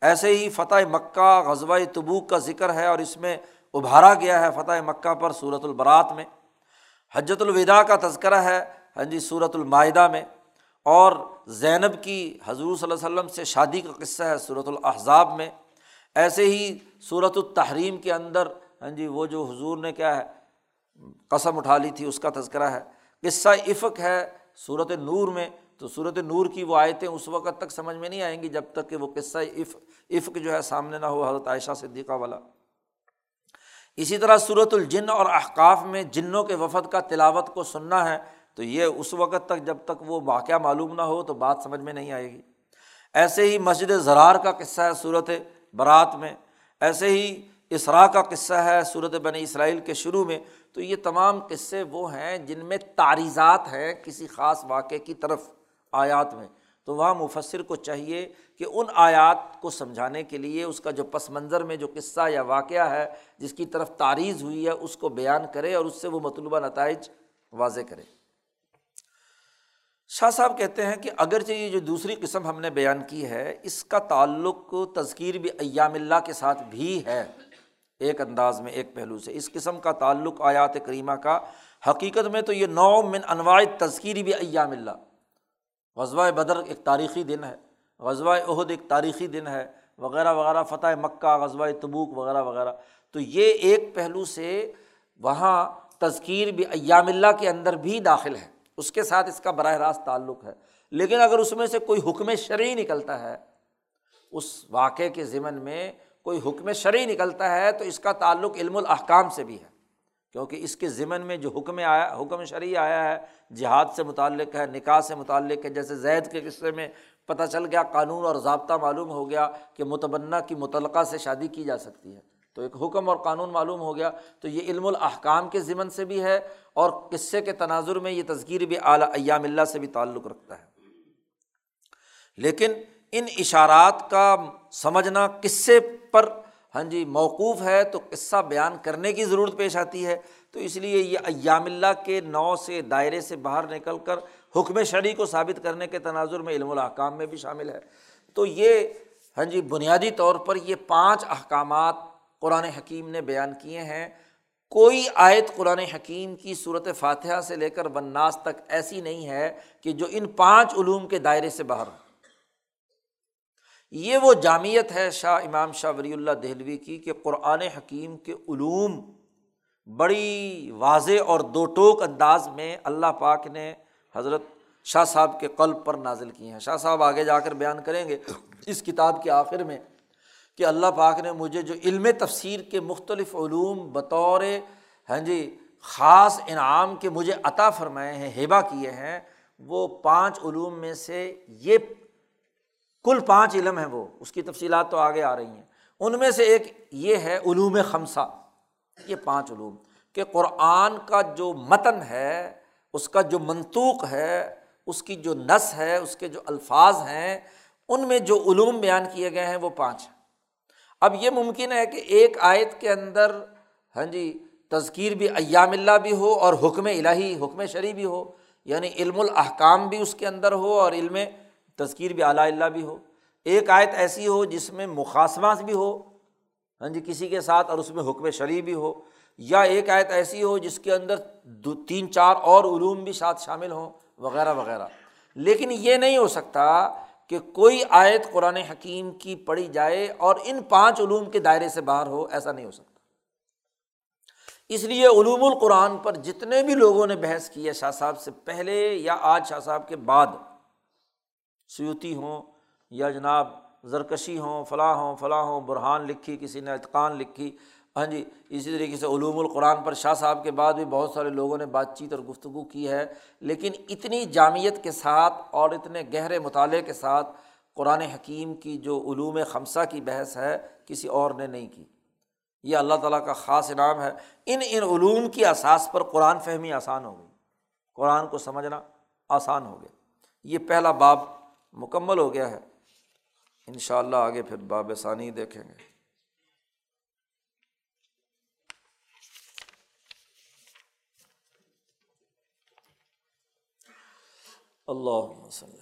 ایسے ہی فتح مکہ، غزوہ تبوک کا ذکر ہے اور اس میں ابھارا گیا ہے فتح مکہ پر صورت البرات میں۔ حجت الوداع کا تذکرہ ہے ہاں جی صورت المائدہ میں۔ اور زینب کی حضور صلی اللہ علیہ وسلم سے شادی کا قصہ ہے صورت الاحزاب میں۔ ایسے ہی صورت التحریم کے اندر ہاں جی وہ جو حضور نے کیا ہے، قسم اٹھا لی تھی، اس کا تذکرہ ہے۔ قصہ افق ہے صورت نور میں، تو صورت نور کی وہ آیتیں اس وقت تک سمجھ میں نہیں آئیں گی جب تک کہ وہ قصہ عف عفق جو ہے سامنے نہ ہو، حضرت عائشہ صدیقہ والا۔ اسی طرح صورت الجن اور احقاف میں جنوں کے وفد کا تلاوت کو سننا ہے، تو یہ اس وقت تک جب تک وہ واقعہ معلوم نہ ہو، تو بات سمجھ میں نہیں آئے گی۔ ایسے ہی مسجد زرار کا قصہ ہے صورت برات میں۔ ایسے ہی اسرا کا قصہ ہے صورت بنی اسرائیل کے شروع میں۔ تو یہ تمام قصے وہ ہیں جن میں تعریضات ہیں کسی خاص واقعے کی طرف آیات میں۔ تو وہاں مفصر کو چاہیے کہ ان آیات کو سمجھانے کے لیے اس کا جو پس منظر میں جو قصہ یا واقعہ ہے، جس کی طرف تعریض ہوئی ہے، اس کو بیان کرے اور اس سے وہ مطلوبہ نتائج واضح کرے۔ شاہ صاحب کہتے ہیں کہ اگرچہ یہ جو دوسری قسم ہم نے بیان کی ہے، اس کا تعلق تذکیر بھی ایام اللہ کے ساتھ بھی ہے۔ ایک انداز میں، ایک پہلو سے۔ اس قسم کا تعلق آیات کریمہ کا حقیقت میں تو یہ نو من انواع تذکیری بھی ایام اللہ۔ غزوہ بدر ایک تاریخی دن ہے، غزوہ عہد ایک تاریخی دن ہے، وغیرہ وغیرہ، فتح مکہ، غزوہ تبوک، وغیرہ وغیرہ۔ تو یہ ایک پہلو سے وہاں تذکیر بھی ایام اللہ کے اندر بھی داخل ہے۔ اس کے ساتھ اس کا براہ راست تعلق ہے۔ لیکن اگر اس میں سے کوئی حکم شرعی نکلتا ہے، اس واقعے کے ضمن میں کوئی حکم شرعی نکلتا ہے، تو اس کا تعلق علم الاحکام سے بھی ہے۔ کیونکہ اس کے ضمن میں جو حکم آیا، حکم شرعی آیا ہے، جہاد سے متعلق ہے، نکاح سے متعلق ہے، جیسے زید کے قصے میں پتہ چل گیا، قانون اور ضابطہ معلوم ہو گیا کہ متبنہ کی متعلقہ سے شادی کی جا سکتی ہے۔ تو ایک حکم اور قانون معلوم ہو گیا، تو یہ علم الاحکام کے ضمن سے بھی ہے اور قصے کے تناظر میں یہ تذکیر بھی اعلیٰ ایام اللہ سے بھی تعلق رکھتا ہے۔ لیکن ان اشارات کا سمجھنا قصے پر ہاں جی موقوف ہے تو قصہ بیان کرنے کی ضرورت پیش آتی ہے۔ تو اس لیے یہ ایام اللہ کے نو سے دائرے سے باہر نکل کر حکم شرعی کو ثابت کرنے کے تناظر میں علم الاحکام میں بھی شامل ہے۔ تو یہ ہاں جی بنیادی طور پر یہ پانچ احکامات قرآن حکیم نے بیان کیے ہیں۔ کوئی آیت قرآن حکیم کی صورت فاتحہ سے لے کر بناس تک ایسی نہیں ہے کہ جو ان پانچ علوم کے دائرے سے باہر ہو۔ یہ وہ جامعت ہے شاہ امام شاہ ولی اللہ دہلوی کی کہ قرآن حکیم کے علوم بڑی واضح اور دو ٹوک انداز میں اللہ پاک نے حضرت شاہ صاحب کے قلب پر نازل کیے ہیں۔ شاہ صاحب آگے جا کر بیان کریں گے اس کتاب کے آخر میں کہ اللہ پاک نے مجھے جو علم تفسیر کے مختلف علوم بطور ہاں جی خاص انعام کے مجھے عطا فرمائے ہیں ہیبا کیے ہیں، وہ پانچ علوم میں سے یہ کل پانچ علم ہیں وہ، اس کی تفصیلات تو آگے آ رہی ہیں۔ ان میں سے ایک یہ ہے علوم خمسہ۔ یہ پانچ علوم۔ کہ قرآن کا جو متن ہے، اس کا جو منطوق ہے، اس کی جو نس ہے، اس کے جو الفاظ ہیں، ان میں جو علوم بیان کیے گئے ہیں وہ پانچ ہیں۔ اب یہ ممکن ہے کہ ایک آیت کے اندر ہاں جی تذکیر بھی ایام اللہ بھی ہو اور حکم الہی، حکم شریح بھی ہو یعنی علم الاحکام بھی اس کے اندر ہو اور علم تذکیر بھی اعلیٰ اللہ بھی ہو۔ ایک آیت ایسی ہو جس میں مقاصمات بھی ہو ہاں جی کسی کے ساتھ اور اس میں حکم شریح بھی ہو، یا ایک آیت ایسی ہو جس کے اندر دو، تین، چار اور علوم بھی ساتھ شامل ہوں، وغیرہ وغیرہ۔ لیکن یہ نہیں ہو سکتا کہ کوئی آیت قرآن حکیم کی پڑھی جائے اور ان پانچ علوم کے دائرے سے باہر ہو، ایسا نہیں ہو سکتا۔ اس لیے علوم القرآن پر جتنے بھی لوگوں نے بحث کی ہے، شاہ صاحب سے پہلے یا آج شاہ صاحب کے بعد سیوتی ہوں یا جناب زرکشی ہوں، فلاں ہوں فلاں ہوں، برہان لکھی، کسی نے اطقان لکھی۔ ہاں جی اسی طریقے سے علوم القرآن پر شاہ صاحب کے بعد بھی بہت سارے لوگوں نے بات چیت اور گفتگو کی ہے۔ لیکن اتنی جامعت کے ساتھ اور اتنے گہرے مطالعے کے ساتھ قرآن حکیم کی جو علوم خمسہ کی بحث ہے، کسی اور نے نہیں کی۔ یہ اللہ تعالیٰ کا خاص انعام ہے۔ ان ان علوم کی اساس پر قرآن فہمی آسان ہو گئی۔ قرآن کو سمجھنا آسان ہو گیا۔ یہ پہلا باب مکمل ہو گیا ہے۔ ان شاء اللہ آگے پھر باب ثانی دیکھیں گے۔ اللہ وسلم